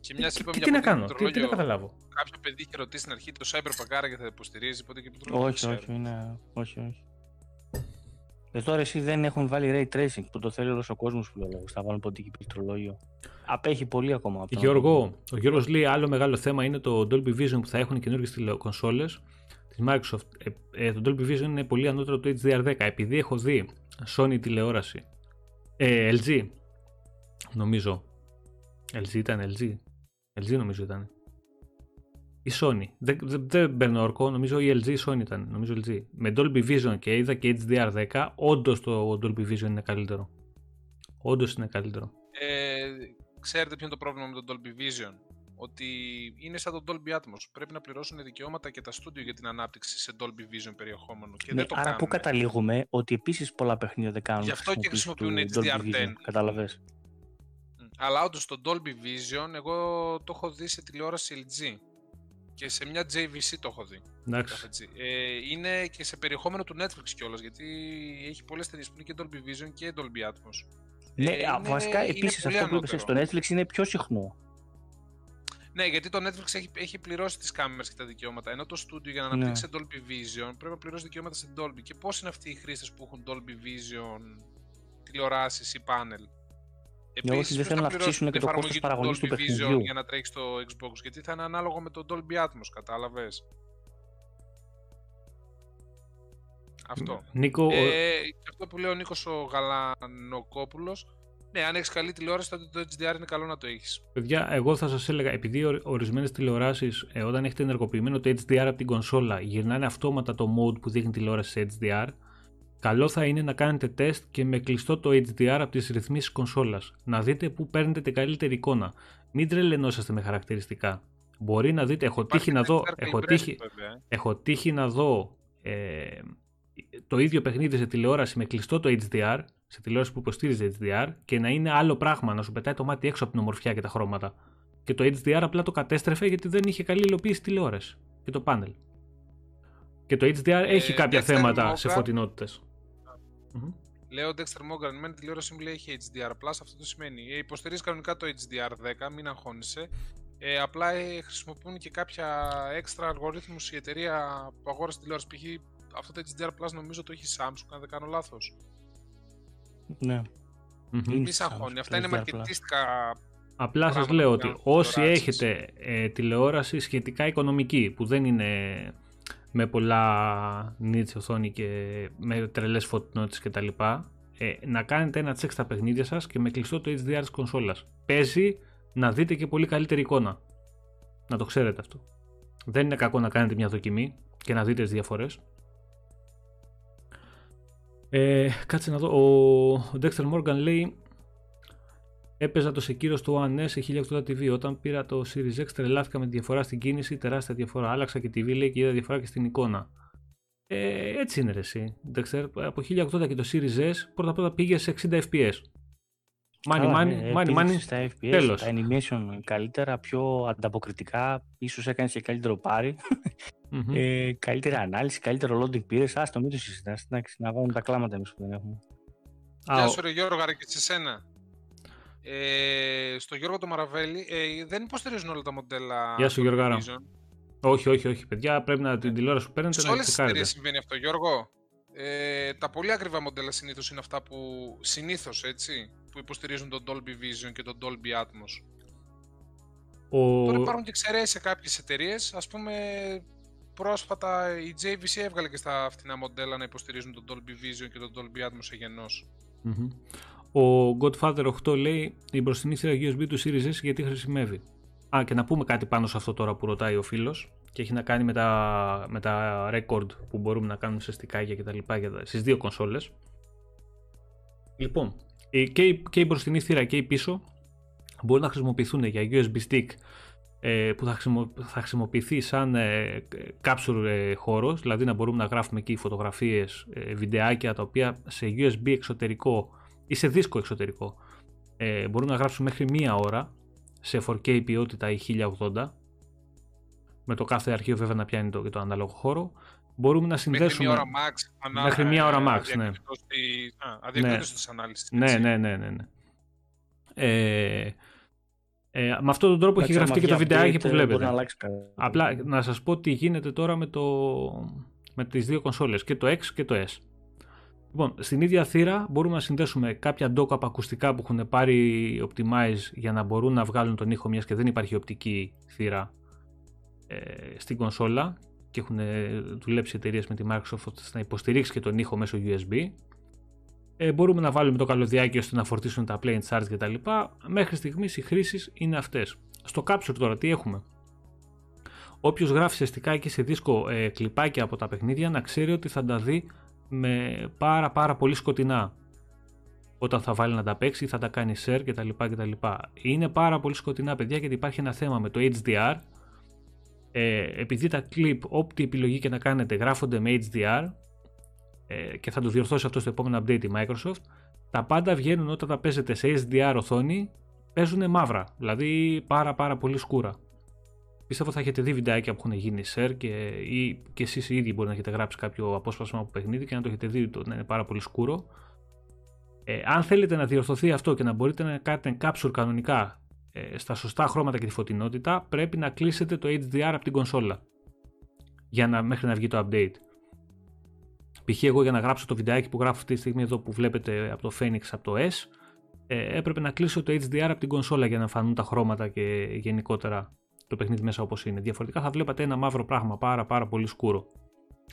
Και μιας Και, είπαμε και για τι να ποντίκι κάνω, τι, τι να πληκτρολόγιο, καταλάβω. Κάποιο παιδί είχε ρωτήσει στην αρχή το Cyberpunk άραγε θα υποστηρίζει πότε και πληκτρολόγιο. Όχι, δεν όχι, ξέρω. είναι... όχι, όχι. Και τώρα εσύ δεν έχουν βάλει ray tracing που το θέλει όλος ο κόσμος που λέω. Θα βάλουν ποντίκι πληκτρολόγιο. Απέχει πολύ ακόμα από το. Γιώργο, ο Γιώργος λέει άλλο μεγάλο θέμα είναι το Dolby Vision που θα έχουν οι καινούργιες τηλεκονσόλες της Microsoft. Ε, ε, το Dolby Vision είναι πολύ ανώτερο του HDR10. Επειδή έχω δει Sony τηλεόραση, ε, LG, νομίζω. LG ήταν, LG. LG νομίζω ήταν. Η Sony. Δεν, δεν, δεν παίρνω όρκο, νομίζω η LG η Sony ήταν. Νομίζω LG. Με Dolby Vision και είδα και HDR10, όντως το Dolby Vision είναι καλύτερο. Όντως είναι καλύτερο. Ε, ξέρετε ποιο είναι το πρόβλημα με το Dolby Vision; Ότι είναι σαν το Dolby Atmos. Πρέπει να πληρώσουν δικαιώματα και τα στούντιο για την ανάπτυξη σε Dolby Vision περιεχόμενο. Και Ναι, δεν το άρα κάνουν. πού καταλήγουμε ότι επίσης πολλά παιχνίδια δεν κάνουν Γι' αυτό και χρησιμοποίηση χρησιμοποιούν του Dolby HDR10. Vision, Καταλαβες. Μ. Αλλά όντως το Dolby Vision, εγώ το έχω δει σε τηλεόραση LG. Και σε μια JVC το έχω δει. Εντάξει. FG. Ε, είναι και σε περιεχόμενο του Netflix κιόλας. Γιατί έχει πολλές ταινίες που είναι και Dolby Vision και Dolby Atmos. Ναι, Ε, α, είναι- βασικά είναι επίσης πολύ αυτό που είπες στο ανώτερο. Netflix είναι πιο συχνό. Ναι, γιατί το Netflix έχει, έχει πληρώσει τις κάμερες και τα δικαιώματα. Ενώ το studio για να Ναι. αναπτύξει σε Dolby Vision πρέπει να πληρώσει δικαιώματα σε Dolby. Και πώς είναι αυτοί οι χρήστες που έχουν Dolby Vision τηλεοράσεις ή πάνελ; Ναι, όχι, δεν θέλουν να αυξήσουν και το κόστος παραγωγής του Dolby Vision παιχνιδιού; για να τρέχεις στο Xbox; Γιατί θα είναι ανάλογο με το Dolby Atmos, κατάλαβες; Αυτό. Νίκο, ο- Ε, και αυτό που λέει ο Νίκος ο Γαλανοκόπουλος. Ναι, αν έχεις καλή τηλεόραση, τότε το HDR είναι καλό να το έχεις. παιδιά, εγώ θα σας έλεγα, επειδή ορισμένες τηλεοράσεις, ε, όταν έχετε ενεργοποιημένο το HDR από την κονσόλα, γυρνάνε αυτόματα το mode που δείχνει τηλεόραση σε HDR, καλό θα είναι να κάνετε τεστ και με κλειστό το HDR από τις ρυθμίσεις κονσόλας. Να δείτε πού παίρνετε την καλύτερη εικόνα. Μην τρελαινόσαστε με χαρακτηριστικά. Μπορεί να δείτε, έχω τύχει να δω, έχω τύχει, έχω τύχει να δω ε, το ίδιο παιχνίδι σε τηλεόραση με κλειστό το HDR, σε τηλεόραση που υποστήριζε HDR, και να είναι άλλο πράγμα, να σου πετάει το μάτι έξω από την ομορφιά και τα χρώματα. Και το HDR απλά το κατέστρεφε γιατί δεν είχε καλή υλοποίηση τηλεόραση και το πάνελ. Και το HDR έχει κάποια Dexter θέματα Mocha. σε φωτεινότητες. Μμμ. Λέω Dexter Morgan, μεν η τηλεόραση μου λέει έχει HDR+, αυτό το σημαίνει. Ε, υποστηρίζει κανονικά το HDR10, μην αγχώνεσαι. Ε, απλά ε, χρησιμοποιούν και κάποια έξτρα αλγορίθμους η εταιρεία που αγόρασε τηλεόραση. Π.χ. αυτό το HDR νομίζω το έχει Samsung, αν δεν κάνω λάθος. Ναι. Μμμ. Είναι Μη σ' Samsung, αγχώνει. το Αυτά είναι HDR+. μαρκετίστικα Απλά σας πράγματα λέω που ότι κάνουν όσοι τηλεοράσεις. έχετε ε, τηλεόραση σχετικά οικονομική που δεν είναι με πολλά nits οθόνη και με τρελές φωτεινότητες κτλ. Ε, να κάνετε ένα check στα παιχνίδια σας και με κλειστό το HDR της κονσόλας. Παίζει να δείτε και πολύ καλύτερη εικόνα. Να το ξέρετε αυτό. Δεν είναι κακό να κάνετε μια δοκιμή και να δείτε τις διαφορές. Ε, κάτσε να δω. Ο Dexter Morgan λέει Έπαιζα το Sekiro στο One S σε 1080 TV. Όταν πήρα το Series X, τρελάθηκα με τη διαφορά στην κίνηση, τεράστια διαφορά. Άλλαξα και TV, λέει και είδα διαφορά και στην εικόνα. Ε, έτσι είναι ρε, εσύ. Dexter, από 1080 και το Series S, πρώτα πρώτα πήγε σε 60 FPS. Money, money, money, money. Στα FPS, τέλος. τα animation καλύτερα, πιο ανταποκριτικά, ίσως έκανες και καλύτερο πάρη. Mm-hmm. Ε, καλύτερη ανάλυση, καλύτερο loading πήρες. Ας το μην το συζητάς, να βάλουμε τα κλάματα εμείς που δεν έχουμε. Γεια σου ρε Γιώργο, και σε σένα. Ε, στο Γιώργο το Μαραβέλη, ε, δεν υποστηρίζουν όλα τα μοντέλα. Γεια σου Γιώργο. Όχι, όχι, όχι. Παιδιά, πρέπει να την τηλεόραση που παίρνετε να όλες τις εταιρείες συμβαίνει αυτό, Γιώργο. Ε, τα πολύ ακριβά μοντέλα συνήθως είναι αυτά που συνήθως έτσι, που υποστηρίζουν τον Dolby Vision και τον Dolby Atmos. Ο... Τώρα υπάρχουν και εξαιρέσεις σε κάποιες εταιρείες. Α πούμε, πρόσφατα η JVC έβγαλε και στα φθηνά μοντέλα να υποστηρίζουν τον Dolby Vision και τον Dolby Atmos σε γενος Ο Godfather 8 λέει η μπροστινή θύρα USB του Series S γιατί χρησιμεύει. Α, και να πούμε κάτι πάνω σε αυτό τώρα που ρωτάει ο φίλος και έχει να κάνει με τα, με τα record που μπορούμε να κάνουμε σε στικάκια και τα λοιπά στις δύο κονσόλες. Λοιπόν, και η, και η μπροστινή θύρα και η πίσω μπορούν να χρησιμοποιηθούν για USB stick ε, που θα, θα χρησιμοποιηθεί σαν ε, capsule ε, χώρος, δηλαδή να μπορούμε να γράφουμε εκεί φωτογραφίες, ε, βιντεάκια τα οποία σε USB εξωτερικό ή σε δίσκο εξωτερικό ε, μπορούν να γράψουν μέχρι μία ώρα σε 4K ποιότητα ή 1080 με το κάθε αρχείο βέβαια να πιάνει το, και το ανάλογο χώρο μπορούμε να συνδέσουμε μέχρι μία ώρα max, μέχρι μία ώρα max ναι. Αδιακρίτως ναι. ανάλυση ναι, ναι, ναι, ναι, ναι. Ε, ε, με αυτόν τον τρόπο έχει γραφτεί και το βιντεάκι που βλέπετε. Να Απλά να σας πω τι γίνεται τώρα με, το, με τις δύο κονσόλες, και το X και το S. Λοιπόν, στην ίδια θύρα μπορούμε να συνδέσουμε κάποια dock από ακουστικά που έχουν πάρει Optimize για να μπορούν να βγάλουν τον ήχο μιας και δεν υπάρχει οπτική θύρα ε, στην κονσόλα και έχουν δουλέψει εταιρείες με τη Microsoft ώστε να υποστηρίξει και τον ήχο μέσω USB ε, μπορούμε να βάλουμε το καλωδιάκι ώστε να φορτίσουν τα plane charge κτλ. Μέχρι στιγμής οι χρήσεις είναι αυτές. Στο Capture τώρα τι έχουμε; Όποιος γράφει σε και σε δίσκο ε, κλιπάκια από τα παιχνίδια να ξέρει ότι θα τα δει με πάρα πάρα πολύ σκοτεινά όταν θα βάλει να τα παίξει θα τα κάνει share κτλ. κτλ. Είναι πάρα πολύ σκοτεινά παιδιά γιατί υπάρχει ένα θέμα με το HDR ε, επειδή τα clip όποιη επιλογή και να κάνετε γράφονται με HDR ε, και θα το διορθώσει αυτό στο επόμενο update η Microsoft, τα πάντα βγαίνουν όταν τα παίζετε σε HDR οθόνη, παίζουν μαύρα, δηλαδή πάρα πάρα πολύ σκούρα. Πιστεύω θα έχετε δει βιντεάκια που έχουν γίνει share και, ή, και εσείς οι ίδιοι μπορεί να έχετε γράψει κάποιο απόσπασμα από παιχνίδι και να το έχετε δει το να είναι πάρα πολύ σκούρο. Ε, αν θέλετε να διορθωθεί αυτό και να μπορείτε να κάνετε capture κανονικά ε, στα σωστά χρώματα και τη φωτεινότητα, πρέπει να κλείσετε το HDR από την κονσόλα για να, μέχρι να βγει το update. Π.χ. εγώ για να γράψω το βιντεάκι που γράφω αυτή τη στιγμή εδώ που βλέπετε από το Phoenix από το S, ε, έπρεπε να κλείσω το HDR από την κονσόλα για να φανούν τα χρώματα και γενικότερα το παιχνίδι μέσα όπως είναι. Διαφορετικά θα βλέπατε ένα μαύρο πράγμα πάρα πάρα πολύ σκούρο.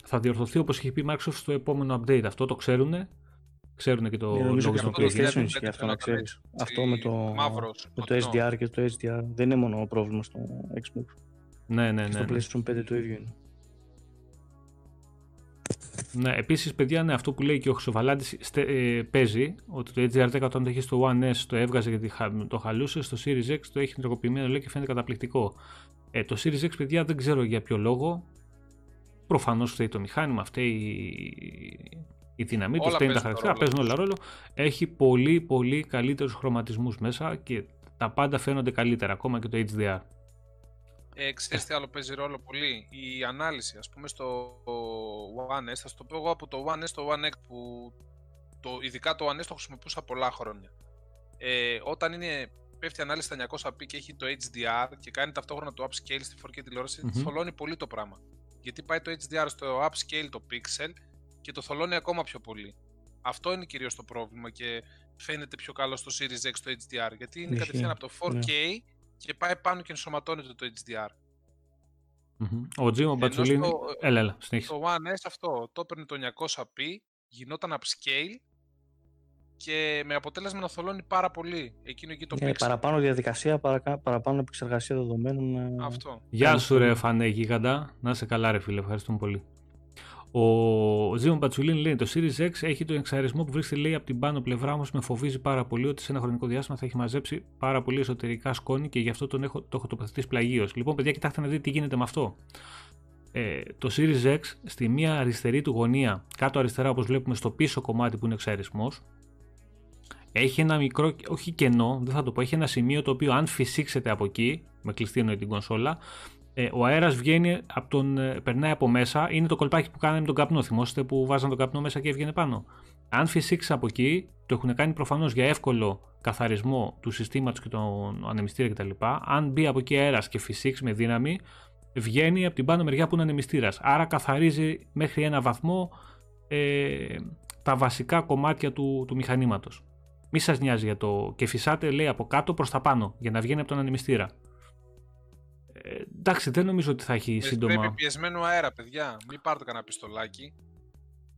Θα διορθωθεί όπως έχει πει η Microsoft στο επόμενο update. Αυτό το ξέρουν. Ξέρουν και το ναι, λόγο στο PlayStation ισχύει αυτό να ξέρεις. Αυτό με το, με το SDR και το HDR δεν είναι μόνο πρόβλημα στο Xbox. Ναι, ναι, ναι. Στο ναι. PlayStation 5 το ίδιο είναι. Ναι, επίσης, παιδιά, ναι, αυτό που λέει και ο Χρυσοβαλάντης ε, παίζει ότι το HDR10 όταν το έχει στο One S το έβγαζε γιατί το χαλούσε, στο Series X το έχει τροποποιημένο λέει και φαίνεται καταπληκτικό. Ε, το Series X, παιδιά, δεν ξέρω για ποιο λόγο. Προφανώς φταίει το μηχάνημα, φταίει η δύναμή του, φταίνει τα χαρακτηριστικά, παίζουν όλα ρόλο. Έχει πολύ πολύ καλύτερους χρωματισμούς μέσα και τα πάντα φαίνονται καλύτερα, ακόμα και το HDR. Ε, ξέρεις τι άλλο παίζει ρόλο πολύ, η ανάλυση, ας πούμε στο One S, θα σου το πω εγώ από το One S στο One X που το, ειδικά το One S το χρησιμοποιούσα πολλά χρόνια. Ε, όταν είναι, πέφτει η ανάλυση στα 900p και έχει το HDR και κάνει ταυτόχρονα το upscale στη 4K τηλεόραση, mm-hmm. θολώνει πολύ το πράγμα. Γιατί πάει το HDR στο upscale το pixel και το θολώνει ακόμα πιο πολύ. Αυτό είναι κυρίως το πρόβλημα και φαίνεται πιο καλό στο Series X το HDR, γιατί είναι κατευθείαν από το 4K και πάει πάνω και ενσωματώνεται το HDR. Ο Τζίμο Μπατσουλίνη. Έλα, έλα, Το One S αυτό το έπαιρνε το 900p, γινόταν upscale και με αποτέλεσμα να θολώνει πάρα πολύ εκείνο εκεί το ε, Παραπάνω διαδικασία, παραπάνω επεξεργασία δεδομένων. Ε, αυτό. Γεια σου ρε φανέ γίγαντα. Να σε καλά ρε φίλε, ευχαριστούμε πολύ. Ο Ζήμον Πατσουλίν λέει: Το Series X έχει τον εξαρισμό που βρίσκεται λέει, από την πάνω πλευρά, όμως με φοβίζει πάρα πολύ ότι σε ένα χρονικό διάστημα θα έχει μαζέψει πάρα πολύ εσωτερικά σκόνη και γι' αυτό τον έχω, το έχω τοποθετήσει πλαγίως. Λοιπόν, παιδιά, κοιτάξτε να δείτε τι γίνεται με αυτό. Ε, το Series X στη μία αριστερή του γωνία, κάτω αριστερά όπως βλέπουμε στο πίσω κομμάτι που είναι εξαρισμός, έχει ένα μικρό, όχι κενό, δεν θα το πω, έχει ένα σημείο το οποίο αν φυσήξετε από εκεί, με κλειστή εννοεί την κονσόλα, ε, ο αέρας βγαίνει από τον, ε, περνάει από μέσα. Είναι το κολπάκι που κάναμε με τον καπνό. Θυμόστε που βάζαν τον καπνό μέσα και έβγαινε πάνω. Αν φυσήξει από εκεί, το έχουν κάνει προφανώς για εύκολο καθαρισμό του συστήματος και τον ανεμιστήρα κτλ. Αν μπει από εκεί αέρας και φυσήξει με δύναμη, βγαίνει από την πάνω μεριά που είναι ανεμιστήρας. Άρα καθαρίζει μέχρι ένα βαθμό ε, τα βασικά κομμάτια του, του μηχανήματος. Μη σας νοιάζει για το. και φυσάτε λέει από κάτω προς τα πάνω για να βγαίνει από τον ανεμιστήρα. Ε, εντάξει, δεν νομίζω ότι θα έχει ε, σύντομα. Πρέπει πιεσμένο αέρα, παιδιά. Μην πάρετε κανένα πιστολάκι.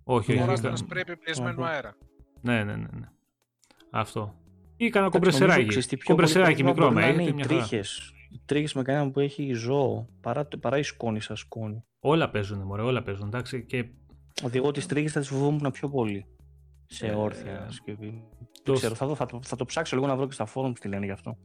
Όχι, όχι. Αγοράστε ένα πρέπει πιεσμένο αέρα. Ναι, ναι, ναι, ναι. Αυτό. Ή κανένα κομπρεσεράκι. Κομπρεσεράκι μικρό με έχει. Οι τρίχε. Οι τρίχες με κανέναν που έχει ζώο παρά, παρά η σκόνη σας σκόνη. Όλα παίζουν, μωρέ, όλα παίζουν. Εντάξει, και... Ότι εγώ τις τρίχες θα τις φοβόμουν πιο πολύ σε ε, όρθια συσκευή. Το... Ξέρω, θα, θα, θα, το ψάξω λίγο να βρω και στα φόρουμ τι λένε γι' αυτό.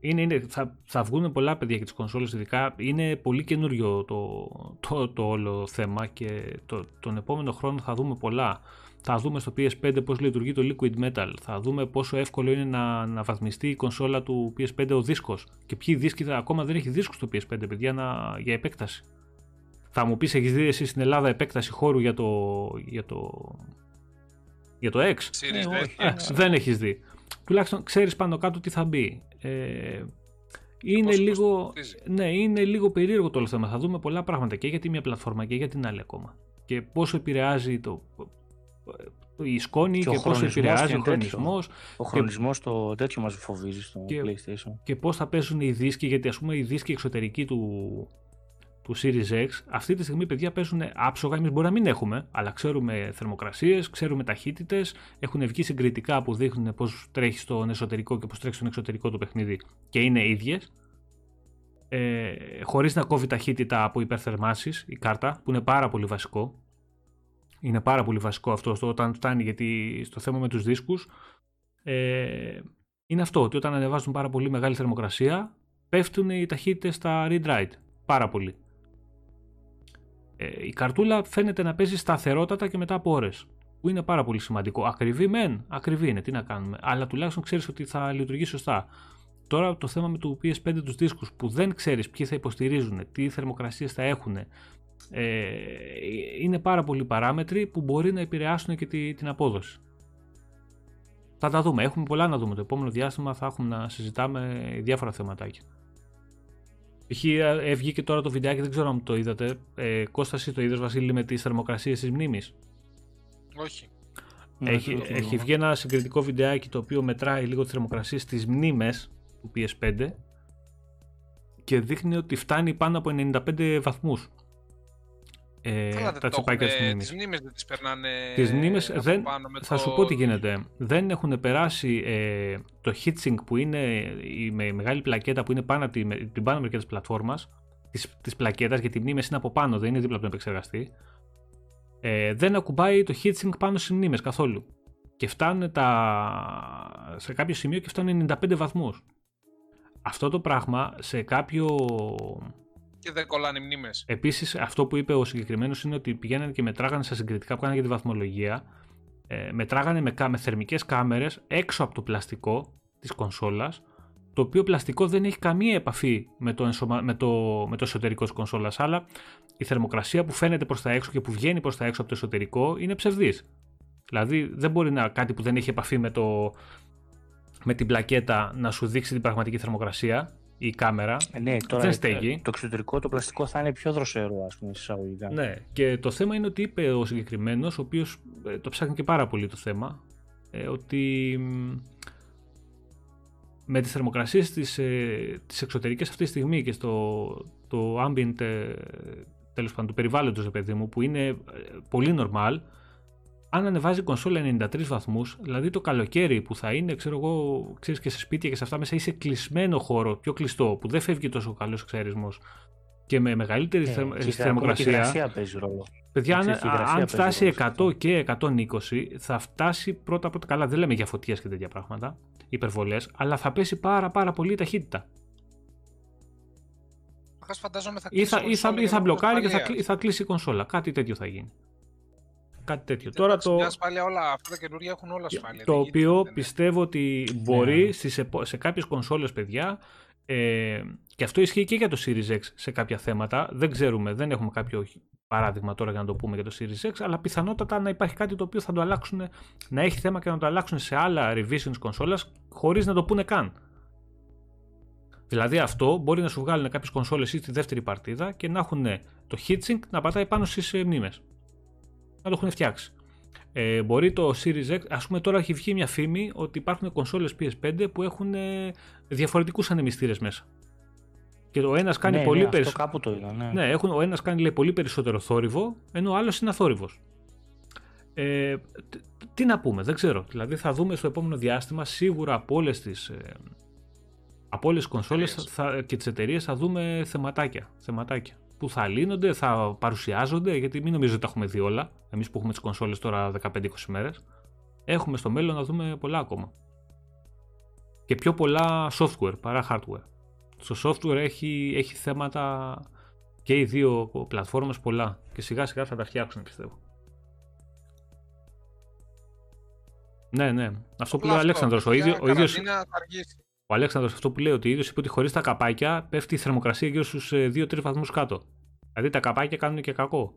Είναι, είναι, θα, θα βγουν πολλά παιδιά για τις κονσόλες ειδικά. Είναι πολύ καινούριο το, το, το όλο θέμα και το, τον επόμενο χρόνο θα δούμε πολλά. Θα δούμε στο PS5 πώς λειτουργεί το Liquid Metal. Θα δούμε πόσο εύκολο είναι να, να βαθμιστεί η κονσόλα του PS5 ο δίσκος. Και ποιοι δίσκοι θα, ακόμα δεν έχει δίσκους στο PS5 παιδιά να, για επέκταση. Θα μου πεις έχεις δει εσύ στην Ελλάδα επέκταση χώρου για το, για το, για το X; Ε, ε, δεν έχεις δει. Τουλάχιστον ξέρεις πάνω κάτω τι θα μπει. Ε, είναι λίγο, ναι, είναι λίγο περίεργο το όλο θέμα. Θα δούμε πολλά πράγματα και για τη μία πλατφόρμα και για την άλλη ακόμα. Και πόσο επηρεάζει το, η σκόνη και, και πόσο επηρεάζει ο χρονισμός. Ο χρονισμός το τέτοιο μας φοβίζει στο PlayStation. Και πώς θα παίζουν οι δίσκοι, γιατί ας πούμε οι δίσκοι εξωτερικοί του, του Series X, αυτή τη στιγμή παιδιά παίζουν άψογα. Εμείς μπορεί να μην έχουμε, αλλά ξέρουμε θερμοκρασίες, ξέρουμε ταχύτητες. Έχουν βγει συγκριτικά που δείχνουν πώς τρέχει στον εσωτερικό και πώς τρέχει στον εξωτερικό το παιχνίδι και είναι ίδιες. Ε, χωρίς να κόβει ταχύτητα από υπερθερμάσεις η κάρτα που είναι πάρα πολύ βασικό είναι πάρα πολύ βασικό αυτό στο, όταν φτάνει γιατί στο θέμα με τους δίσκους ε, είναι αυτό ότι όταν ανεβάζουν πάρα πολύ μεγάλη θερμοκρασία πέφτουν οι ταχύτητες στα read-write πάρα πολύ ε, η καρτούλα φαίνεται να παίζει σταθερότατα και μετά από ώρες. Που είναι πάρα πολύ σημαντικό. Ακριβή μεν, ακριβή είναι, τι να κάνουμε. Αλλά τουλάχιστον ξέρεις ότι θα λειτουργεί σωστά. Τώρα το θέμα με το PS5 τους δίσκους που δεν ξέρεις ποιοι θα υποστηρίζουν, τι θερμοκρασίες θα έχουν, ε, είναι πάρα πολλοί παράμετροι που μπορεί να επηρεάσουν και τη, την απόδοση. Θα τα δούμε. Έχουμε πολλά να δούμε. Το επόμενο διάστημα θα έχουμε να συζητάμε διάφορα θεματάκια. Π.χ. Ε, βγήκε τώρα το βιντεάκι, δεν ξέρω αν το είδατε. Ε, Κώστα, το είδες Βασίλη με τις θερμοκρασίες της μνήμης; Όχι. Έχει, ναι, έχει βγει ένα συγκριτικό βιντεάκι το οποίο μετράει λίγο τις θερμοκρασίες στι μνήμε του PS5 και δείχνει ότι φτάνει πάνω από 95 βαθμούς ε, τα τσιπάκια της μνήμης. Τι μνήμες δεν τις περνάνε. Τις μνήμες δεν. θα σου πω τι γίνεται. Δεν έχουν περάσει ε, το heatsink που είναι η μεγάλη πλακέτα που είναι πάνω από την, την πάνω μεριά της πλατφόρμας. Της πλακέτας, γιατί οι μνήμες είναι από πάνω, δεν είναι δίπλα από τον επεξεργαστή. Ε, δεν ακουμπάει το heatsink πάνω στις μνήμες καθόλου. Και φτάνουν τα... σε κάποιο σημείο και φτάνουν 95 βαθμούς. Αυτό το πράγμα σε κάποιο και δεν κολλάνε μνήμες. Επίσης, αυτό που είπε ο συγκεκριμένος είναι ότι πηγαίνανε και μετράγανε στα συγκριτικά που κάνανε για τη βαθμολογία. Ε, μετράγανε με, με θερμικές κάμερες έξω από το πλαστικό της κονσόλας, το οποίο πλαστικό δεν έχει καμία επαφή με το, με το, με το εσωτερικό της κονσόλας. Αλλά η θερμοκρασία που φαίνεται προς τα έξω και που βγαίνει προς τα έξω από το εσωτερικό είναι ψευδής. Δηλαδή, δεν μπορεί να κάτι που δεν έχει επαφή με, το, με την πλακέτα να σου δείξει την πραγματική θερμοκρασία η κάμερα. Ε, ναι, τώρα δεν στέγει. Το εξωτερικό, το πλαστικό θα είναι πιο δροσερό, ας πούμε, εισαγωγικά. Ναι, και το θέμα είναι ότι είπε ο συγκεκριμένος, ο οποίος ε, το ψάχνει και πάρα πολύ το θέμα, ε, ότι με τις θερμοκρασίες τις, ε, τις εξωτερικές αυτή τη στιγμή και στο το ambient ε, τέλος πάντων του περιβάλλοντος παιδί μου που είναι ε, πολύ normal αν ανεβάζει η κονσόλα 93 βαθμούς δηλαδή το καλοκαίρι που θα είναι ξέρω εγώ ξέρεις και σε σπίτια και σε αυτά μέσα είσαι κλεισμένο χώρο πιο κλειστό που δεν φεύγει τόσο καλός εξαίρεσμος και με μεγαλύτερη ε, θερμοκρασία. Και η παίζει ρόλο. Παιδιά, αν, αν φτάσει 100 και 120, θα φτάσει πρώτα πρώτα καλά. Δεν λέμε για φωτιές και τέτοια πράγματα, υπερβολές, αλλά θα πέσει πάρα πάρα πολύ η ταχύτητα. Φαντάζομαι θα ή θα, ή θα, ή θα μπλοκάρει και θα, θα κλείσει η κονσόλα. Κάτι τέτοιο θα γίνει. Κάτι τέτοιο. Τώρα το... ασφάλεια, όλα, αυτά τα καινούργια έχουν όλα ασφάλεια. Το οποίο πιστεύω ότι μπορεί ναι. στις, σε κάποιες κονσόλες, παιδιά, ε, και αυτό ισχύει και για το Series X σε κάποια θέματα. Δεν ξέρουμε, δεν έχουμε κάποιο παράδειγμα τώρα για να το πούμε για το Series X, αλλά πιθανότατα να υπάρχει κάτι το οποίο θα το αλλάξουν, να έχει θέμα και να το αλλάξουν σε άλλα revisions κονσόλας χωρίς να το πούνε καν. Δηλαδή αυτό μπορεί να σου βγάλουν κάποιες κονσόλες ή στη δεύτερη παρτίδα και να έχουν το heatsink να πατάει πάνω στις ε, μνήμες. Να το έχουν φτιάξει. Ε, μπορεί το Series X, ας πούμε τώρα έχει βγει μια φήμη ότι υπάρχουν κονσόλες PS5 που έχουν ε, διαφορετικούς ανεμιστήρες μέσα. Και ο ένας κάνει ναι, πολύ ναι, περισσότερο. κάπου το είδα, ναι. ναι έχουν, ο ένας κάνει λέει, πολύ περισσότερο θόρυβο, ενώ ο άλλος είναι αθόρυβος. Ε, τι να πούμε, δεν ξέρω. Δηλαδή θα δούμε στο επόμενο διάστημα σίγουρα από όλες τις ε, από όλες τις κονσόλες και τις εταιρείες θα δούμε θεματάκια, θεματάκια που θα λύνονται, θα παρουσιάζονται, γιατί μην νομίζω ότι τα έχουμε δει όλα, εμείς που έχουμε τις κονσόλες τώρα 15-20 μέρες. Έχουμε στο μέλλον να δούμε πολλά ακόμα. Και πιο πολλά software παρά hardware. Στο software έχει, έχει θέματα και οι δύο πλατφόρμες πολλά και σιγά σιγά θα τα φτιάξουν πιστεύω. Ναι, ναι. Αυτό που λέει ο Αλέξανδρος, ο, ίδιο, ο ίδιος... Ο Αλέξανδρος αυτό που λέει ότι ο ίδιος είπε ότι χωρίς τα καπάκια πέφτει η θερμοκρασία γύρω στους 2-3 ε, βαθμούς κάτω. Δηλαδή τα καπάκια κάνουν και κακό.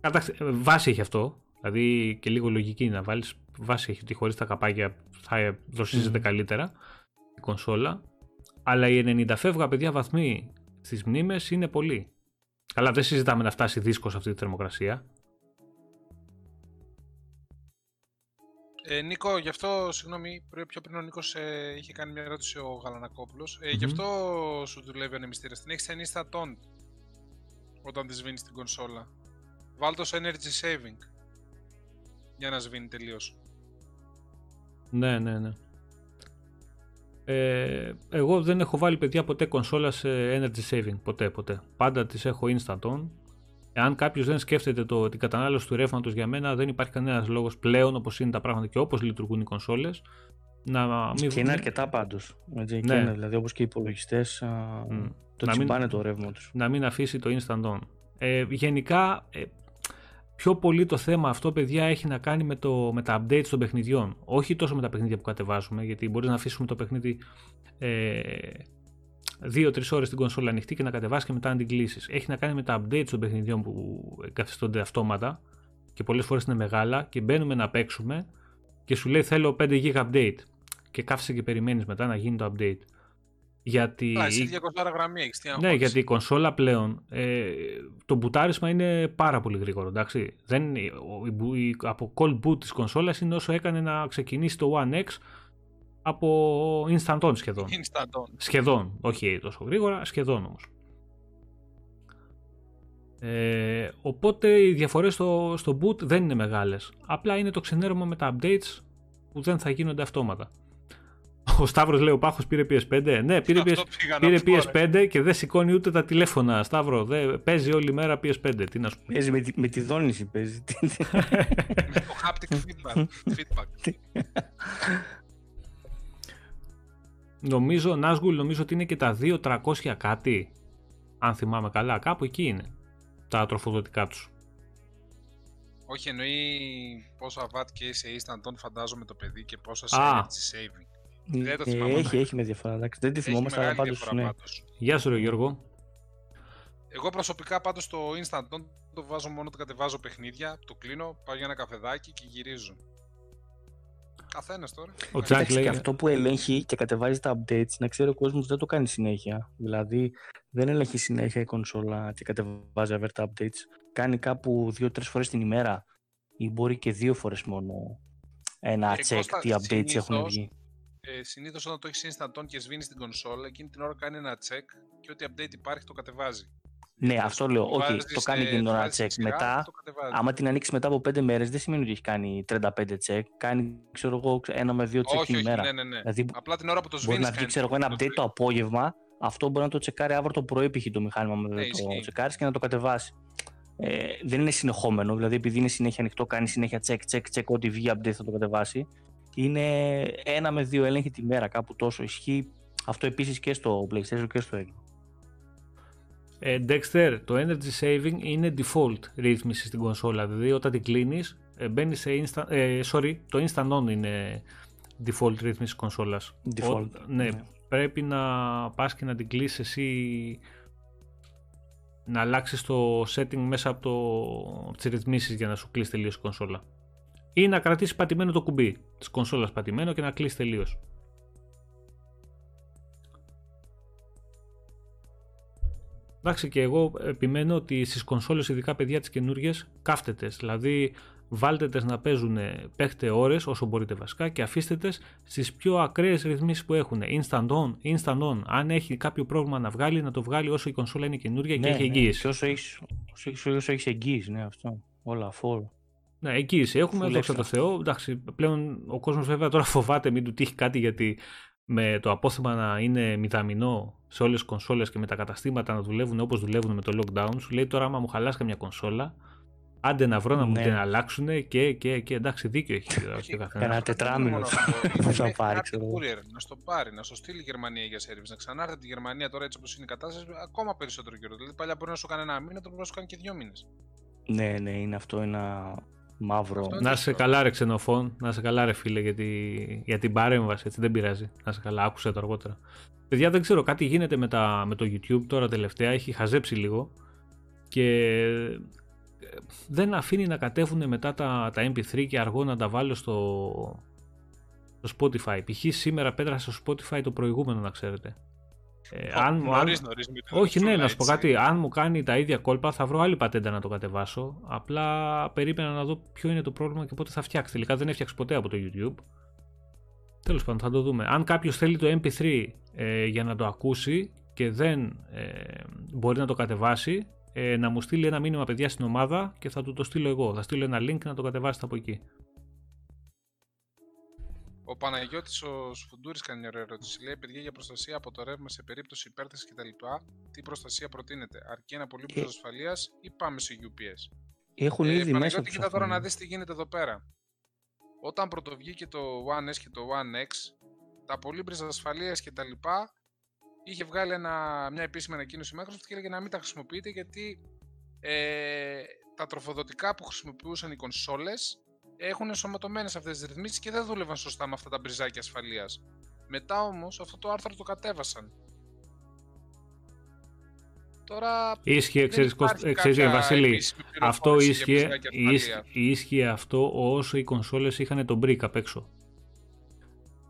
Κατάξτε, ε, βάση έχει αυτό. Δηλαδή και λίγο λογική να βάλεις βάση έχει ότι χωρίς τα καπάκια θα δροσίζεται mm. καλύτερα η κονσόλα. Αλλά οι 90 φεύγα παιδιά βαθμοί στις μνήμες είναι πολύ. Καλά δεν συζητάμε να φτάσει δίσκος σε αυτή τη θερμοκρασία. Ε, Νίκο, γι' αυτό, συγγνώμη, πιο πριν ο Νίκος ε, είχε κάνει μια ερώτηση ο Γαλανακόπουλος. Ε, Γι' αυτό σου δουλεύει ο ανεμιστήρας. Την έχεις σε instant όταν της σβήνεις την κονσόλα. Βάλ το σε energy saving για να σβήνει τελείως. Ναι, ναι, ναι. Ε, εγώ δεν έχω βάλει παιδιά ποτέ κονσόλα σε energy saving. Ποτέ, ποτέ. Πάντα τις έχω instant on. Εάν κάποιος δεν σκέφτεται το, την κατανάλωση του ρεύματος για μένα, δεν υπάρχει κανένας λόγος πλέον όπως είναι τα πράγματα και όπως λειτουργούν οι κονσόλες. Να μην... Και είναι αρκετά πάντως. Ναι. Δηλαδή όπως και οι υπολογιστές mm. το να τσιμπάνε το ρεύμα τους. Να μην αφήσει το instant on. Ε, γενικά, ε, πιο πολύ το θέμα αυτό, παιδιά, έχει να κάνει με, το, με τα updates των παιχνιδιών. Όχι τόσο με τα παιχνίδια που κατεβάζουμε, γιατί μπορείς να αφήσουμε το παιχνίδι ε, δύο-τρεις ώρες την κονσόλα ανοιχτή και να κατεβάσει και μετά να την κλείσεις. Έχει να κάνει με τα updates των παιχνιδιών που καθιστώνται αυτόματα και πολλές φορές είναι μεγάλα και μπαίνουμε να παίξουμε και σου λέει θέλω 5 GB update. Και κάθεσαι και περιμένεις μετά να γίνει το update. Γιατί... Α, εσύ 200 γραμμή έχεις, τι Ναι, γιατί η κονσόλα πλέον, ε, το μπουτάρισμα είναι πάρα πολύ γρήγορο, εντάξει. Δεν, η, από cold boot της κονσόλας είναι όσο έκανε να ξεκινήσει το One X από instant on σχεδόν. Instant on. Σχεδόν, όχι τόσο γρήγορα, σχεδόν όμως. Ε, οπότε οι διαφορές στο, στο boot δεν είναι μεγάλες. Απλά είναι το ξενέρωμα με τα updates που δεν θα γίνονται αυτόματα. Ο Σταύρος λέει: Ο Πάχος πήρε PS5. Ναι, πήρε, PS, πήρε PS5 και δεν σηκώνει ούτε τα τηλέφωνα. Σταύρο, δε, παίζει όλη μέρα PS5. Τι να σου Παίζει με, τη, με τη δόνηση. Παίζει. με το haptic feedback. feedback. Νομίζω, Nazgul, νομίζω ότι είναι και τα 2.300 κάτι. Αν θυμάμαι καλά, κάπου εκεί είναι τα τροφοδοτικά τους. Όχι, εννοεί πόσα watt και σε instant φαντάζομαι το παιδί και πόσα σε energy saving. Δεν το θυμάμαι. Ε, έχει, έχει με διαφορά. Εντάξει. Δεν τη θυμόμαστε, αλλά πάντως, ναι. Γεια σου, ρε Γιώργο. Εγώ προσωπικά πάντως το instant το βάζω μόνο το κατεβάζω παιχνίδια, το κλείνω, πάω για ένα καφεδάκι και γυρίζω. Καθένας τώρα. Ο Τσάκ λέει. Και αυτό που ελέγχει και κατεβάζει τα updates, να ξέρει ο κόσμος δεν το κάνει συνέχεια. Δηλαδή, δεν ελέγχει συνέχεια η κονσόλα και κατεβάζει αβέρτα updates. Κάνει κάπου δύο-τρεις φορές την ημέρα ή μπορεί και δύο φορές μόνο ένα Ε, check Κώστα, τι updates έχουν συνήθως- βγει. Ε, Συνήθως όταν το έχεις instant on και σβήνεις την κονσόλα, εκείνη την ώρα κάνει ένα check και ό,τι update υπάρχει το κατεβάζει. Ναι, αυτό λέω. Το Όχι, βάζεις, το κάνει ε, εκείνη την το ώρα βάζεις στη check. σειρά Μετά, και το κατεβάζεις. άμα την ανοίξεις μετά από 5 μέρες, δεν σημαίνει ότι έχει κάνει 35 check. Κάνει, ξέρω εγώ, ένα με δύο check όχι, την όχι, ημέρα. ναι, ναι, ναι. Δηλαδή, Απλά την ώρα που το Μπορεί σβήνεις. να βγει, ξέρω εγώ, ένα update το απόγευμα. Αυτό μπορεί να το τσεκάρει αύριο το πρωί, π.χ. το μηχάνημα με Ναι, το ισχύει. τσεκάρεις και να το κατεβάσεις. Ε, δεν είναι συνεχόμενο, δηλαδή επειδή είναι συνέχεια ανοιχτό, κάνει συνέχεια check, check, check, ό,τι βγει update θα το κατεβάσει. Είναι ένα με δύο έλεγχοι τη μέρα, κάπου τόσο ισχύει. Αυτό επίσης και στο PlayStation και στο Xbox. Ε, Dexter, το energy saving είναι default ρύθμιση στην κονσόλα. Δηλαδή όταν την κλείνεις, ε, μπαίνεις σε instant, ε, sorry, το instant on είναι default ρύθμιση της κονσόλας. Default, Ο- ναι, ναι. πρέπει να πας και να την κλείσεις εσύ να αλλάξεις το setting μέσα από, το, από τις ρυθμίσεις για να σου κλείσει τελείως η κονσόλα. Ή να κρατήσεις πατημένο το κουμπί της κονσόλας πατημένο και να κλείσει τελείως. Εντάξει και εγώ επιμένω ότι στις κονσόλες ειδικά παιδιά τις καινούργιες κάφτετες, δηλαδή βάλτε τες να παίζουν, παίχτε ώρες όσο μπορείτε βασικά και αφήστε τες στις πιο ακραίες ρυθμίσεις που έχουν. Instant on, instant on. Αν έχει κάποιο πρόβλημα να βγάλει, να το βγάλει όσο η κονσόλα είναι καινούργια και έχει εγγύηση. Και όσο έχεις, όσο, έχεις- όσο έχεις εγγύηση, ναι, αυτό. Όλα, full. Ναι, εγγύηση έχουμε, Full δόξα extra. τω Θεώ. Εντάξει, πλέον ο κόσμος βέβαια τώρα φοβάται μην του τύχει κάτι γιατί με το απόθεμα να είναι μηδαμινό σε όλες τις κονσόλες και με τα καταστήματα να δουλεύουν όπως δουλεύουν με το lockdown, σου λέει τώρα άμα μου χαλάσει καμιά κονσόλα, άντε να βρω να μου Ναι. την αλλάξουν και, και, και εντάξει δίκιο έχει ο Όχι, καθένας. Κανένα τετράμινο μόνο θα- αυτό. θα Μέχρι πάρει, κάτι ξέρω εγώ. courier να στο πάρει, να στο στείλει η Γερμανία για service, να ξανάρθει τη Γερμανία τώρα έτσι όπως είναι η κατάσταση, ακόμα περισσότερο καιρό. Δηλαδή παλιά μπορεί να σου κάνει ένα μήνα, τώρα μπορεί να σου κάνει και δύο μήνες. Ναι, ναι, είναι αυτό ένα μαύρο. Αυτό Να σε καλά ρε ξενοφών, να σε καλά ρε φίλε για, τη, για την παρέμβαση, έτσι δεν πειράζει. Να σε καλά, άκουσε το αργότερα. Παιδιά δεν ξέρω, κάτι γίνεται με, τα, με το YouTube τώρα τελευταία, έχει χαζέψει λίγο και ε, δεν αφήνει να κατέβουν μετά τα, τα MP3 και αργό να τα βάλω στο, στο Spotify. Π.χ. σήμερα πέτρασα στο Spotify το προηγούμενο να ξέρετε. Ε, αν, μου- αν, νωρίς, νωρίς, με τη όχι, ναι, δεξούλα, να σου πω έτσι. κάτι. Αν μου κάνει τα ίδια κόλπα, θα βρω άλλη πατέντα να το κατεβάσω. Απλά περίμενα να δω ποιο είναι το πρόβλημα και πότε θα φτιάξει. Τελικά δεν έφτιαξε ποτέ από το YouTube. Τέλος πάντων, θα το δούμε. Αν κάποιος θέλει το MP3 ε, για να το ακούσει και δεν ε, μπορεί να το κατεβάσει, ε, να μου στείλει ένα μήνυμα παιδιά στην ομάδα και θα του το στείλω εγώ. Θα στείλω ένα link να το κατεβάσετε από εκεί. Ο Παναγιώτης ο Σφουντούρης κάνει μια ωραία ερώτηση. Λέει: Παιδιά, για προστασία από το ρεύμα σε περίπτωση υπέρθεση κτλ. Τι προστασία προτείνεται, Αρκεί ένα πολύ Ε. ασφαλείας ή πάμε σε UPS. Έχουν ήδη μέσα Παναγιώτη, τους κοίτα τώρα αυτοί. να δεις τι γίνεται εδώ πέρα. Όταν πρωτοβγήκε το One S και το One X, τα πολύμπρες ασφαλείας και τα λοιπά, είχε βγάλει ένα, μια επίσημη ανακοίνωση η Microsoft και έλεγε να μην τα χρησιμοποιείτε γιατί ε, τα τροφοδοτικά που χρησιμοποιούσαν οι κονσόλες έχουν ενσωματωμένες αυτές τις ρυθμίσεις και δεν δούλευαν σωστά με αυτά τα μπριζάκια ασφαλείας. Μετά όμως αυτό το άρθρο το κατέβασαν. Τώρα. Ίσχυε, δεν ξέρεις, υπάρχει Κώστα- ε, ξέρεις, κάποια Βασίλη, επίσημη Αυτό πληροφόρηση για ίσχυε, μπριζάκια ίσ- ασφαλείας. ίσχυε αυτό όσο οι κονσόλες είχαν τον brick απ' έξω.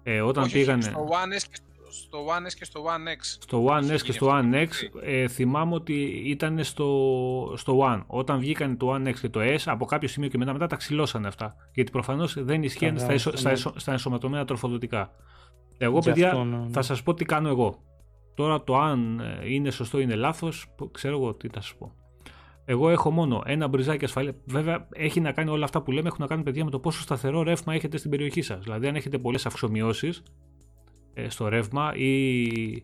Ε, όταν Όχι, όχι, πήγανε Στο One S και στο, στο One S και στο One X. στο One είχε S και γίνει στο αυτό One το X, παιχνίδι. ε, θυμάμαι ότι ήταν στο, στο One. Όταν βγήκαν το One X και το S, από κάποιο σημείο και μετά, μετά τα ξυλώσανε αυτά. Γιατί προφανώς δεν ισχύαν Καλά, στα, ισο- αυτό στα, ναι. ισο- στα ενσωματωμένα τροφοδοτικά. Εγώ, Γι' παιδιά, αυτό, ναι. θα σας πω τι κάνω εγώ. Τώρα το αν ε, είναι σωστό ή είναι λάθος, π- ξέρω εγώ τι θα σας πω. Εγώ έχω μόνο ένα μπριζάκι ασφαλεία. Βέβαια, έχει να κάνει όλα αυτά που λέμε, έχουν να κάνουν παιδιά με το πόσο σταθερό ρεύμα έχετε στην περιοχή σας. Δηλαδή, αν έχετε πολλές αυξομοιώσεις ε, στο ρεύμα ή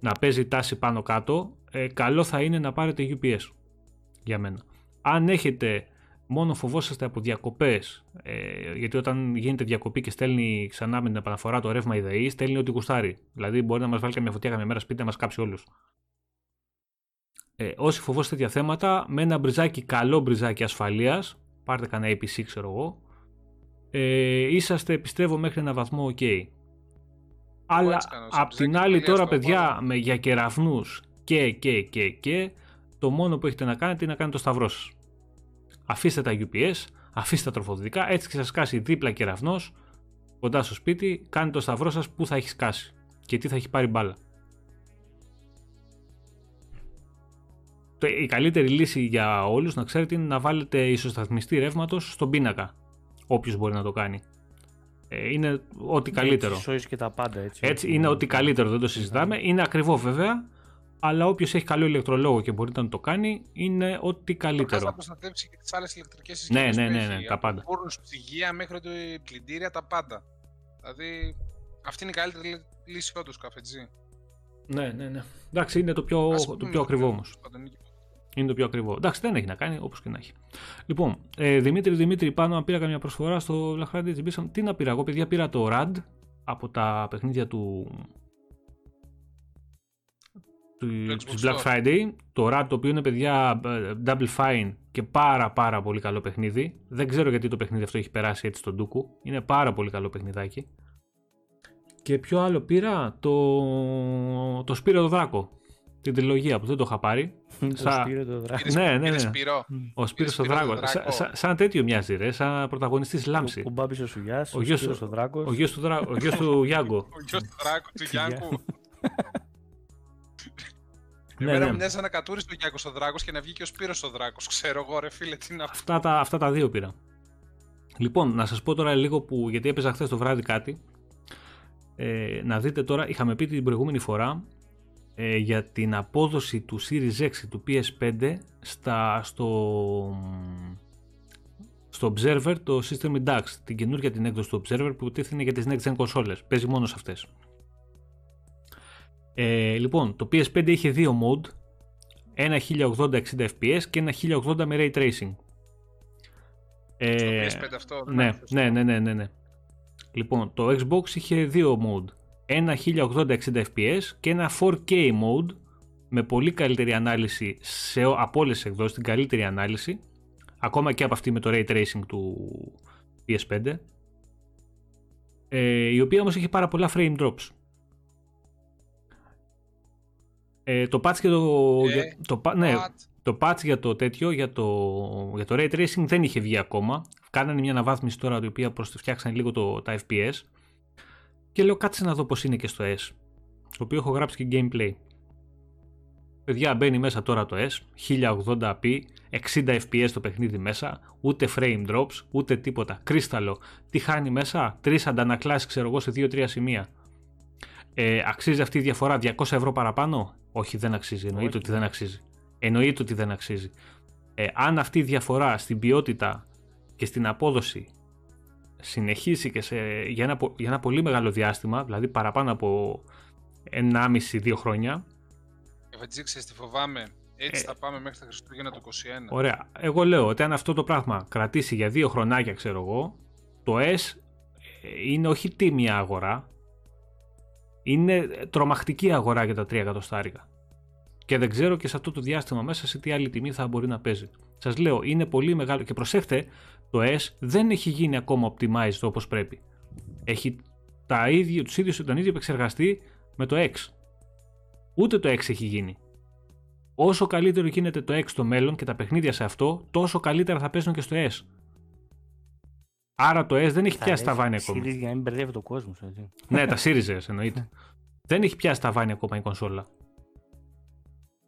να παίζει τάση πάνω κάτω, ε, καλό θα είναι να πάρετε UPS για μένα. Αν έχετε μόνο φοβόσαστε από διακοπές, ε, γιατί όταν γίνεται διακοπή και στέλνει ξανά με την επαναφορά το ρεύμα η ΔΕΗ, στέλνει ό,τι γουστάρει. Δηλαδή, μπορεί να μας βάλει καμιά φωτιά καμιά μέρα σπίτι να μας κάψει όλους. Ε, όσοι φοβόστε τέτοια θέματα, με ένα μπριζάκι, καλό μπριζάκι ασφαλείας, πάρτε κανένα APC, ξέρω εγώ, ε, είσαστε πιστεύω μέχρι ένα βαθμό OK. Αλλά έτσι κάνω, σε απ' την μπριζάκι άλλη ασφαλείας τώρα το παιδιά πάρω. με, για κεραυνούς και και και και το μόνο που έχετε να κάνετε είναι να κάνετε το σταυρό σας. Αφήστε τα UPS, αφήστε τα τροφοδοτικά, έτσι και σας κάσει δίπλα κεραυνός κοντά στο σπίτι, κάντε το σταυρό σας που θα έχει σκάσει και τι θα έχει πάρει μπάλα. Το- Η καλύτερη λύση για όλους να ξέρετε είναι να βάλετε ισοσταθμιστή ρεύματος στον πίνακα, όποιος μπορεί να το κάνει. Ε, είναι ό,τι καλύτερο. Έτσι, και τα πάντα έτσι. Έτσι, είναι ό,τι καλύτερο, δεν το συζητάμε. Είναι ακριβό βέβαια, αλλά όποιος έχει καλό ηλεκτρολόγο και μπορεί να το κάνει, είναι ό,τι καλύτερο. Θα προστατεύσει και τις άλλες ηλεκτρικές συσκευές. Ναι, ναι, ναι, ναι, τα πάντα. Από ψυγεία μέχρι το πλυντήρια, τα πάντα. Δηλαδή, αυτή είναι η καλύτερη λύση όντως καφετζή. Ναι, ναι, ναι. Εντάξει, είναι το πιο, το πιο ακριβό όμως. Είναι το πιο ακριβό. Εντάξει, δεν έχει να κάνει, όπως και να έχει. Λοιπόν, ε, Δημήτρη, Δημήτρη, πάνω να πήρα καμιά προσφορά στο Black Friday Τι να πήρα, εγώ παιδιά πήρα το RAD από τα παιχνίδια του. του Black Friday. Το RAD το οποίο είναι παιδιά ε, Double Fine και πάρα πάρα πολύ καλό παιχνίδι. Δεν ξέρω γιατί το παιχνίδι αυτό έχει περάσει έτσι στον Ντούκου. Είναι πάρα πολύ καλό παιχνιδάκι. Και ποιο άλλο πήρα, το, το Σπύρο το Δράκο. Την τριλογία που δεν το είχα πάρει. Σα... Σπύρο το Δράκο. Ναι, ναι, ναι. Ο Σπύρος το Δράκος. Σα, σαν τέτοιο μοιάζει, ρε, σαν πρωταγωνιστής Λάμψη. Ο, ο Μπάμπη ο Σουγιά, ο γιος του Δράκος. Ο γιος του, Δράκο, ο γιος του Γιάνγκο. Ο γιος του Δράκου, του Γιάνγκου. Ναι, Εμένα ναι. μου μοιάζει να κατούρει το Γιάνγκο ο Δράκος και να βγει και ο Σπύρος ο Δράκος. Ξέρω εγώ, ρε φίλε, τι να αυτά τα, αυτά τα δύο πήρα. Λοιπόν, να σας πω τώρα λίγο που. Γιατί έπαιζα χθες το βράδυ κάτι ε, να δείτε τώρα, είχαμε πει την προηγούμενη φορά ε, για την απόδοση του Series X του PS5 στα, στο, στο Observer το System Index, την καινούργια την έκδοση του Observer που τίθενε για τις Next Gen κονσόλες, παίζει μόνο σε αυτές. Ε, λοιπόν, το PS5 είχε δύο mode, ένα 1080-60 fps και ένα 1080 με Ray Tracing. Ε, PS5 αυτό, ναι, ναι, ναι, ναι, ναι, ναι. Λοιπόν, το Xbox είχε δύο mode. Ένα 1080-60 fps και ένα 4K mode με πολύ καλύτερη ανάλυση σε, από όλες τις εκδόσεις, την καλύτερη ανάλυση ακόμα και από αυτή με το Ray Tracing του PS5 ες, η οποία όμως είχε πάρα πολλά frame drops. Ε, το patch και το, ε, το, ναι, το patch για το τέτοιο, για το, για το Ray Tracing δεν είχε βγει ακόμα. Κάνανε μια αναβάθμιση τώρα η οποία φτιάξανε λίγο το, τα FPS και λέω κάτσε να δω πως είναι και στο S το οποίο έχω γράψει και gameplay. Παιδιά μπαίνει μέσα τώρα το S 1080p 60 FPS το παιχνίδι μέσα ούτε frame drops ούτε τίποτα. Κρίσταλο τι χάνει μέσα; Τρεις αντανακλάσεις ξέρω εγώ σε 2-3 σημεία. Ε, αξίζει αυτή η διαφορά 200 ευρώ παραπάνω; Όχι δεν αξίζει εννοείται ότι δεν αξίζει. Εννοείται ότι δεν αξίζει. Ε, αν αυτή η διαφορά στην ποιότητα και στην απόδοση συνεχίσει και σε, για, ένα, για ένα πολύ μεγάλο διάστημα, δηλαδή παραπάνω από 1,5-2 χρόνια. Ευαντζή, ξέρεις τι φοβάμαι; Έτσι ε, θα πάμε μέχρι τα Χριστούγεννα του 2021. Ωραία. Εγώ λέω ότι αν αυτό το πράγμα κρατήσει για δύο χρονάκια, ξέρω εγώ, το S είναι όχι τίμια αγορά, είναι τρομακτική αγορά για τα 3 εκατοστάρικα. Και δεν ξέρω και σε αυτό το διάστημα μέσα σε τι άλλη τιμή θα μπορεί να παίζει. Σας λέω, είναι πολύ μεγάλο. Και προσέχτε, το S δεν έχει γίνει ακόμα optimized όπως πρέπει. Έχει τα ίδια, τους ίδιους, τον ίδιο επεξεργαστή με το X. Ούτε το X έχει γίνει. Όσο καλύτερο γίνεται το X στο μέλλον και τα παιχνίδια σε αυτό, τόσο καλύτερα θα παίζουν και στο S. Άρα το S δεν έχει πιάσει τα βάνη ακόμα. για να μην μπερδεύει το κόσμος. ναι, τα Series εννοείται. δεν έχει πιάσει τα βάνη ακόμα η κονσόλα.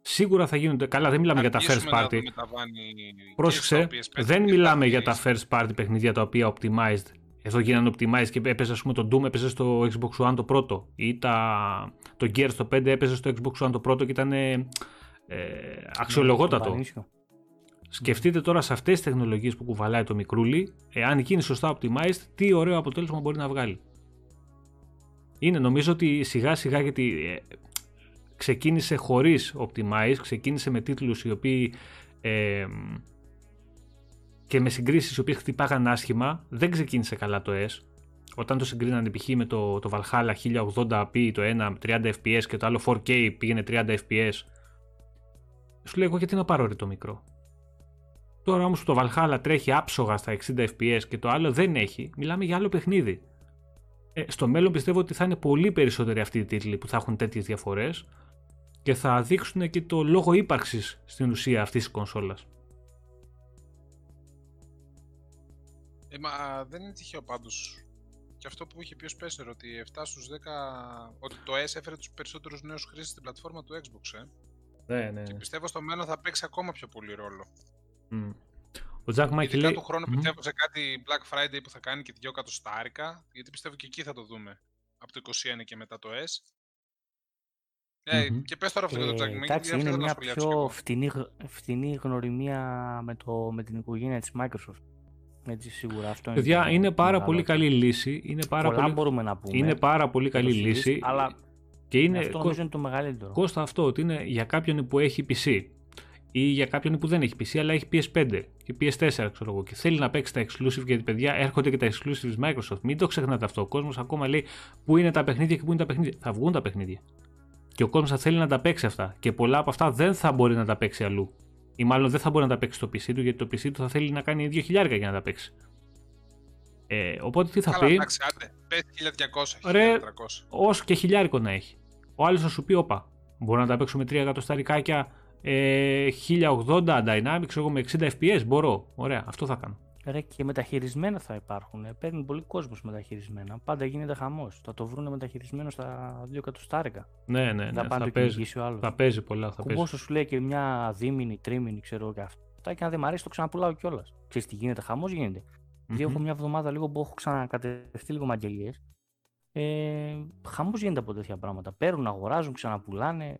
Σίγουρα θα γίνονται. Καλά, δεν μιλάμε για τα first party. Πρόσεξε, δεν μιλάμε για τα first party παιχνίδια τα οποία optimized. Εδώ γίνανε optimized και έπαιζε, ας πούμε, το Doom έπαιζε στο Xbox One το πρώτο. Ή τα... το Gears το 5 έπαιζε στο Xbox One το πρώτο και ήταν ε, αξιολογότατο. Σκεφτείτε τώρα σε αυτές τις τεχνολογίες που κουβαλάει το μικρούλι, εάν γίνει σωστά optimized, τι ωραίο αποτέλεσμα μπορεί να βγάλει. Είναι νομίζω ότι σιγά σιγά γιατί ε, ξεκίνησε χωρίς Optimize, ξεκίνησε με τίτλους οι οποίοι ε, και με συγκρίσεις οι οποίες χτυπάγαν άσχημα, δεν ξεκίνησε καλά το S. Όταν το συγκρίνανε π.χ. με το, το Valhalla 1080p το ένα 30 fps και το άλλο 4K πήγαινε 30 fps, σου λέω εγώ γιατί να πάρω ρε το μικρό; Τώρα όμως το Valhalla τρέχει άψογα στα 60 fps και το άλλο δεν έχει, μιλάμε για άλλο παιχνίδι. Ε, στο μέλλον πιστεύω ότι θα είναι πολύ περισσότεροι αυτοί οι τίτλοι που θα έχουν τέτοιες διαφορές και θα δείξουν και το λόγο ύπαρξης στην ουσία αυτής της κονσόλας. Ε, μα δεν είναι τυχαίο πάντως και αυτό που είχε πει ο Σπέσερ ότι 7 στους 10 ότι το S έφερε τους περισσότερους νέους χρήστες στην πλατφόρμα του Xbox ε. Ναι, ναι, Και πιστεύω στο μέλλον θα παίξει ακόμα πιο πολύ ρόλο. Ο Jack Mike Ειδικά λέει... του χρόνου Μμμ. πιστεύω σε κάτι Black Friday που θα κάνει και δυο εκατοστάρικα, γιατί πιστεύω και εκεί θα το δούμε. Από το 21 και μετά το S. Ε, Μμμ. και πες τώρα αυτό για το Jack Ε, Mike, εντάξει, γιατί είναι αυτό θέλω να μια σχολιάσω κι πιο εγώ. φτηνή, γ- φτηνή γνωριμία με, το, με την οικογένεια της Microsoft. Έτσι σίγουρα αυτό είναι Παιδιά, το είναι πάρα μεγάλο πολύ αυτό. καλή λύση. Είναι πάρα Πολλά πολύ, μπορούμε να πούμε. είναι πάρα πολύ για το καλή Series, λύση. Αλλά και είναι, αυτό Κώ- νομίζω είναι το μεγαλύτερο. Κώστα αυτό ότι είναι για κάποιον που έχει PC ή για κάποιον που δεν έχει PC αλλά έχει PS5 και PS4 ξέρω εγώ και θέλει να παίξει τα exclusive γιατί παιδιά έρχονται και τα exclusive της Microsoft. Μην το ξεχνάτε αυτό. Ο κόσμος ακόμα λέει πού είναι τα παιχνίδια και πού είναι τα παιχνίδια. Θα βγουν τα παιχνίδια. Και ο κόσμος θα θέλει να τα παίξει αυτά. Και πολλά από αυτά δεν θα μπορεί να τα παίξει αλλού. Ή μάλλον δεν θα μπορεί να τα παίξει στο PC του γιατί το PC του θα θέλει να κάνει 2.000 για να τα παίξει. Ε, οπότε τι θα Καλά, πει, εντάξει, άντε, πες 1200, Ρε, 1300. όσο και χιλιάρικο να έχει. Ο άλλος θα σου πει: Όπα, μπορώ να τα παίξω με 3 εκατοσταρικάκια ε, 1080 dynamics, εγώ με 60 fps. Μπορώ. Ωραία, αυτό θα κάνω. Ρε, και μεταχειρισμένα θα υπάρχουν. Ε, Παίρνουν πολύ κόσμος μεταχειρισμένα. Πάντα γίνεται χαμός. Θα το βρουν μεταχειρισμένο στα 2 εκατοστάρικα. Ναι, ναι, ναι. θα πάνε θα, το παίζει, κυνηγήσει ο άλλος. θα παίζει πολλά. Θα παίζει. Κουμπόσο σου λέει και μια δίμηνη, τρίμηνη, ξέρω εγώ και αυτά. Και αν δεν μ' αρέσει, το ξαναπουλάω κιόλας. Ξέρεις τι γίνεται, χαμός γίνεται. Γιατί Μμμ. έχω μια εβδομάδα λίγο που έχω ξανακατευτεί λίγο μαγγελίες. Ε, χαμός γίνεται από τέτοια πράγματα. Παίρνουν, αγοράζουν, ξαναπουλάνε.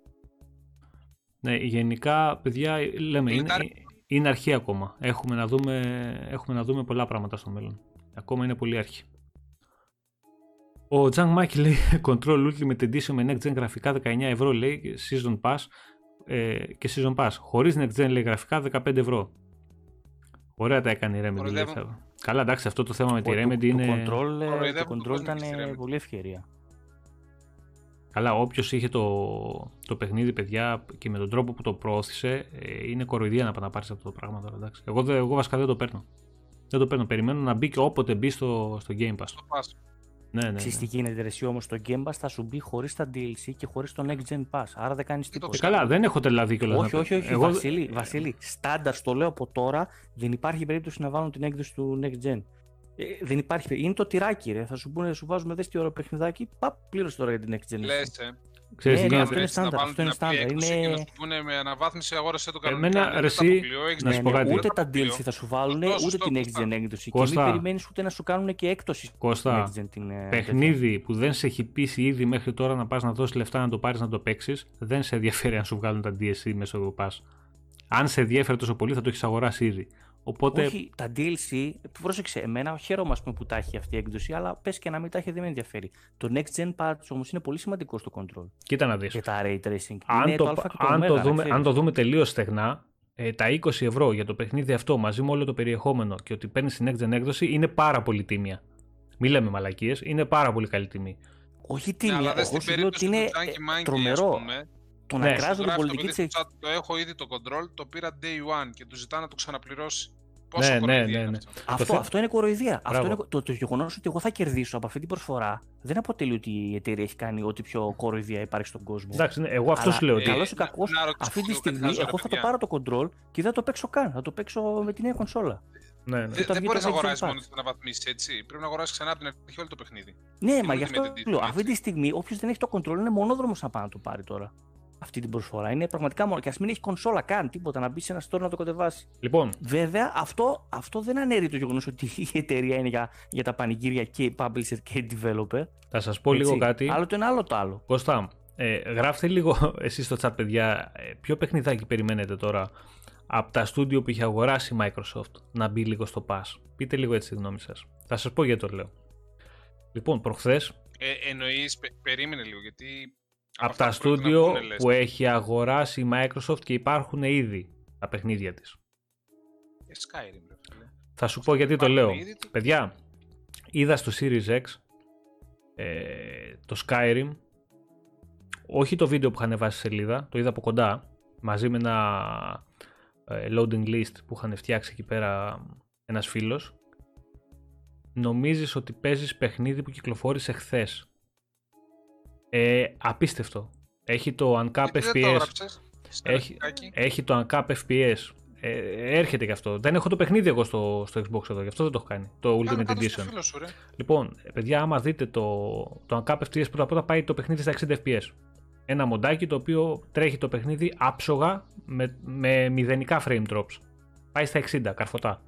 Ναι, γενικά, παιδιά, λέμε, είναι, Μιλτάρι. Είναι αρχή ακόμα. Έχουμε να, δούμε, έχουμε να δούμε πολλά πράγματα στο μέλλον. Ακόμα είναι πολύ αρχή. Ο Τζανκ Μάκη λέει Control Ultimate Edition με Next Gen γραφικά 19 ευρώ λέει Season Pass ε, και Season Pass. Χωρίς Next Gen λέει γραφικά 15 ευρώ. Ωραία τα έκανε η Remedy. λέει, Κοροϊδεύουν. θα- Καλά εντάξει αυτό το θέμα με τη Το- Remedy το, είναι... το control, ε, Κοροϊδεύουν το τον control κόσμο ήταν και στη ε, Remedy. πολύ ευκαιρία. Καλά, όποιος είχε το, το παιχνίδι, παιδιά, και με τον τρόπο που το προώθησε, ε, είναι κοροϊδία να πάει να πάρεις αυτό το πράγμα τώρα. Εντάξει. Εγώ, δεν- εγώ βασικά δεν το παίρνω. Δεν το παίρνω. Περιμένω να μπει και όποτε μπει στο, στο Game Pass. Το πας. Ναι, ναι. Ξέρεις τι ναι. γίνεται ρε, εσύ όμως το Game Pass θα σου μπει χωρίς τα DLC και χωρίς το Next Gen Pass. Άρα δεν κάνεις Δεν το τίποτα. Ε, καλά, δεν έχω τρελαθεί κιόλα. όχι, όχι, όχι, Εγώ... Βασίλη, Βασίλη, στάνταρ, στο λέω από τώρα, δεν υπάρχει περίπτωση να βάλουν την έκδοση του Next Gen. Ε, δεν υπάρχει. περί- Είναι το τυράκι, ρε. Θα σου πούνε, σου βάζουμε δες τι ώρα παιχνιδάκι. Παπ, πλήρωσε τώρα για την Next Gen. Λες, ε. Ξέρεις Ναι, τι ναι, γίνεται. αυτό είναι Έτσι, να στάνταρ, βάλουν αυτό είναι την απλή στάνταρ. έκδοση Είναι- Και να σου πούνε με αναβάθμιση αγόρασε το Εμένα, κανονικά. ρε, δεν εσύ, τα αποκλείω, έχεις να δει σου το πω κάτι. αποκλείω, ούτε τα αποκλείω. DLC θα σου βάλουν, Σωστό, ούτε σωστό, την Next Κώστα. Gen έκδοση. Κώστα. Και μην περιμένεις ούτε να σου κάνουν και έκπτωση. στην Κώστα, Next Gen την, ε, τέτοια. παιχνίδι που δεν σε έχει πείσει ήδη μέχρι τώρα να πας να δώσεις λεφτά να το πάρεις να το παίξεις, δεν σε ενδιαφέρει αν σου βγάλουν τα DSC μέσω του Pass. Αν σε ενδιαφέρει τόσο πολύ θα το έχεις αγοράσει ήδη. Οπότε Όχι, τα DLC, πρόσεξε, εμένα χαίρομαι ας πούμε, που τα έχει αυτή η έκδοση, αλλά πες και να μην τα έχει δεν με ενδιαφέρει. Το Next Gen Patch όμως είναι πολύ σημαντικό στο control κοίτα να δεις. και τα ray tracing. αν, είναι το, το, α και το αν, ω, το να δούμε, ξέρεις. αν το δούμε τελείως στεγνά, ε, τα 20 ευρώ για το παιχνίδι αυτό μαζί με όλο το περιεχόμενο και ότι παίρνεις την next gen έκδοση είναι πάρα πολύ τίμια. Μην λέμε μαλακίες, είναι πάρα πολύ καλή τιμή. Όχι Ναι, τίμια, αλλά δες εγώ στην σου λέω ότι περίπτωση είναι του Junkie ε, Monkey, τρομερό. ας πούμε, Το Ναι. να κράζουν την γράφει το πολιτική παιδί τη στο chat, το έχω ήδη το control, το πήρα day one και του ζητά να το ξαναπληρώσει. Πόσο Ναι, ναι, κοροϊδία ναι, είναι ναι. αυτό. Αυτό, θε- αυτό είναι κοροϊδία. Αυτό Μπράβο. είναι, το, το γεγονός ότι εγώ θα κερδίσω από αυτή την προσφορά δεν αποτελεί ότι η εταιρεία έχει κάνει ό,τι πιο κοροϊδία υπάρχει στον κόσμο. Εντάξει, ναι, εγώ αυτός Αλλά, σου λέω. ε, Ότι... καλός ή να- κακός, να ρωτήσω αυτή τη λίγο κάτι στιγμή άλλο, ρε εγώ θα το παιδιά. πάρω το control και δεν θα το παίξω καν. Θα το παίξω με τη νέα κονσόλα. Ναι, ναι. Δεν, το δεν βγει μπορείς το να Next Gen αγοράσεις Pass. μόνο και να βαθμίσεις έτσι. Πρέπει να αγοράσεις ξανά από την αρχή όλο το παιχνίδι. Ναι, Και μα με γι' την αυτό Edition, λέω. έτσι. Αυτή τη στιγμή, όποιος δεν έχει το control είναι μονόδρομος να πάει να το πάρει τώρα. Αυτή την προσφορά. Είναι πραγματικά μόνο. Και ας μην έχει κονσόλα καν τίποτα, να μπει σε ένα store να το κατεβάσει. Λοιπόν, Βέβαια, αυτό, αυτό δεν αναιρεί το γεγονός ότι η εταιρεία είναι για, για τα πανηγύρια και publisher και developer. θα σας πω λίγο έτσι. κάτι. Άλλο το ένα, άλλο το άλλο. Κώστα, ε, γράφτε λίγο εσείς στο chat, παιδιά, ε, ποιο παιχνιδάκι περιμένετε τώρα από τα στούντιο που είχε αγοράσει η Microsoft να μπει λίγο στο Pass. Πείτε λίγο έτσι τη γνώμη σας. Θα σας πω γιατί το λέω. Λοιπόν, προχθέ Ε, Εννοείς, περίμενε λίγο γιατί. Από αυτά τα που πρόκειται να στούντιο πούνε, λες. που έχει αγοράσει η Microsoft και υπάρχουν ήδη τα παιχνίδια της. Ε, Skyrim, ρε φίλε. Θα σου πω γιατί το Υπάρχουν λέω. ήδη, τι- Παιδιά, είδα στο Series X ε, το Skyrim, όχι το βίντεο που είχαν βάσει στη σελίδα, το είδα από κοντά, μαζί με ένα ε, loading list που είχαν φτιάξει εκεί πέρα ένας φίλος. Νομίζεις ότι παίζεις παιχνίδι που κυκλοφόρησε χθες. Ε, απίστευτο. Έχει το Uncap Γιατί δεν το FPS. έγραψες, Έχει, σκατάκι. έχει το Uncap FPS. Ε, έρχεται και αυτό. Δεν έχω το παιχνίδι εγώ στο, στο Xbox εδώ, γι' αυτό δεν το έχω κάνει. Το Κάνε Ultimate κάτω στο Edition. φίλος σου, ρε. Λοιπόν, ε, παιδιά, άμα δείτε το, το Uncap FPS, πρώτα απ' όλα πάει το παιχνίδι στα 60 FPS. Ένα μοντάκι το οποίο τρέχει το παιχνίδι άψογα με, με μηδενικά frame drops. Πάει στα 60, καρφωτά.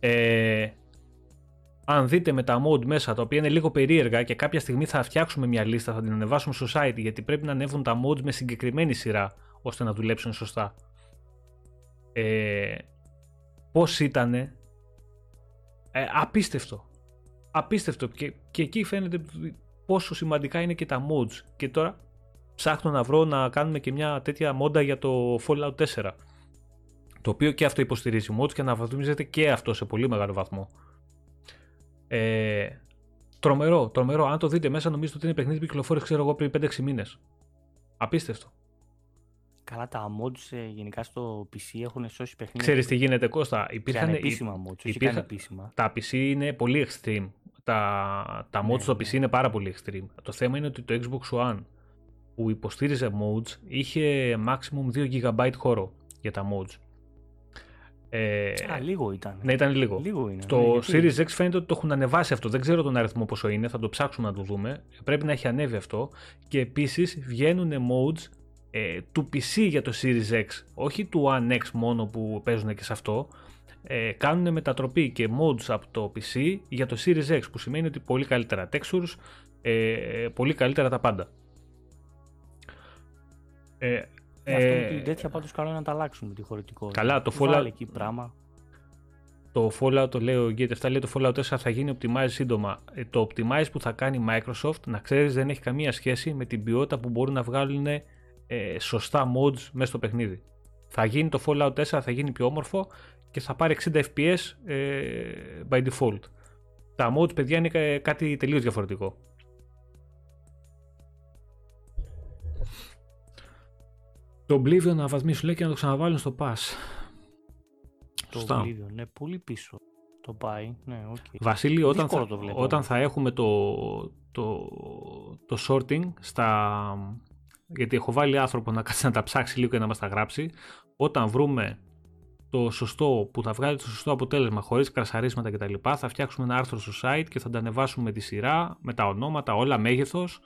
Ε, αν δείτε με τα mode μέσα, τα οποία είναι λίγο περίεργα και κάποια στιγμή θα φτιάξουμε μια λίστα, θα την ανεβάσουμε στο site, γιατί πρέπει να ανέβουν τα modes με συγκεκριμένη σειρά, ώστε να δουλέψουν σωστά. Ε, πώς ήτανε, ε, απίστευτο. Απίστευτο και, και εκεί φαίνεται πόσο σημαντικά είναι και τα modes. Και τώρα ψάχνω να βρω να κάνουμε και μια τέτοια μόντα για το Fallout 4. Το οποίο και αυτό υποστηρίζει mods και αναβαθμίζεται και αυτό σε πολύ μεγάλο βαθμό. Ε, τρομερό, τρομερό. Αν το δείτε μέσα, νομίζω ότι είναι παιχνίδι που κυκλοφόρησε, ξέρω εγώ, πριν 5-6 μήνες. Απίστευτο. Καλά, τα mods ε, γενικά στο PC έχουν σώσει παιχνίδια. Ξέρεις τι γίνεται, Κώστα; Υπήρχαν επίσημα mods, υπήρχαν, επίσημα. Τα PC είναι πολύ extreme. Τα, τα mods ναι, στο PC ναι. είναι πάρα πολύ extreme. Το θέμα είναι ότι το Xbox One που υποστήριζε mods είχε maximum 2 GB χώρο για τα mods. Ε, Α, λίγο ήταν. Ναι, ήταν λίγο. λίγο είναι, Στο ναι, Series X φαίνεται ότι το έχουν ανεβάσει αυτό. Δεν ξέρω τον αριθμό πόσο είναι, θα το ψάξουμε να το δούμε. Πρέπει να έχει ανέβει αυτό. Και επίσης βγαίνουν modes ε, του PC για το Series X, όχι του One X μόνο που παίζουν και σε αυτό. Ε, κάνουν μετατροπή και modes από το PC για το Series X που σημαίνει ότι πολύ καλύτερα textures, ε, πολύ καλύτερα τα πάντα. Ε, ε, αυτό τέτοια πάντως καλό είναι να τα αλλάξουν τη χωρητικότητα. Καλά, το Fallout... εκεί πράγμα. Το Fallout, το λέω, Gate 7 λέει το Fallout 4 θα γίνει optimize σύντομα. Ε, το optimize που θα κάνει η Microsoft, να ξέρεις, δεν έχει καμία σχέση με την ποιότητα που μπορούν να βγάλουν ε, σωστά mods μέσα στο παιχνίδι. Θα γίνει το Fallout 4, θα γίνει πιο όμορφο και θα πάρει 60 fps ε, by default. Τα mods, παιδιά, είναι κάτι τελείως διαφορετικό. Το Oblivion να βαθμίσουν λέει και να το ξαναβάλουν στο Pass. Το Σωστά. Oblivion, ναι, πολύ πίσω το πάει. Ναι, okay. Βασίλη, όταν θα, όταν θα έχουμε το, το, το sorting στα... Γιατί έχω βάλει άνθρωπο να κάτσει να τα ψάξει λίγο και να μας τα γράψει. Όταν βρούμε το σωστό που θα βγάλει το σωστό αποτέλεσμα χωρίς κρασαρίσματα κτλ. Θα φτιάξουμε ένα άρθρο στο site και θα τα ανεβάσουμε με τη σειρά, με τα ονόματα, όλα μέγεθος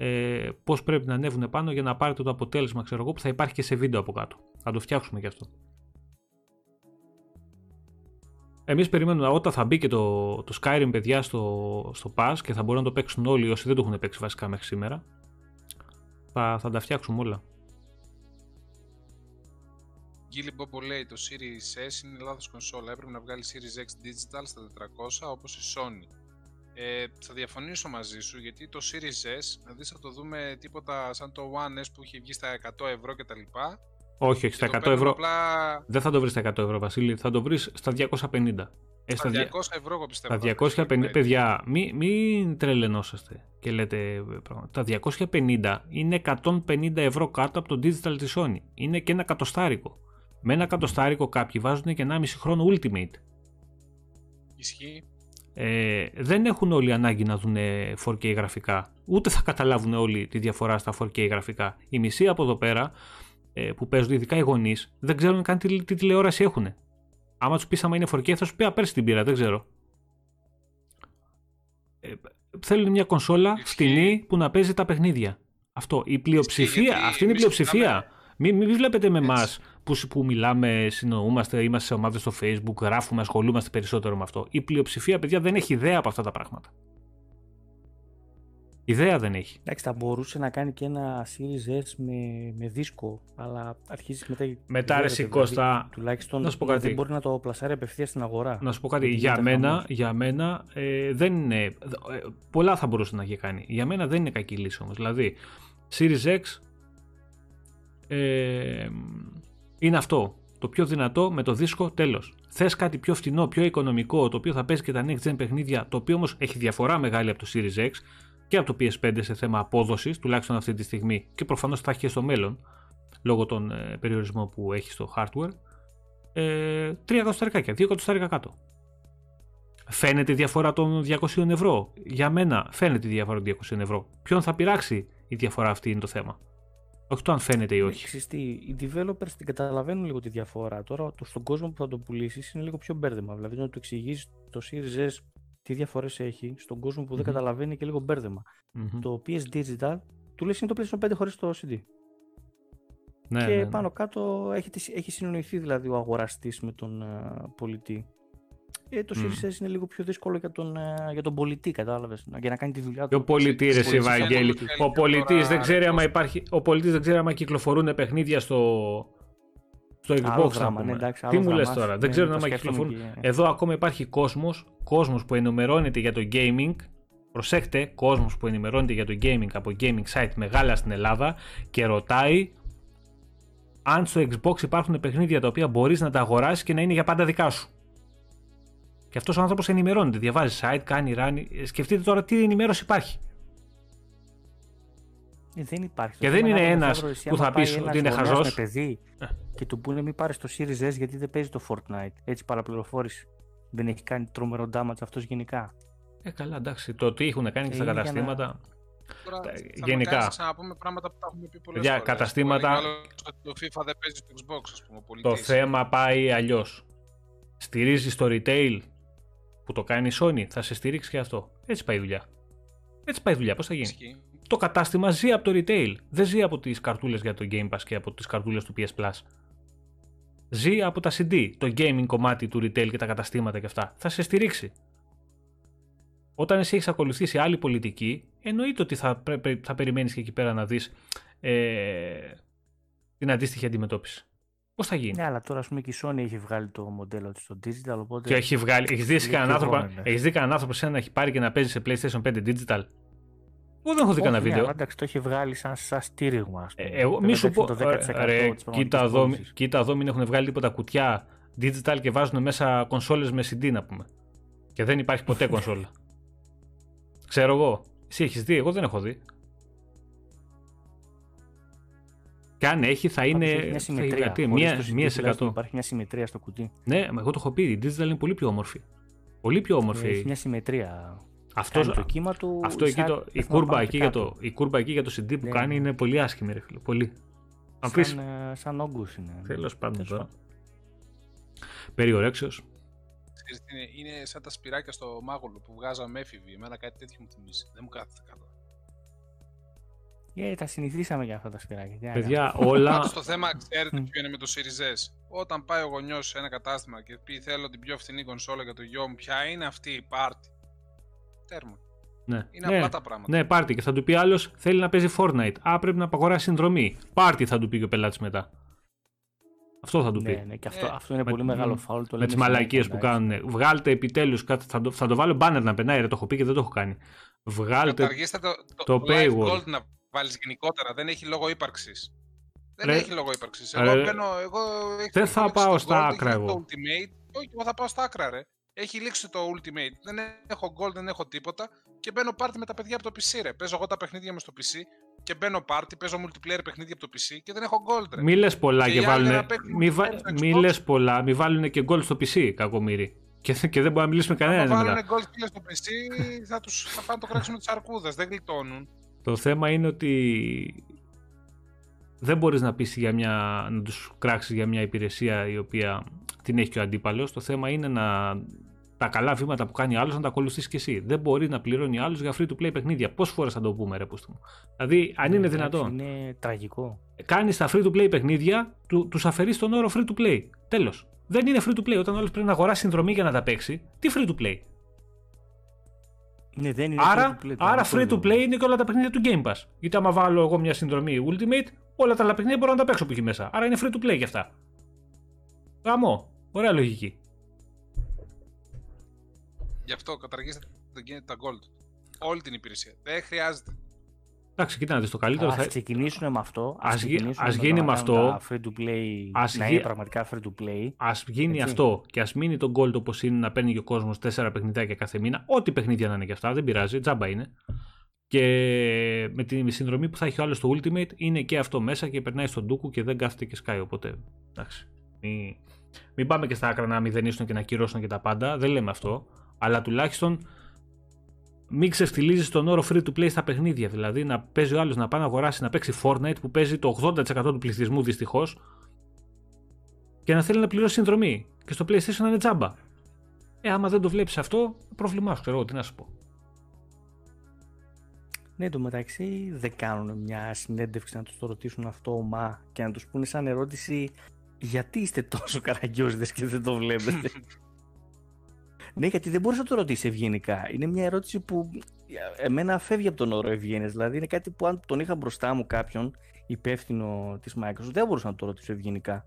ε, πώς πρέπει να ανέβουν πάνω για να πάρετε το αποτέλεσμα ξέρω εγώ, που θα υπάρχει και σε βίντεο από κάτω. Θα το φτιάξουμε και αυτό. Εμείς περιμένουμε όταν θα μπει και το, το Skyrim, παιδιά, στο, στο Pass και θα μπορούν να το παίξουν όλοι όσοι δεν το έχουν παίξει βασικά μέχρι σήμερα. Θα, θα τα φτιάξουμε όλα. Γκίλι Μπόμπο λέει το Series S είναι λάθος κονσόλα. Έπρεπε να βγάλει Series X Digital στα 400 όπως η Sony. Ε, θα διαφωνήσω μαζί σου γιατί το Series S, δηλαδή θα το δούμε τίποτα σαν το One S που έχει βγει στα 100 ευρώ κτλ. Όχι, όχι, στα 100 ευρώ. Απλά... Δεν θα το βρεις στα 100 ευρώ, Βασίλη. Θα το βρεις στα 250. Ε, στα 200 ευρώ, εγώ πιστεύω. Στα 250, παιδιά, μην, μην τρελαινόσαστε και λέτε πράγματα. Τα 250 είναι 150 ευρώ κάτω από το digital της Sony. Είναι και ένα κατοστάρικο. Με ένα κατοστάρικο κάποιοι βάζουν και 1,5 χρόνο Ultimate. Ισχύει ε, δεν έχουν όλοι ανάγκη να δουν 4K γραφικά. Ούτε θα καταλάβουν όλοι τη διαφορά στα 4K γραφικά. Οι μισοί από εδώ πέρα ε, που παίζουν, ειδικά οι γονείς, δεν ξέρουν καν τι, τι τηλεόραση έχουν. Άμα τους πεις άμα είναι 4K, θα σου πει απέρσι την πήρα, δεν ξέρω. Ε, θέλουν μια κονσόλα φτηνή που να παίζει τα παιχνίδια. Αυτό. Η πλειοψηφία, αυτή είναι η πλειοψηφία. Μην, μην βλέπετε με εμάς που, που μιλάμε, συνοούμαστε, είμαστε σε ομάδες στο Facebook, γράφουμε, ασχολούμαστε περισσότερο με αυτό. Η πλειοψηφία, παιδιά, δεν έχει ιδέα από αυτά τα πράγματα. Ιδέα δεν έχει. Εντάξει, θα μπορούσε να κάνει και ένα Series S με, με δίσκο, αλλά αρχίζει μετά. Μετά, ρε Κώστα. Δηλαδή, τουλάχιστον να σου πω κάτι. δεν μπορεί να το πλασάρει απευθείας στην αγορά. Να σου πω κάτι. Για μένα, για μένα ε, δεν είναι. Ε, πολλά θα μπορούσε να έχει κάνει. Για μένα δεν είναι κακή λύση όμως. Δηλαδή, Series X ε, είναι αυτό. Το πιο δυνατό με το δίσκο τέλος. Θες κάτι πιο φθηνό, πιο οικονομικό, το οποίο θα παίζει και τα next gen παιχνίδια, το οποίο όμως έχει διαφορά μεγάλη από το Series X και από το PS5 σε θέμα απόδοσης, τουλάχιστον αυτή τη στιγμή, και προφανώς θα έχει και στο μέλλον, λόγω των ε, περιορισμών που έχει στο hardware. Ε, 3 εκατοστάρικα, 2 εκατοστάρικα κάτω. Φαίνεται η διαφορά των 200 ευρώ. Για μένα φαίνεται η διαφορά των 200 ευρώ. Ποιον θα πειράξει η διαφορά αυτή είναι το θέμα. Όχι το αν φαίνεται ή όχι. Ξυστή, οι developers την καταλαβαίνουν λίγο τη διαφορά. Τώρα το, στον κόσμο που θα το πουλήσεις είναι λίγο πιο μπέρδεμα. Δηλαδή να του εξηγήσει το Series S τι διαφορές έχει, στον κόσμο που δεν καταλαβαίνει και λίγο μπέρδεμα. Το PS Digital του λες είναι το PlayStation 5 χωρίς το CD. Ναι, και ναι, ναι. πάνω κάτω έχει, έχει συνοηθεί δηλαδή ο αγοραστής με τον uh, πολιτή. Ε, το Series S είναι λίγο πιο δύσκολο για τον, ε, για τον πολιτή, κατάλαβες. Για να κάνει τη δουλειά του. Ο πολιτής, ρε Ευαγγέλη. Ο πολιτής δεν ξέρει άμα υπάρχει. Ο πολιτής δεν ξέρει άμα κυκλοφορούν παιχνίδια στο, στο Xbox. Δράμα, ναι, εντάξει, Τι μου λες τώρα, δεν ναι, ξέρω άμα κυκλοφορούν. Και... Εδώ ακόμα υπάρχει κόσμος κόσμος που ενημερώνεται για το gaming. Προσέχτε, κόσμος που ενημερώνεται για το gaming από gaming site μεγάλα στην Ελλάδα και ρωτάει αν στο Xbox υπάρχουν παιχνίδια τα οποία μπορείς να τα αγοράσεις και να είναι για πάντα δικά σου. Και αυτός ο άνθρωπος ενημερώνεται, διαβάζει site, κάνει run. Σκεφτείτε τώρα τι ενημέρωση υπάρχει. Ε, δεν υπάρχει. Και δεν είναι ένας που θα πεις ότι είναι χαζός. παιδί ε. και του πούνε μην πάρεις το Series S γιατί δεν παίζει το Fortnite. Έτσι παραπληροφόρηση. Δεν έχει κάνει τρομερό damage αυτός γενικά. Ε, καλά, εντάξει. Το τι έχουν κάνει και στα καταστήματα. Να... Τώρα, γενικά. Θα ξαναπούμε πράγματα που τα έχουμε πει πολλές Για καταστήματα. Το FIFA δεν παίζει στο Xbox, ας πούμε. Το θέμα πάει αλλιώς. Στηρίζεις το retail που το κάνει η Sony, θα σε στηρίξει και αυτό. Έτσι πάει η δουλειά. Έτσι πάει η δουλειά. Πώς θα γίνει. Το κατάστημα ζει από το retail. Δεν ζει από τις καρτούλες για το Game Pass και από τις καρτούλες του PS Plus. Ζει από τα CD, το gaming κομμάτι του retail και τα καταστήματα και αυτά. Θα σε στηρίξει. Όταν εσύ έχεις ακολουθήσει άλλη πολιτική, εννοείται ότι θα, θα περιμένεις και εκεί πέρα να δεις ε, την αντίστοιχη αντιμετώπιση. Πώς θα γίνει; Ναι, αλλά τώρα ας πούμε και η Sony έχει βγάλει το μοντέλο της στο digital. Οπότε... Και έχει βγάλει. Έχεις δει κανέναν άνθρωπο, έχεις δει κανέναν άνθρωπο σε να έχει πάρει και να παίζει σε PlayStation 5 digital; Εγώ δεν έχω δει κανένα ναι, βίντεο. εντάξει, το έχει βγάλει σαν, σαν στήριγμα. Ε, εγώ, μη σου πω. Ρε, κοίτα, εδώ, κοίτα εδώ, μην έχουν βγάλει τίποτα κουτιά digital και βάζουν μέσα κονσόλες με CD να πούμε. Και δεν υπάρχει ποτέ κονσόλα. Ξέρω εγώ. Εσύ έχεις δει, εγώ δεν έχω δει. Και αν έχει, θα είναι. Μια συμμετρία. μία, μία σε εκατό. Υπάρχει μια συμμετρία στο κουτί. Ναι, εγώ το έχω πει. Η digital είναι πολύ πιο όμορφη. Πολύ πιο όμορφη. Έχει μια συμμετρία. Αυτό, το κύμα του. Αυτό εκεί το, η, κούρμπα εκεί για το, η κούρμπα εκεί για το CD που ναι, κάνει ναι. είναι πολύ άσχημη, ρε φίλε. Πολύ. Σαν, πεις... Ε, σαν όγκους είναι. Τέλος πάντων τώρα. Περιορέξεω. Είναι, είναι σαν τα σπυράκια στο μάγουλο που βγάζαμε έφηβοι. Εμένα κάτι τέτοιο μου θυμίζει. Δεν μου κάθεται καλά. Yeah, τα συνηθίσαμε για αυτά τα σπυράκια. Παιδιά, όλα. Πάντως το θέμα, ξέρετε ποιο είναι με το Series S. Όταν πάει ο γονιός σε ένα κατάστημα και πει θέλω την πιο φθηνή κονσόλα για το γιο μου, ποια είναι αυτή η πάρτι. Τέρμα. Ναι. Είναι ναι. απλά τα πράγματα. Ναι, πάρτι. Και θα του πει άλλος θέλει να παίζει Fortnite. Α, πρέπει να απαγοράσει συνδρομή. Πάρτι θα του πει και ο πελάτης μετά. Αυτό θα του ναι, πει. Ναι, και αυτό, ε, αυτό είναι με, πολύ μεγάλο φάουλ. με τις μαλακίες που κάνουν. Βγάλτε επιτέλους κάτι. Θα το, θα το βάλω banner να περνάει. Ρε, το έχω πει και δεν το έχω κάνει. Βγάλτε το, το, το, το paywall. Gold να βάλεις γενικότερα. Δεν έχει λόγο ύπαρξης. Δεν έχει λόγο ύπαρξης. Εγώ, μπαίνω, εγώ δεν θα πάω στα άκρα εγώ. Ultimate. Όχι, εγώ θα πάω στα άκρα, ρε. Έχει λήξει το Ultimate. Δεν έχω gold, δεν έχω τίποτα. Και μπαίνω πάρτι με τα παιδιά από το PC, ρε. Παίζω εγώ τα παιχνίδια μου στο PC και μπαίνω πάρτι, παίζω multiplayer παιχνίδια από το PC και δεν έχω gold, ρε. Μη λες πολλά και, και βάλουν. Μη, βα... μη λες πολλά, μη βάλουν και gold στο PC, κακομίρι. Και, και δεν μπορούμε να μιλήσουμε κανέναν. Αν βάλουν gold στο PC, θα, τους, θα πάνε το κράξουν τις αρκούδες. Δεν γλιτώνουν. Το θέμα είναι ότι δεν μπορείς να πεις για μια, να τους κράξεις για μια υπηρεσία η οποία την έχει και ο αντίπαλος. Το θέμα είναι να τα καλά βήματα που κάνει άλλος να τα ακολουθήσεις και εσύ. Δεν μπορεί να πληρώνει άλλος για free to play παιχνίδια. Πόσες φορές θα το πούμε, ρε μου; Δηλαδή, αν είναι δυνατόν. Είναι τραγικό. Κάνεις τα free to play παιχνίδια, του τους αφαιρείς τον όρο free to play. Τέλος. Δεν είναι free to play. Όταν άλλο πρέπει να αγοράσεις συνδρομή για να τα παίξει, τι free to play; Ναι, δεν είναι άρα, free to play, άρα free to play είναι και όλα τα παιχνίδια του Game Pass. Γιατί άμα βάλω εγώ μια συνδρομή Ultimate, όλα τα άλλα παιχνίδια μπορώ να τα παίξω που έχει μέσα. Άρα είναι free to play για αυτά. Γαμό. Ωραία λογική. Γι' αυτό καταργήστε τα Gold. Όλη την υπηρεσία. Δεν χρειάζεται. Εντάξει, κοίτα να δεις το καλύτερο. Ας ξεκινήσουν με αυτό. Ας, ας γίνει με αυτό. Free to play, ας να είναι πραγματικά free to play. Ας γίνει αυτό και ας μείνει το gold όπως είναι να παίρνει και ο κόσμος τέσσερα παιχνιδάκια κάθε μήνα. Ό,τι παιχνίδια να είναι και αυτά, δεν πειράζει, τζάμπα είναι. Και με την συνδρομή που θα έχει ο άλλος στο Ultimate είναι και αυτό μέσα και περνάει στον Dooku και δεν κάθεται και σκάει. Οπότε εντάξει. Μην, μην πάμε και στα άκρα να μηδενίσουν και να κυρώσουν και τα πάντα. Δεν λέμε αυτό. Αλλά τουλάχιστον μην ξεφτιλίζει τον όρο free to play στα παιχνίδια. Δηλαδή να παίζει ο άλλος να πάει να αγοράσει να παίξει Fortnite που παίζει το 80% του πληθυσμού δυστυχώς και να θέλει να πληρώσει συνδρομή. Και στο PlayStation να είναι τζάμπα. Ε, άμα δεν το βλέπεις αυτό, πρόβλημά σου, ξέρω τι να σου πω. Ναι, το μεταξύ δεν κάνουν μια συνέντευξη να τους το ρωτήσουν αυτό, μα και να τους πούνε σαν ερώτηση γιατί είστε τόσο καραγκιόζιδες και δεν το βλέπετε; Ναι, γιατί δεν μπορείς να το ρωτήσεις ευγενικά. Είναι μια ερώτηση που εμένα φεύγει από τον όρο ευγένειας. Δηλαδή είναι κάτι που αν τον είχα μπροστά μου κάποιον υπεύθυνο της Microsoft, δεν μπορούσα να το ρωτήσω ευγενικά.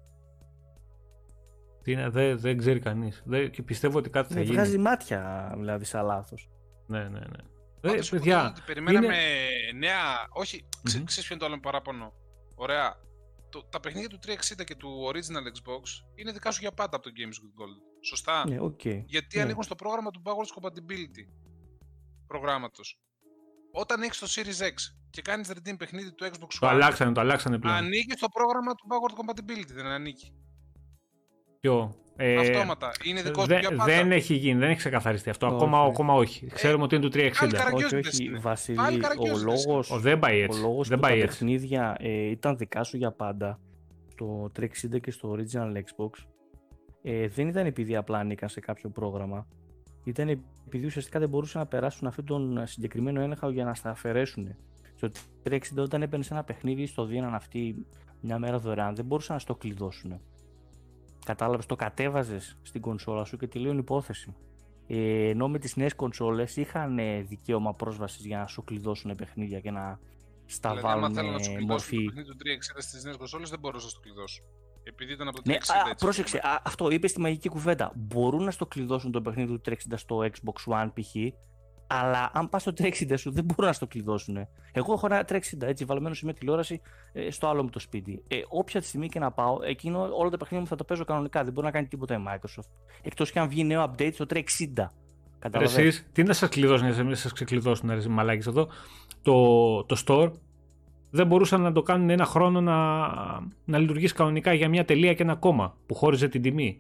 Τι είναι, δεν, δεν ξέρει κανείς. Και πιστεύω ότι κάτι θα ναι, γίνει. Βγάζει μάτια δηλαδή σαν λάθος. Ναι, ναι, ναι. Ε, παιδιά, ότι περιμέναμε είναι... νέα. Όχι, mm-hmm. ξέρεις ποιο είναι το άλλο παράπονο; Ωραία. Το, τα παιχνίδια του 360 και του Original Xbox είναι δικά σου για πάντα από το Games with Gold. Σωστά. Ναι, okay. Γιατί ναι. ανήκουν στο πρόγραμμα του Backwards Compatibility προγράμματος. Όταν έχεις το Series X και κάνεις redeem παιχνίδι του Xbox One. Το αλλάξανε, το αλλάξανε πλέον. Ανήκει στο πρόγραμμα του Backward Compatibility, δεν ανήκει. Ποιο; Ε, Αυτόματα. Είναι δικό δε, του Δεν έχει γίνει, δεν έχει ξεκαθαριστεί αυτό. Όχι. Ακόμα, ακόμα όχι. Ξέρουμε ότι είναι του 360. Όχι, όχι, Βασίλη, ο λόγος, ο, δεν πάει έτσι. Ο λόγος δεν που πάει τα έτσι. παιχνίδια ε, ήταν δικά σου για πάντα στο 360 και στο original Xbox ε, δεν ήταν επειδή απλά ανήκαν σε κάποιο πρόγραμμα. Ήταν επειδή ουσιαστικά δεν μπορούσαν να περάσουν αυτόν τον συγκεκριμένο έλεγχο για να στα αφαιρέσουν. Στο 360 όταν έπαιρνε ένα παιχνίδι στο δίναν αυτή μια μέρα δωρεάν, δεν μπορούσαν να στο κλειδώσουν. Κατάλαβες, το κατέβαζες στην κονσόλα σου και τελείωνε υπόθεση. Ε, ενώ με τις νέες κονσόλες είχαν ε, δικαίωμα πρόσβασης για να σου κλειδώσουν παιχνίδια και να στα δηλαδή, βάλουν άμα θέλω να σου μορφή. το παιχνίδι του 360 στις νέες κονσόλες, δεν μπορούσα να το κλειδώσω. Επειδή ήταν από το 360 ναι, έτσι. Α, πρόσεξε, α, αυτό είπες στη μαγική κουβέντα. Μπορούν να στο κλειδώσουν το παιχνίδι του 360 στο Xbox One π.χ. Αλλά αν πας στο 360 σου δεν μπορούν να στο κλειδώσουν. Εγώ έχω ένα 360 έτσι βαλμένο σε μια τηλεόραση ε, στο άλλο μου το σπίτι. Ε, όποια τη στιγμή και να πάω, εκείνο όλα τα παιχνίδια μου θα το παίζω κανονικά. Δεν μπορεί να κάνει τίποτα η Microsoft. Εκτός και αν βγει νέο update στο 360. Εσείς, τι να σας κλειδώσουν, να σα ξεκλειδώσουν, ρε μαλάκι εδώ. Το, το store δεν μπορούσαν να το κάνουν ένα χρόνο να, να λειτουργήσει κανονικά για μια τελεία και ένα κόμμα που χώριζε την τιμή.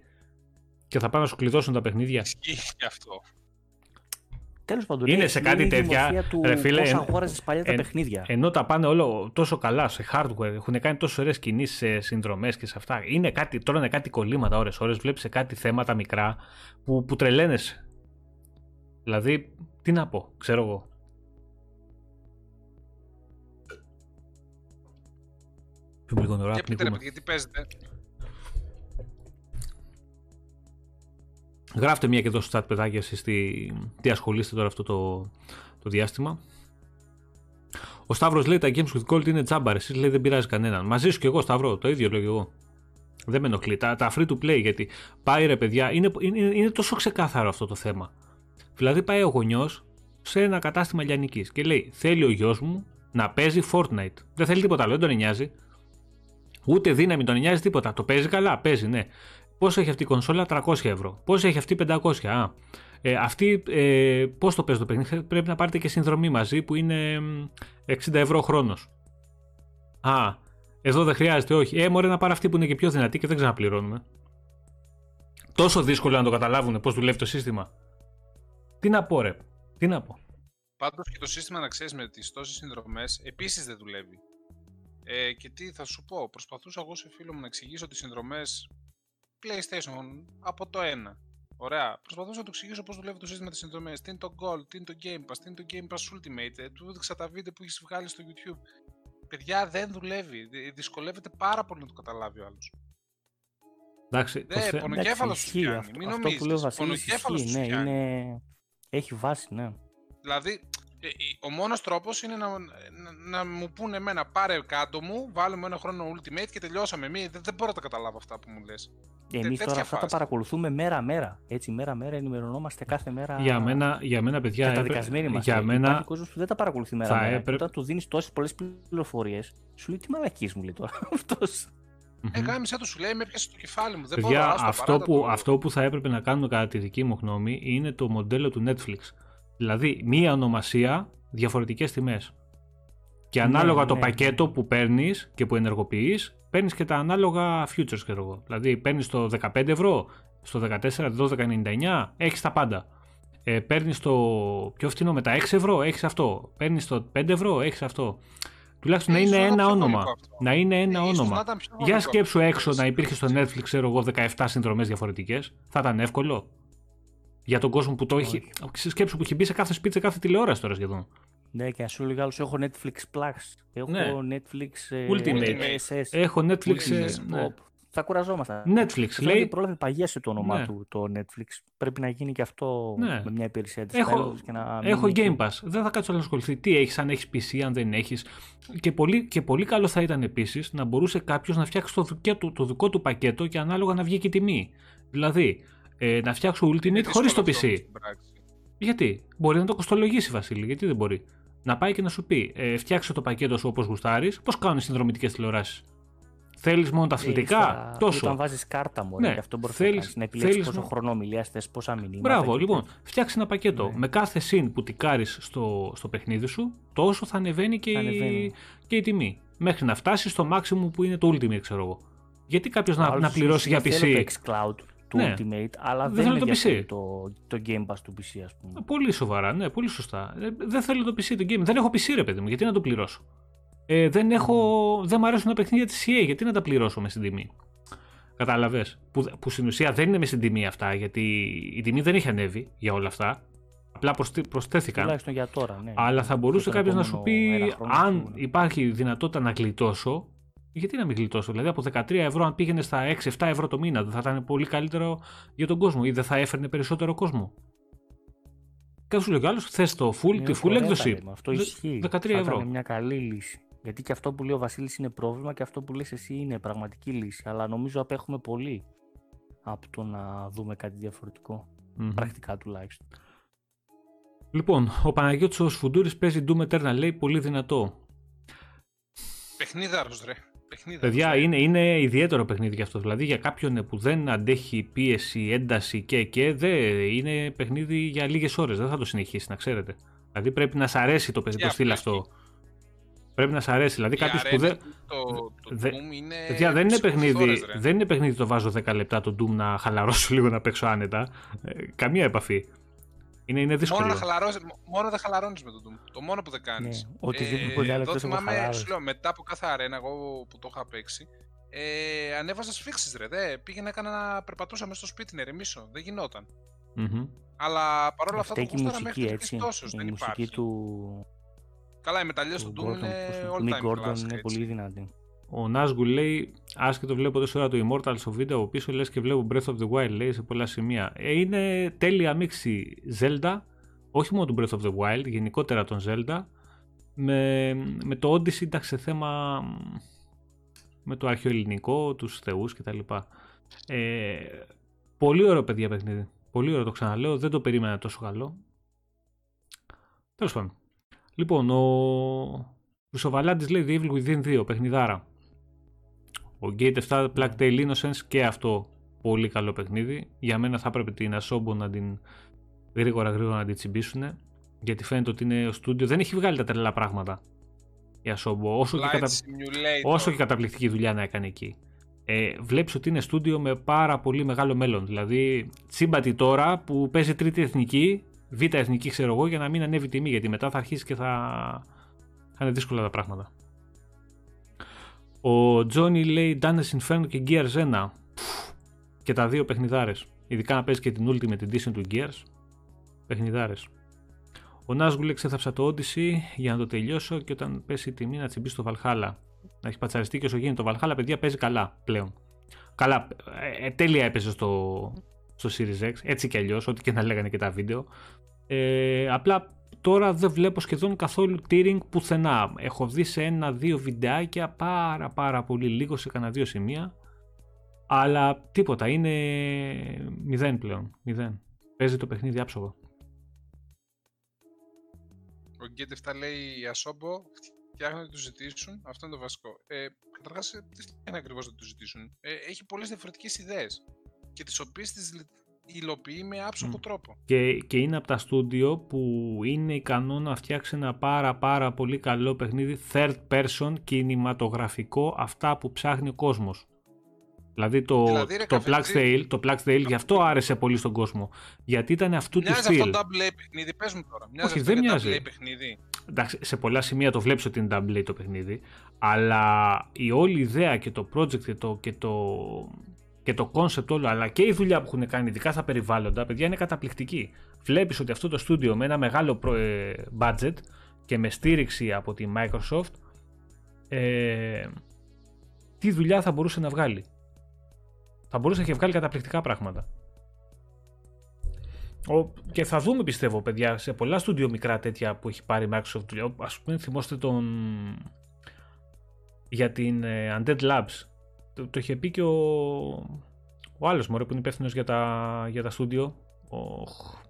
Και θα πάνε να σου κλειδώσουν τα παιχνίδια. Ισχύει αυτό. Τέλος πάντων, είναι σε κάτι τέτοια. Του ρε φίλε, πώς αγόραζε παλιάς τα εν, παιχνίδια. Ενώ τα πάνε όλο τόσο καλά σε hardware, έχουν κάνει τόσο ωραίες κινήσεις σε συνδρομές και σε αυτά. Είναι κάτι, τώρα είναι κάτι κολλήματα ώρες-ώρες, Βλέπεις κάτι θέματα μικρά που, που τρελαίνεσαι. Δηλαδή, τι να πω, ξέρω εγώ. Πιο λίγο νωρά, Για πείτε ρε, γιατί παίζετε. Γράφτε μία και εδώ στο chat παιδάκια εσείς τι, τι ασχολείστε τώρα αυτό το, το διάστημα. Ο Σταύρος λέει τα Games with Gold είναι τζάμπαρ, εσείς λέει δεν πειράζει κανέναν. Μαζί σου και εγώ Σταυρό, το ίδιο λέω και εγώ. Δεν με ενοχλεί. Τα, τα free to play γιατί πάει ρε παιδιά, είναι, είναι, είναι τόσο ξεκάθαρο αυτό το θέμα. Δηλαδή πάει ο γονιός σε ένα κατάστημα λιανικής και λέει: Θέλει ο γιος μου να παίζει Fortnite. Δεν θέλει τίποτα άλλο, δεν τον νοιάζει. Ούτε δύναμη τον νοιάζει τίποτα. Το παίζει καλά, παίζει, ναι. Πόσο έχει αυτή η κονσόλα, 300 ευρώ. Πόσο έχει αυτή, 500. Α. Ε, αυτή, ε, πώς το παίζει το παιχνίδι, πρέπει να πάρετε και συνδρομή μαζί που είναι 60 ευρώ χρόνος. Α, εδώ δεν χρειάζεται, όχι. Ε, μωρέ να πάρει αυτή που είναι και πιο δυνατή και δεν ξαναπληρώνουμε. Τόσο δύσκολο να το καταλάβουν πώς δουλεύει το σύστημα. Τι να πω, ρε. Τι να πω. Πάντως και το σύστημα να ξέρεις με τις τόσες συνδρομές επίσης δεν δουλεύει. Ε, και τι θα σου πω, προσπαθούσα εγώ σε φίλο μου να εξηγήσω τις συνδρομές PlayStation από το 1. Ωραία. Προσπαθούσα να του εξηγήσω πώς δουλεύει το σύστημα της συνδρομέ. Τι είναι το Gold, τι είναι το Game Pass, τι είναι το Game Pass Ultimate. Ε, του έδειξα τα βίντεο που έχεις βγάλει στο YouTube. Παιδιά δεν δουλεύει. Δυσκολεύεται πάρα πολύ να το καταλάβει ο άλλος. Εντάξει, ναι, πονοκέφαλος σου κάνει. Αυτό, Μην αυτό που λέω Βασίλης ισχύει, ναι, είναι... έχει βάση, ναι. Δηλαδή, ε, ο μόνος τρόπος είναι να, να, να, μου πούνε εμένα πάρε κάτω μου, βάλουμε ένα χρόνο ultimate και τελειώσαμε. Μη, δεν, δεν μπορώ να τα καταλάβω αυτά που μου λες. Εμείς τώρα αυτά τα παρακολουθούμε μέρα-μέρα. Έτσι, μέρα-μέρα ενημερωνόμαστε κάθε μέρα. Για μένα, για μένα παιδιά. Καταδικασμένοι μας. Για μένα. Υπάρχει κόσμος που δεν τα παρακολουθεί μέρα-μέρα. Έπρεπε... Όταν του δίνεις τόσες πολλές πληροφορίες, σου λέει τι μαλακής μου λέει τώρα αυτός. Ε, γάμισε του, σου λέει, με έπιασε το κεφάλι μου. Δεν Παιδιά, μπορώ, αυτό, που, αυτό που θα έπρεπε να κάνουμε κατά τη δική μου γνώμη είναι το μοντέλο του Netflix. Δηλαδή, μία ονομασία, διαφορετικές τιμές. Και ανάλογα ναι, το ναι, πακέτο που παίρνεις και που ενεργοποιείς, παίρνεις και τα ανάλογα futures, ξέρω εγώ. Δηλαδή, παίρνεις το 15 ευρώ, στο 14, 12,99, έχεις τα πάντα. Ε, παίρνεις το πιο φθηνό με τα 6 ευρώ, έχεις αυτό. Παίρνεις το 5 ευρώ, έχεις αυτό. Τουλάχιστον να είναι ένα όνομα. Να είναι ένα όνομα. Για σκέψου έξω να υπήρχε στο Netflix, ξέρω εγώ, 17 συνδρομές διαφορετικές. Θα ήταν εύκολο. Για τον κόσμο που το έχει. Σκέψου που έχει μπει σε κάθε σπίτι, σε κάθε τηλεόραση τώρα σχεδόν. Ναι, και ας σου λέγα έχω Netflix Plus. Έχω ναι. Netflix Ultimate. SS. Έχω Netflix. Ultimate. Ναι. θα κουραζόμασταν. Netflix λέει. λέει. Πρόλαβε παγίασε το όνομά Ναι. του το Netflix. Πρέπει να γίνει και αυτό Ναι. με μια υπηρεσία της Έχω- και να Έχω μείνει εκεί. Game Pass. Δεν θα κάτσω να ασχοληθεί. Τι έχεις, αν έχεις PC, αν δεν έχεις. Και πολύ, και πολύ καλό θα ήταν επίσης να μπορούσε κάποιος να φτιάξει το, δικέ του, το δικό του πακέτο και ανάλογα να βγει και η τιμή. Δηλαδή, ε, να φτιάξω Ultimate Είναι χωρίς το δύσκολο PC. αυτό στην πράξη; Γιατί; Μπορεί να το κοστολογήσει, Βασίλη. Γιατί δεν μπορεί; Να πάει και να σου πει, ε, φτιάξε το πακέτο σου όπως γουστάρεις. Πώς κάνουν οι συνδρομητικές τηλεοράσεις; Θέλεις μόνο τα Ε, αθλητικά; ύστερα, τόσο. Όταν βάζεις κάρτα μου, Ναι, και αυτό μπορείς θέλεις- να κάνεις, Να επιλέξεις θέλεις πόσο να- χρόνο ομιλία θες, πόσα μηνύματα. Μπράβο, και λοιπόν, τέτοια. φτιάξει ένα πακέτο. Ναι. Με κάθε συν που τικάρεις στο, στο παιχνίδι σου, τόσο θα ανεβαίνει και, Θα η, ανεβαίνει. και η τιμή. Μέχρι να φτάσεις στο maximum που είναι το Ultimate, ξέρω εγώ. Γιατί κάποιος να, Άλλος να πληρώσει για δεν θέλω PC. το xCloud του Ναι. Ultimate, αλλά Δεν δεν, θέλω με το PC. ενδιαφέρει το, το Game Pass του PC, ας πούμε. Πολύ σοβαρά, ναι, πολύ σωστά. Ε, δεν θέλω το PC το game. Δεν έχω PC, ρε παιδί μου, γιατί να το πληρώσω; Ε, δεν, έχω, δεν μου αρέσουν τα παιχνίδια της EA, γιατί να τα πληρώσω με στην τιμή; Κατάλαβες; Που, που στην ουσία δεν είναι με στην τιμή αυτά, γιατί η τιμή δεν έχει ανέβει για όλα αυτά. Απλά προσθέ- προσθέθηκαν. Τουλάχιστον για τώρα, ναι. Αλλά θα μπορούσε Στον κάποιος να σου πει, επόμενο ένα χρόνο, αν σίγουρα. υπάρχει δυνατότητα να γλιτώσω, γιατί να μην γλιτώσω. Δηλαδή από 13 ευρώ, αν πήγαινε στα 6-7 ευρώ το μήνα, δεν θα ήταν πολύ καλύτερο για τον κόσμο ή δεν θα έφερνε περισσότερο κόσμο; Κάτι σου λέει άλλος, θες το full, Είναι τη full ωραία τα έκδοση. λέμε, Αυτό Δε- ισχύει. 13 θα ευρώ. ήταν μια καλή λύση. Γιατί και αυτό που λέει ο Βασίλης είναι πρόβλημα και αυτό που λες εσύ είναι πραγματική λύση. Αλλά νομίζω απέχουμε πολύ από το να δούμε κάτι διαφορετικό. Μμμ. Πρακτικά τουλάχιστον. Λοιπόν, ο Παναγιώτης ο Σφουντούρης παίζει Doom Eternal, λέει πολύ δυνατό. Παιχνίδαρος, ρε. Παιχνίδαρος, Παιδιά, ρε. είναι, είναι ιδιαίτερο παιχνίδι και αυτό. Δηλαδή για κάποιον που δεν αντέχει πίεση, ένταση και και, δεν είναι παιχνίδι για λίγες ώρες. Δεν θα το συνεχίσει, να ξέρετε. Δηλαδή πρέπει να σ' αρέσει το, παιχνίδι, το Και στυλ αυτό αυτό. Πρέπει να σ' αρέσει. Δηλαδή Η κάποιος που αρένα δεν. Το, το Δε- Doom είναι. Παιδιά, δεν είναι, παιχνίδι, ψυχοφθόρες, ρε. δεν είναι παιχνίδι το βάζω 10 λεπτά το Doom να χαλαρώσω λίγο να παίξω άνετα. Ε, καμία επαφή. Είναι, είναι δύσκολο. Μόνο, να χαλαρώσεις, μόνο δεν χαλαρώνεις με τον Doom. Το μόνο που δεν κάνεις. Ναι, οτιδήποτε άλλο εδώ εκτός από θυμάμαι, χαλάρωση. σου λέω, μετά από κάθε αρένα, εγώ που το είχα παίξει, ε, ανέβαζα σφίξει ρε. Δε. Πήγαινα, έκανα να περπατούσα μέσα στο σπίτι να ηρεμήσω. Δεν γινόταν. Μμμ. Αλλά παρόλα αυτά Αυτή το και η γούσταρα μέχρι μουσική και έτσι. τόσος. Η Δεν μουσική υπάρχει. του, Καλά, οι μεταλλιές του του Doom Gordon, είναι του all Nick time Gordon classic, είναι έτσι. πολύ δυνατή. Ο Νάσγκου λέει, άσχετο βλέπω τόση ώρα το Immortal στο βίντεο από πίσω, λες και βλέπω Breath of the Wild, λέει σε πολλά σημεία. Ε, είναι τέλεια μίξη Zelda, όχι μόνο του Breath of the Wild, γενικότερα τον Zelda, με, με το Odyssey, εντάξει, σε θέμα με το αρχαιοελληνικό, τους θεούς κτλ. Ε, πολύ ωραίο παιδιά παιχνίδι. Πολύ ωραίο το ξαναλέω, δεν το περίμενα τόσο καλό. Τέλος πάντων. Λοιπόν, ο Χρυσοβαλάντης λέει The Evil Within 2, παιχνιδάρα. Ο Gate 7 Black Tail Innocence και αυτό πολύ καλό παιχνίδι. Για μένα θα έπρεπε την Asobo να την γρήγορα γρήγορα να την τσιμπήσουν. Γιατί φαίνεται ότι είναι ο στούντιο. Δεν έχει βγάλει τα τρελά πράγματα η Asobo. Όσο, και, Flight κατα... Simulator. όσο και καταπληκτική δουλειά να έκανε εκεί. Ε, βλέπεις ότι είναι στούντιο με πάρα πολύ μεγάλο μέλλον. Δηλαδή τσίμπατη τώρα που παίζει τρίτη εθνική, β' εθνική ξέρω εγώ, για να μην ανέβει η τιμή. Γιατί μετά θα αρχίσει και θα, θα είναι δύσκολα τα πράγματα. Ο Johnny λέει Dante's Inferno και Gears 1. Πφ, Και τα δύο παιχνιδάρες. Ειδικά να παίζεις και την Ultimate Edition του Gears. Παιχνιδάρες. Ο Νάσγου λέει ξέθαψα το Odyssey για να το τελειώσω και όταν πέσει η τιμή να τσιμπήσει το Valhalla. Να έχει πατσαριστεί και όσο γίνεται το Valhalla, παιδιά παίζει καλά πλέον. Καλά, ε, ε, τέλεια έπαιζε στο, στο Series X, έτσι κι αλλιώς, ό,τι και να λέγανε και τα βίντεο. Ε, απλά τώρα δεν βλέπω σχεδόν καθόλου tearing πουθενά. Έχω δει σε ένα-δύο βιντεάκια πάρα πάρα πολύ λίγο σε κανένα δύο σημεία. Αλλά τίποτα, είναι μηδέν πλέον. Μηδέν. Παίζει το παιχνίδι άψογο. Ο Γκέτ 7 λέει η Asobo φτιάχνουν να του ζητήσουν. Αυτό είναι το βασικό. Ε, Καταρχάς, τι φτιάχνει ακριβώς να του ζητήσουν; Ε, έχει πολλές διαφορετικές ιδέες. Και τις οποίες τις υλοποιεί με άψογο Μμ. τρόπο. Και, και είναι από τα στούντιο που είναι ικανό να φτιάξει ένα πάρα πάρα πολύ καλό παιχνίδι third person κινηματογραφικό αυτά που ψάχνει ο κόσμος. Δηλαδή το, Δηλαδή, ρε, το, Black καφετζή. Tail, το Black Tail γι' αυτό άρεσε πολύ στον κόσμο. Γιατί ήταν αυτού του Μοιάζει αυτό στυλ. double A παιχνίδι, πες μου τώρα. Μοιάζει Όχι, αυτό δεν για μοιάζει. double A παιχνίδι. Εντάξει, σε πολλά σημεία το βλέπεις ότι είναι double A το παιχνίδι, αλλά η όλη ιδέα και το project και το, και το, και το concept όλο, αλλά και η δουλειά που έχουν κάνει, ειδικά στα περιβάλλοντα, παιδιά, είναι καταπληκτική. Βλέπεις ότι αυτό το στούντιο με ένα μεγάλο προ- ε, budget και με στήριξη από τη Microsoft, ε, τι δουλειά θα μπορούσε να βγάλει. Θα μπορούσε να έχει βγάλει καταπληκτικά πράγματα. Ο, και θα δούμε πιστεύω παιδιά σε πολλά στούντιο μικρά τέτοια που έχει πάρει η Microsoft. Ας πούμε θυμόστε τον για την ε, Undead Labs. Το, το είχε πει και ο, ο άλλος μωρέ που είναι υπεύθυνο για τα, για τα στούντιο. Ο,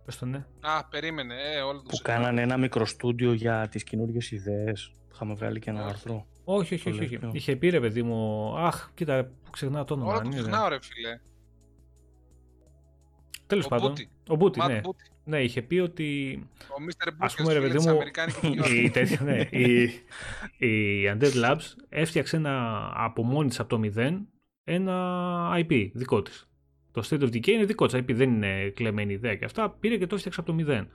πες το ναι. Α, περίμενε. Ε, όλο το Που συζητάμε. κάνανε ένα μικρό στούντιο για τις καινούργιες ιδέες. Είχαμε βγάλει και ένα Όχι. άρθρο. Όχι, όχι, Το όχι. όχι. λέω. Είχε πει ρε παιδί μου. Αχ, κοίτα, που ξεχνάω το όνομα. Όλα το ναι, ναι. ξεχνάω ρε φίλε. Τέλος Ο πάντων. Μπούτι. Ο Μπούτι, Matt ναι. Booty. Ναι, είχε πει ότι Ο Mr. Booty, Ας πούμε, ρε παιδί της μου, Αμερικάνικης New York. η, τέτοια, ναι, η, η Undead Labs έφτιαξε ένα, από μόνη της από το μηδέν ένα IP δικό της. Το State of Decay είναι δικό της IP, δεν είναι κλεμμένη ιδέα και αυτά. Πήρε και το έφτιαξε από το μηδέν.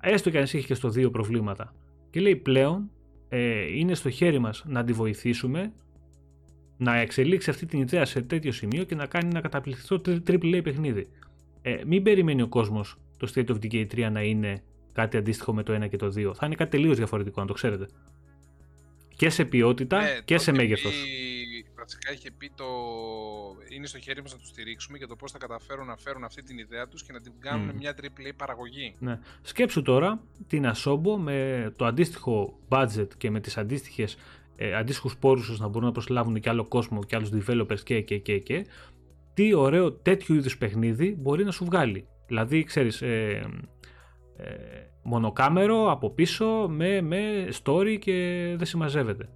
Έστω και αν είχε και στο δύο προβλήματα. Και λέει πλέον ε, είναι στο χέρι μας να τη βοηθήσουμε να εξελίξει αυτή την ιδέα σε τέτοιο σημείο και να κάνει ένα καταπληκτικό AAA παιχνίδι. Ε, μην περιμένει ο κόσμος το State of Decay 3 να είναι κάτι αντίστοιχο με το 1 και το 2. Θα είναι κάτι τελείως διαφορετικό, να το ξέρετε. Και σε ποιότητα Ναι, και τότε σε είχε μέγεθος. πει- Βασικά είχε πει το. Είναι στο χέρι μας να τους στηρίξουμε και το πώς θα καταφέρουν να φέρουν αυτή την ιδέα τους και να την κάνουν Μμ. μια AAA παραγωγή. Ναι. Σκέψου τώρα την Asobo με το αντίστοιχο budget και με τις αντίστοιχες ε, αντίστοιχους πόρους ώστε να μπορούν να προσλάβουν και άλλο κόσμο και άλλους developers και και και και τι ωραίο τέτοιου είδους παιχνίδι μπορεί να σου βγάλει. Δηλαδή, ξέρεις, ε, ε, μονοκάμερο από πίσω με, με story και δεν συμμαζεύεται.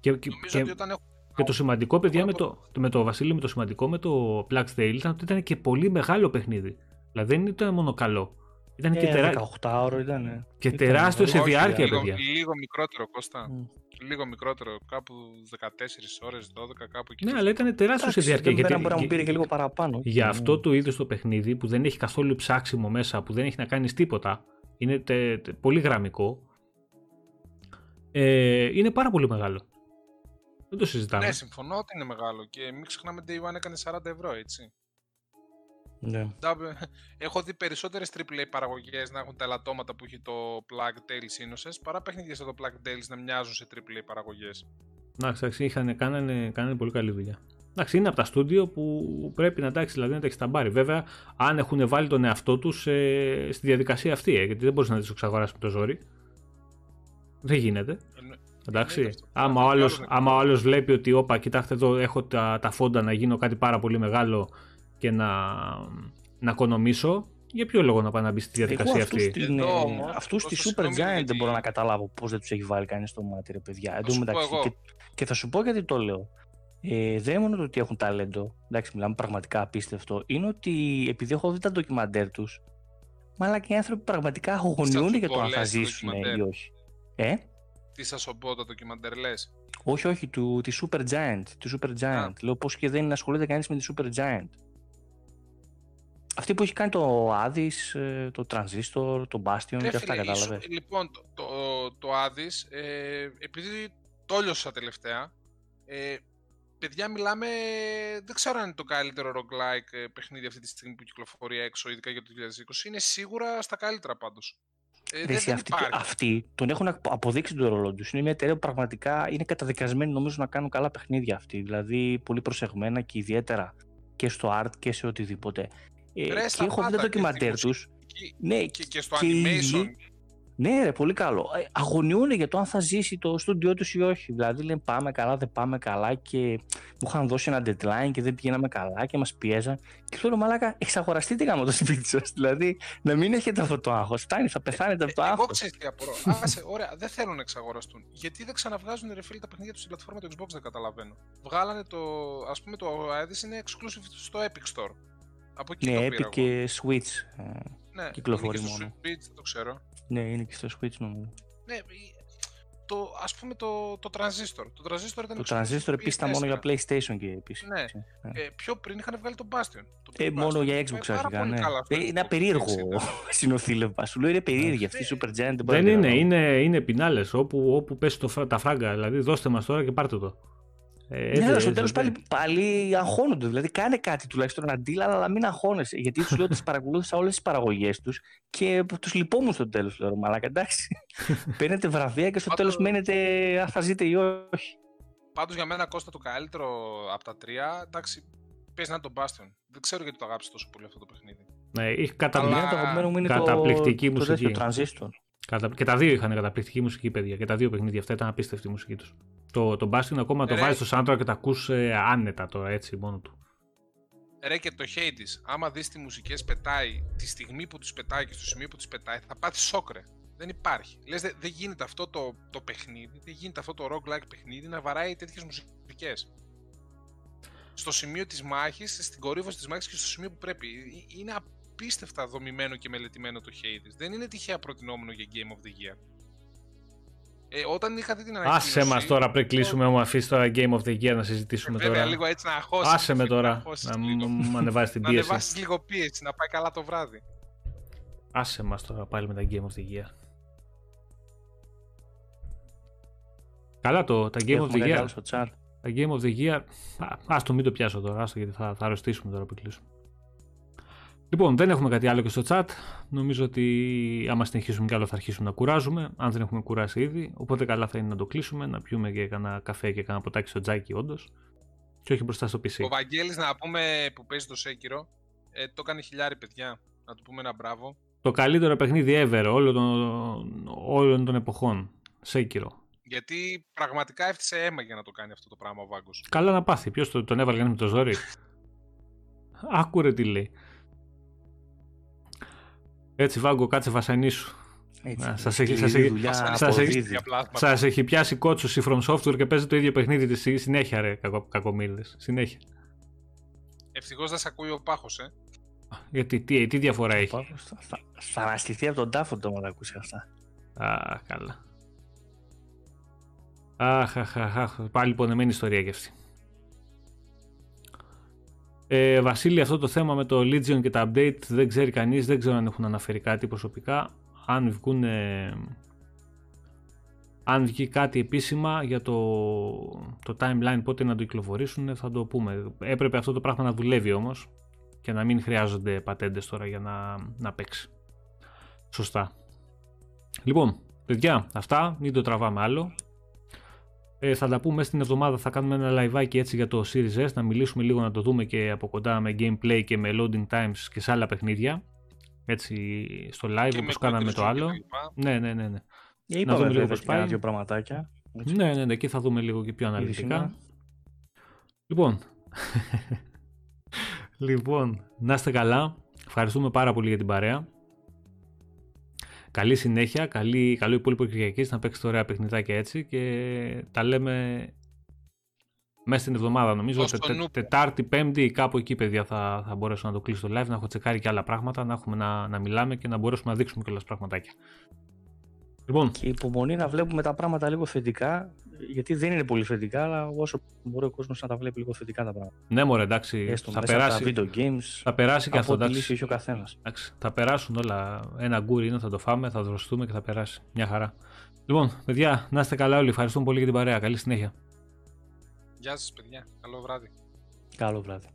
Και, και, Νομίζω και- ότι όταν έχουν. Και το σημαντικό, παιδιά, με από- το, με το Βασίλη, με το σημαντικό με το Black Tale ήταν ότι ήταν και πολύ μεγάλο παιχνίδι. Δηλαδή δεν ήταν μόνο καλό. Ήταν και, Ε, τερά... 18 ώρο ήταν. και ήταν τεράστιο σε μεγάλο. Όχι, διάρκεια, λίγο, παιδιά. λίγο μικρότερο, Κώστα. Μμ. Λίγο μικρότερο. Κάπου 14 ώρες, 12, κάπου εκεί. Ναι, αλλά ήταν τεράστιο σε Εντάξει, διάρκεια. εμένα Γιατί, μπορεί να μου για- πήρε και λίγο παραπάνω. για Ναι. αυτό το είδο το παιχνίδι που δεν έχει καθόλου ψάξιμο μέσα, που δεν έχει να κάνεις τίποτα, είναι τε- τε- πολύ γραμμικό. Ε, είναι πάρα πολύ μεγάλο. Δεν το συζητάμε. Ναι, συμφωνώ ότι είναι μεγάλο και μην ξεχνάμε Day One έκανε 40 ευρώ, έτσι. Ναι. Double- Έχω δει περισσότερες AAA παραγωγές να έχουν τα ελαττώματα που έχει το Plague Tales Innocence παρά παιχνίδια σαν το Plague Tales να μοιάζουν σε AAA παραγωγές. Εντάξει, εντάξει, είχαν, κάνανε, κάνανε πολύ καλή δουλειά. Εντάξει, είναι από τα στούντιο που πρέπει να εντάξει, δηλαδή να τα έχεις στα μπάρι. Βέβαια, αν έχουν βάλει τον εαυτό τους στη διαδικασία αυτή, ε, γιατί δεν μπορείς να τις εξαγοράσει με το ζόρι. Δεν γίνεται. Εντάξει. Εννοείται αυτό. Άμα ο, Αυτό άλλος, άλλο είναι άμα ο άλλος βλέπει ότι όπα, κοιτάξτε εδώ έχω τα, τα φόντα να γίνω κάτι πάρα πολύ μεγάλο και να, να οικονομήσω, για ποιο λόγο να πάει να μπει στη διαδικασία Εγώ αυτή; αυτούς, την, Εδώ ε, όμως, αυτούς τη Κώστα, Super συγγνώμη, Giant γιατί- δεν μπορώ να καταλάβω πώς δεν τους έχει βάλει κανείς στο μάτι ρε παιδιά. Εν τω σου πω μεταξύ, εγώ. και, και θα σου πω γιατί το λέω. Ε, δεν είναι μόνο το ότι έχουν ταλέντο, εντάξει μιλάμε πραγματικά απίστευτο, είναι ότι επειδή έχω δει τα ντοκιμαντέρ τους, μάλλον και οι άνθρωποι πραγματικά αγωνιούνται για το αν θα λες, ζήσουν ντοκιμαντέρ. ή όχι. Ε, Τι σα σου πω το ντοκιμαντέρ λες; όχι, όχι, του, τη Super Giant. Τη Super Giant. Λέω πώς και δεν ασχολείται κανείς με τη Super Giant. Αυτή που έχει κάνει το Addis, ε, το Transistor, το Bastion και αυτά κατάλαβες. Λοιπόν, το, το, το Addis, ε, επειδή το λιώσα τελευταία, ε, παιδιά μιλάμε, δεν ξέρω αν είναι το καλύτερο roguelike ε, παιχνίδι αυτή τη στιγμή που κυκλοφορεί έξω, ειδικά για το 2020. Είναι σίγουρα στα καλύτερα πάντως. Ε, Ρε, δεν, εσύ, δεν αυτοί, υπάρχει. αυτοί τον έχουν απο- αποδείξει τον ρόλο τους. Είναι μια εταιρεία που πραγματικά είναι καταδικασμένη νομίζω να κάνουν καλά παιχνίδια αυτοί. Δηλαδή πολύ προσεγμένα και ιδιαίτερα και στο art και σε οτιδήποτε. Ε, Ρε, και στα έχω δει πάντα, τα και στη ντοκιμαντέρ τους. μουσική, Ναι, Και, και στο και οι animation. ίδιοι- ναι, ρε, πολύ καλό. Ε, αγωνιούν για το αν θα ζήσει το στούντιό τους ή όχι. Δηλαδή λένε πάμε καλά, δεν πάμε καλά και μου είχαν δώσει ένα deadline και δεν πηγαίναμε καλά και μας πιέζαν. Και λέω, μαλάκα, εξαγοραστείτε γάμο το σπίτι σας. Δηλαδή να μην έχετε αυτό το άγχος. Φτάνει, θα πεθάνετε από το Ε, Εγώ άγχος. ξέρεις τι απορώ. Άσε, ωραία, δεν θέλουν να εξαγοραστούν. Γιατί δεν ξαναβγάζουν ρε φίλε τα παιχνίδια τους στην πλατφόρμα του Xbox, δεν καταλαβαίνω. Βγάλανε το. Α πούμε το Aedis είναι exclusive στο Epic Store. Από εκεί Ναι, το Epic πήρα εγώ. και Switch. Ε, Ναι, κυκλοφορεί είναι και στο μόνο. Switch, δεν το ξέρω. ναι, είναι και στο Switch νομίζω. Ναι, η- το, ας πούμε το, το Transistor. Το Transistor ήταν Το exclusive Transistor στο επίσης ήταν μόνο για PS4. PlayStation και επίσης. Ναι. Ε, πιο πριν είχαν βγάλει το Bastion. Το Ε, Bastion. μόνο για Ε, Xbox πάρα αρχικά, πολύ ναι. καλά αυτό Ε, το είναι Xbox απερίεργο 360. συνοθήλευμα. Σου λέω είναι περίεργη αυτή η Ναι. Super Giant. Δεν, μπορεί Δεν να είναι, καταλάβω. είναι, είναι πινάλες όπου, όπου πέσει το, φρα- τα φράγκα. Δηλαδή, δώστε μας τώρα και πάρτε το. Ε, Ναι, έτσι, αλλά στο έτσι, τέλος έτσι. πάλι, πάλι αγχώνονται. Δηλαδή, κάνε κάτι τουλάχιστον να deal, αλλά μην αγχώνεσαι. Γιατί τους λέω ότι τις παρακολούθησα όλες τις παραγωγές τους και τους λυπόμουν στο τέλος. Λέω, μαλάκα, εντάξει. Παίρνετε βραβεία και στο Πάντως- τέλος μένετε αν θα ζείτε ή όχι. Πάντως για μένα Κώστα το καλύτερο από τα τρία, εντάξει, παίζει να είναι το Bastion. Δεν ξέρω γιατί το αγάπησε τόσο πολύ αυτό το παιχνίδι. Ναι, είχε κατα... Αλλά- το αγαπημένο μου είναι Καταπληκτική το, μουσική. Το τέτοιο, Transistor. Κατα... Και τα δύο είχαν καταπληκτική μουσική, παιδιά. Και τα δύο παιχνίδια αυτά ήταν απίστευτη η μουσική τους. Το, το Bastion ακόμα το Ρε. βάζει στο soundtrack και τα ακούς ε, άνετα τώρα έτσι μόνο του. Ρε και το Hades, άμα δεις τι μουσικές πετάει, τη στιγμή που τους πετάει και στο σημείο που τους πετάει, θα πάθεις σοκ ρε. Δεν υπάρχει. Λες δεν δεν γίνεται αυτό το, το παιχνίδι, δεν γίνεται αυτό το roguelike παιχνίδι να βαράει τέτοιες μουσικές. Στο σημείο της μάχης, στην κορύφωση της μάχης και στο σημείο που πρέπει. Ε, Είναι απίστευτα δομημένο και μελετημένο το Hades. Δεν είναι τυχαία προτινόμενο για Game of the Year. Ε, όταν είχα δει την ανακοίνωση... Άσε μας τώρα πριν κλείσουμε, μου αφήσεις τώρα Game of the Year να συζητήσουμε Βέβαια τώρα. λίγο έτσι να αγχώσεις. Άσε με να τώρα αγχώσεις να λίγο. μου μου ανεβάσεις την Να πίεση. ανεβάσεις λίγο πίεση, να πάει καλά το βράδυ. Άσε μας τώρα πάλι με τα Game of the Year. Καλά το, τα Game of Έχουμε the κάτι Year. άλλο στο chat. Τα Game of the Year. Α ας το μην το πιάσω τώρα, άστο γιατί θα, θα αρρωστήσουμε τώρα που κλείσουμε. Λοιπόν, δεν έχουμε κάτι άλλο και στο chat. Νομίζω ότι άμα συνεχίσουμε κι άλλο θα αρχίσουμε να κουράζουμε. Αν δεν έχουμε κουράσει ήδη. Οπότε καλά θα είναι να το κλείσουμε, να πιούμε και κανένα καφέ και κανένα ποτάκι στο τζάκι, όντως. Και όχι μπροστά στο PC. Ο Βαγγέλης να πούμε που παίζει το Σέκυρο, ε, το έκανε χιλιάρι παιδιά. Να του πούμε ένα μπράβο. Το καλύτερο παιχνίδι ever όλων των, όλων των εποχών. Σέκυρο. Γιατί πραγματικά έφτιασε αίμα για να το κάνει αυτό το πράγμα ο Βάγκος. Καλά να πάθει. Ποιος τον έβαλε κανείς με το ζόρι; Άκουρε τι λέει. Έτσι, Βάγκο, κάτσε βασανίσου. Έτσι, Να, σας έχει- σκληρή σας έχει- δουλειά σας αποδίδει. έχει- Για πλάσματα. Σας έχει πιάσει κότσου η From Software και παίζει το ίδιο παιχνίδι της στη- συνέχεια, ρε κακο, κακομοίριδες. Συνέχεια. Ευτυχώς δεν σε ακούει ο Πάχος, ε. Γιατί τι, τι διαφορά έχει; Πάπος, Θα, θα, θα αναστηθεί από τον τάφο το όταν ακούσει αυτά. Α, καλά. Αχ, αχ, αχ, αχ, πάλι πονεμένη ιστορία και αυτή. Ε, Βασίλη, αυτό το θέμα με το Legion και τα update δεν ξέρει κανείς, δεν ξέρω αν έχουν αναφέρει κάτι προσωπικά. Αν βγουν, αν βγει κάτι επίσημα για το, το timeline πότε να το κυκλοφορήσουν θα το πούμε. Έπρεπε αυτό το πράγμα να δουλεύει όμως και να μην χρειάζονται πατέντες τώρα για να, να παίξει. Σωστά. Λοιπόν, παιδιά, αυτά, μην το τραβάμε άλλο. Ε, θα τα πούμε μέσα στην εβδομάδα, θα κάνουμε ένα live έτσι για το Series S, να μιλήσουμε λίγο, να το δούμε και από κοντά με gameplay και με loading times και σε άλλα παιχνίδια. Έτσι, στο live Και όπως με κάναμε Quick το Resume άλλο. και τα λοιπά. Ναι, ναι, ναι, ναι. Ε, Είπαμε δούμε λίγο βέβαια πώς και κάνα πάει. δύο πραγματάκια. έτσι, Ναι, ναι, ναι, εκεί θα δούμε λίγο και πιο ήδη αναλυτικά. σήμερα. Λοιπόν, λοιπόν, να είστε καλά. Ευχαριστούμε πάρα πολύ για την παρέα. Καλή συνέχεια, καλή, καλό υπόλοιπο Κυριακής να παίξετε ωραία παιχνιδάκια έτσι και τα λέμε μέσα στην εβδομάδα νομίζω. Στο Τε- τε- νούπο. τετάρτη, πέμπτη, κάπου εκεί παιδιά θα, θα μπορέσω να το κλείσω το live, να έχω τσεκάρει και άλλα πράγματα, να έχουμε να, να μιλάμε και να μπορέσουμε να δείξουμε κιόλας πραγματάκια. Λοιπόν, Και υπομονή να βλέπουμε τα πράγματα λίγο θετικά, γιατί δεν είναι πολύ θετικά, αλλά όσο μπορεί ο κόσμος να τα βλέπει λίγο θετικά τα πράγματα. Ναι, μωρέ, εντάξει. Έστω, θα, περάσει, τα video games, θα περάσει και αυτό. Εντάξει, είχε ο καθένας. Θα περάσουν όλα. Ένα γκούρι είναι, θα το φάμε, θα δροσιστούμε και θα περάσει. Μια χαρά. Λοιπόν, παιδιά, να είστε καλά όλοι. Ευχαριστούμε πολύ για την παρέα. Καλή συνέχεια. Γεια σας, παιδιά. Καλό βράδυ. Καλό βράδυ.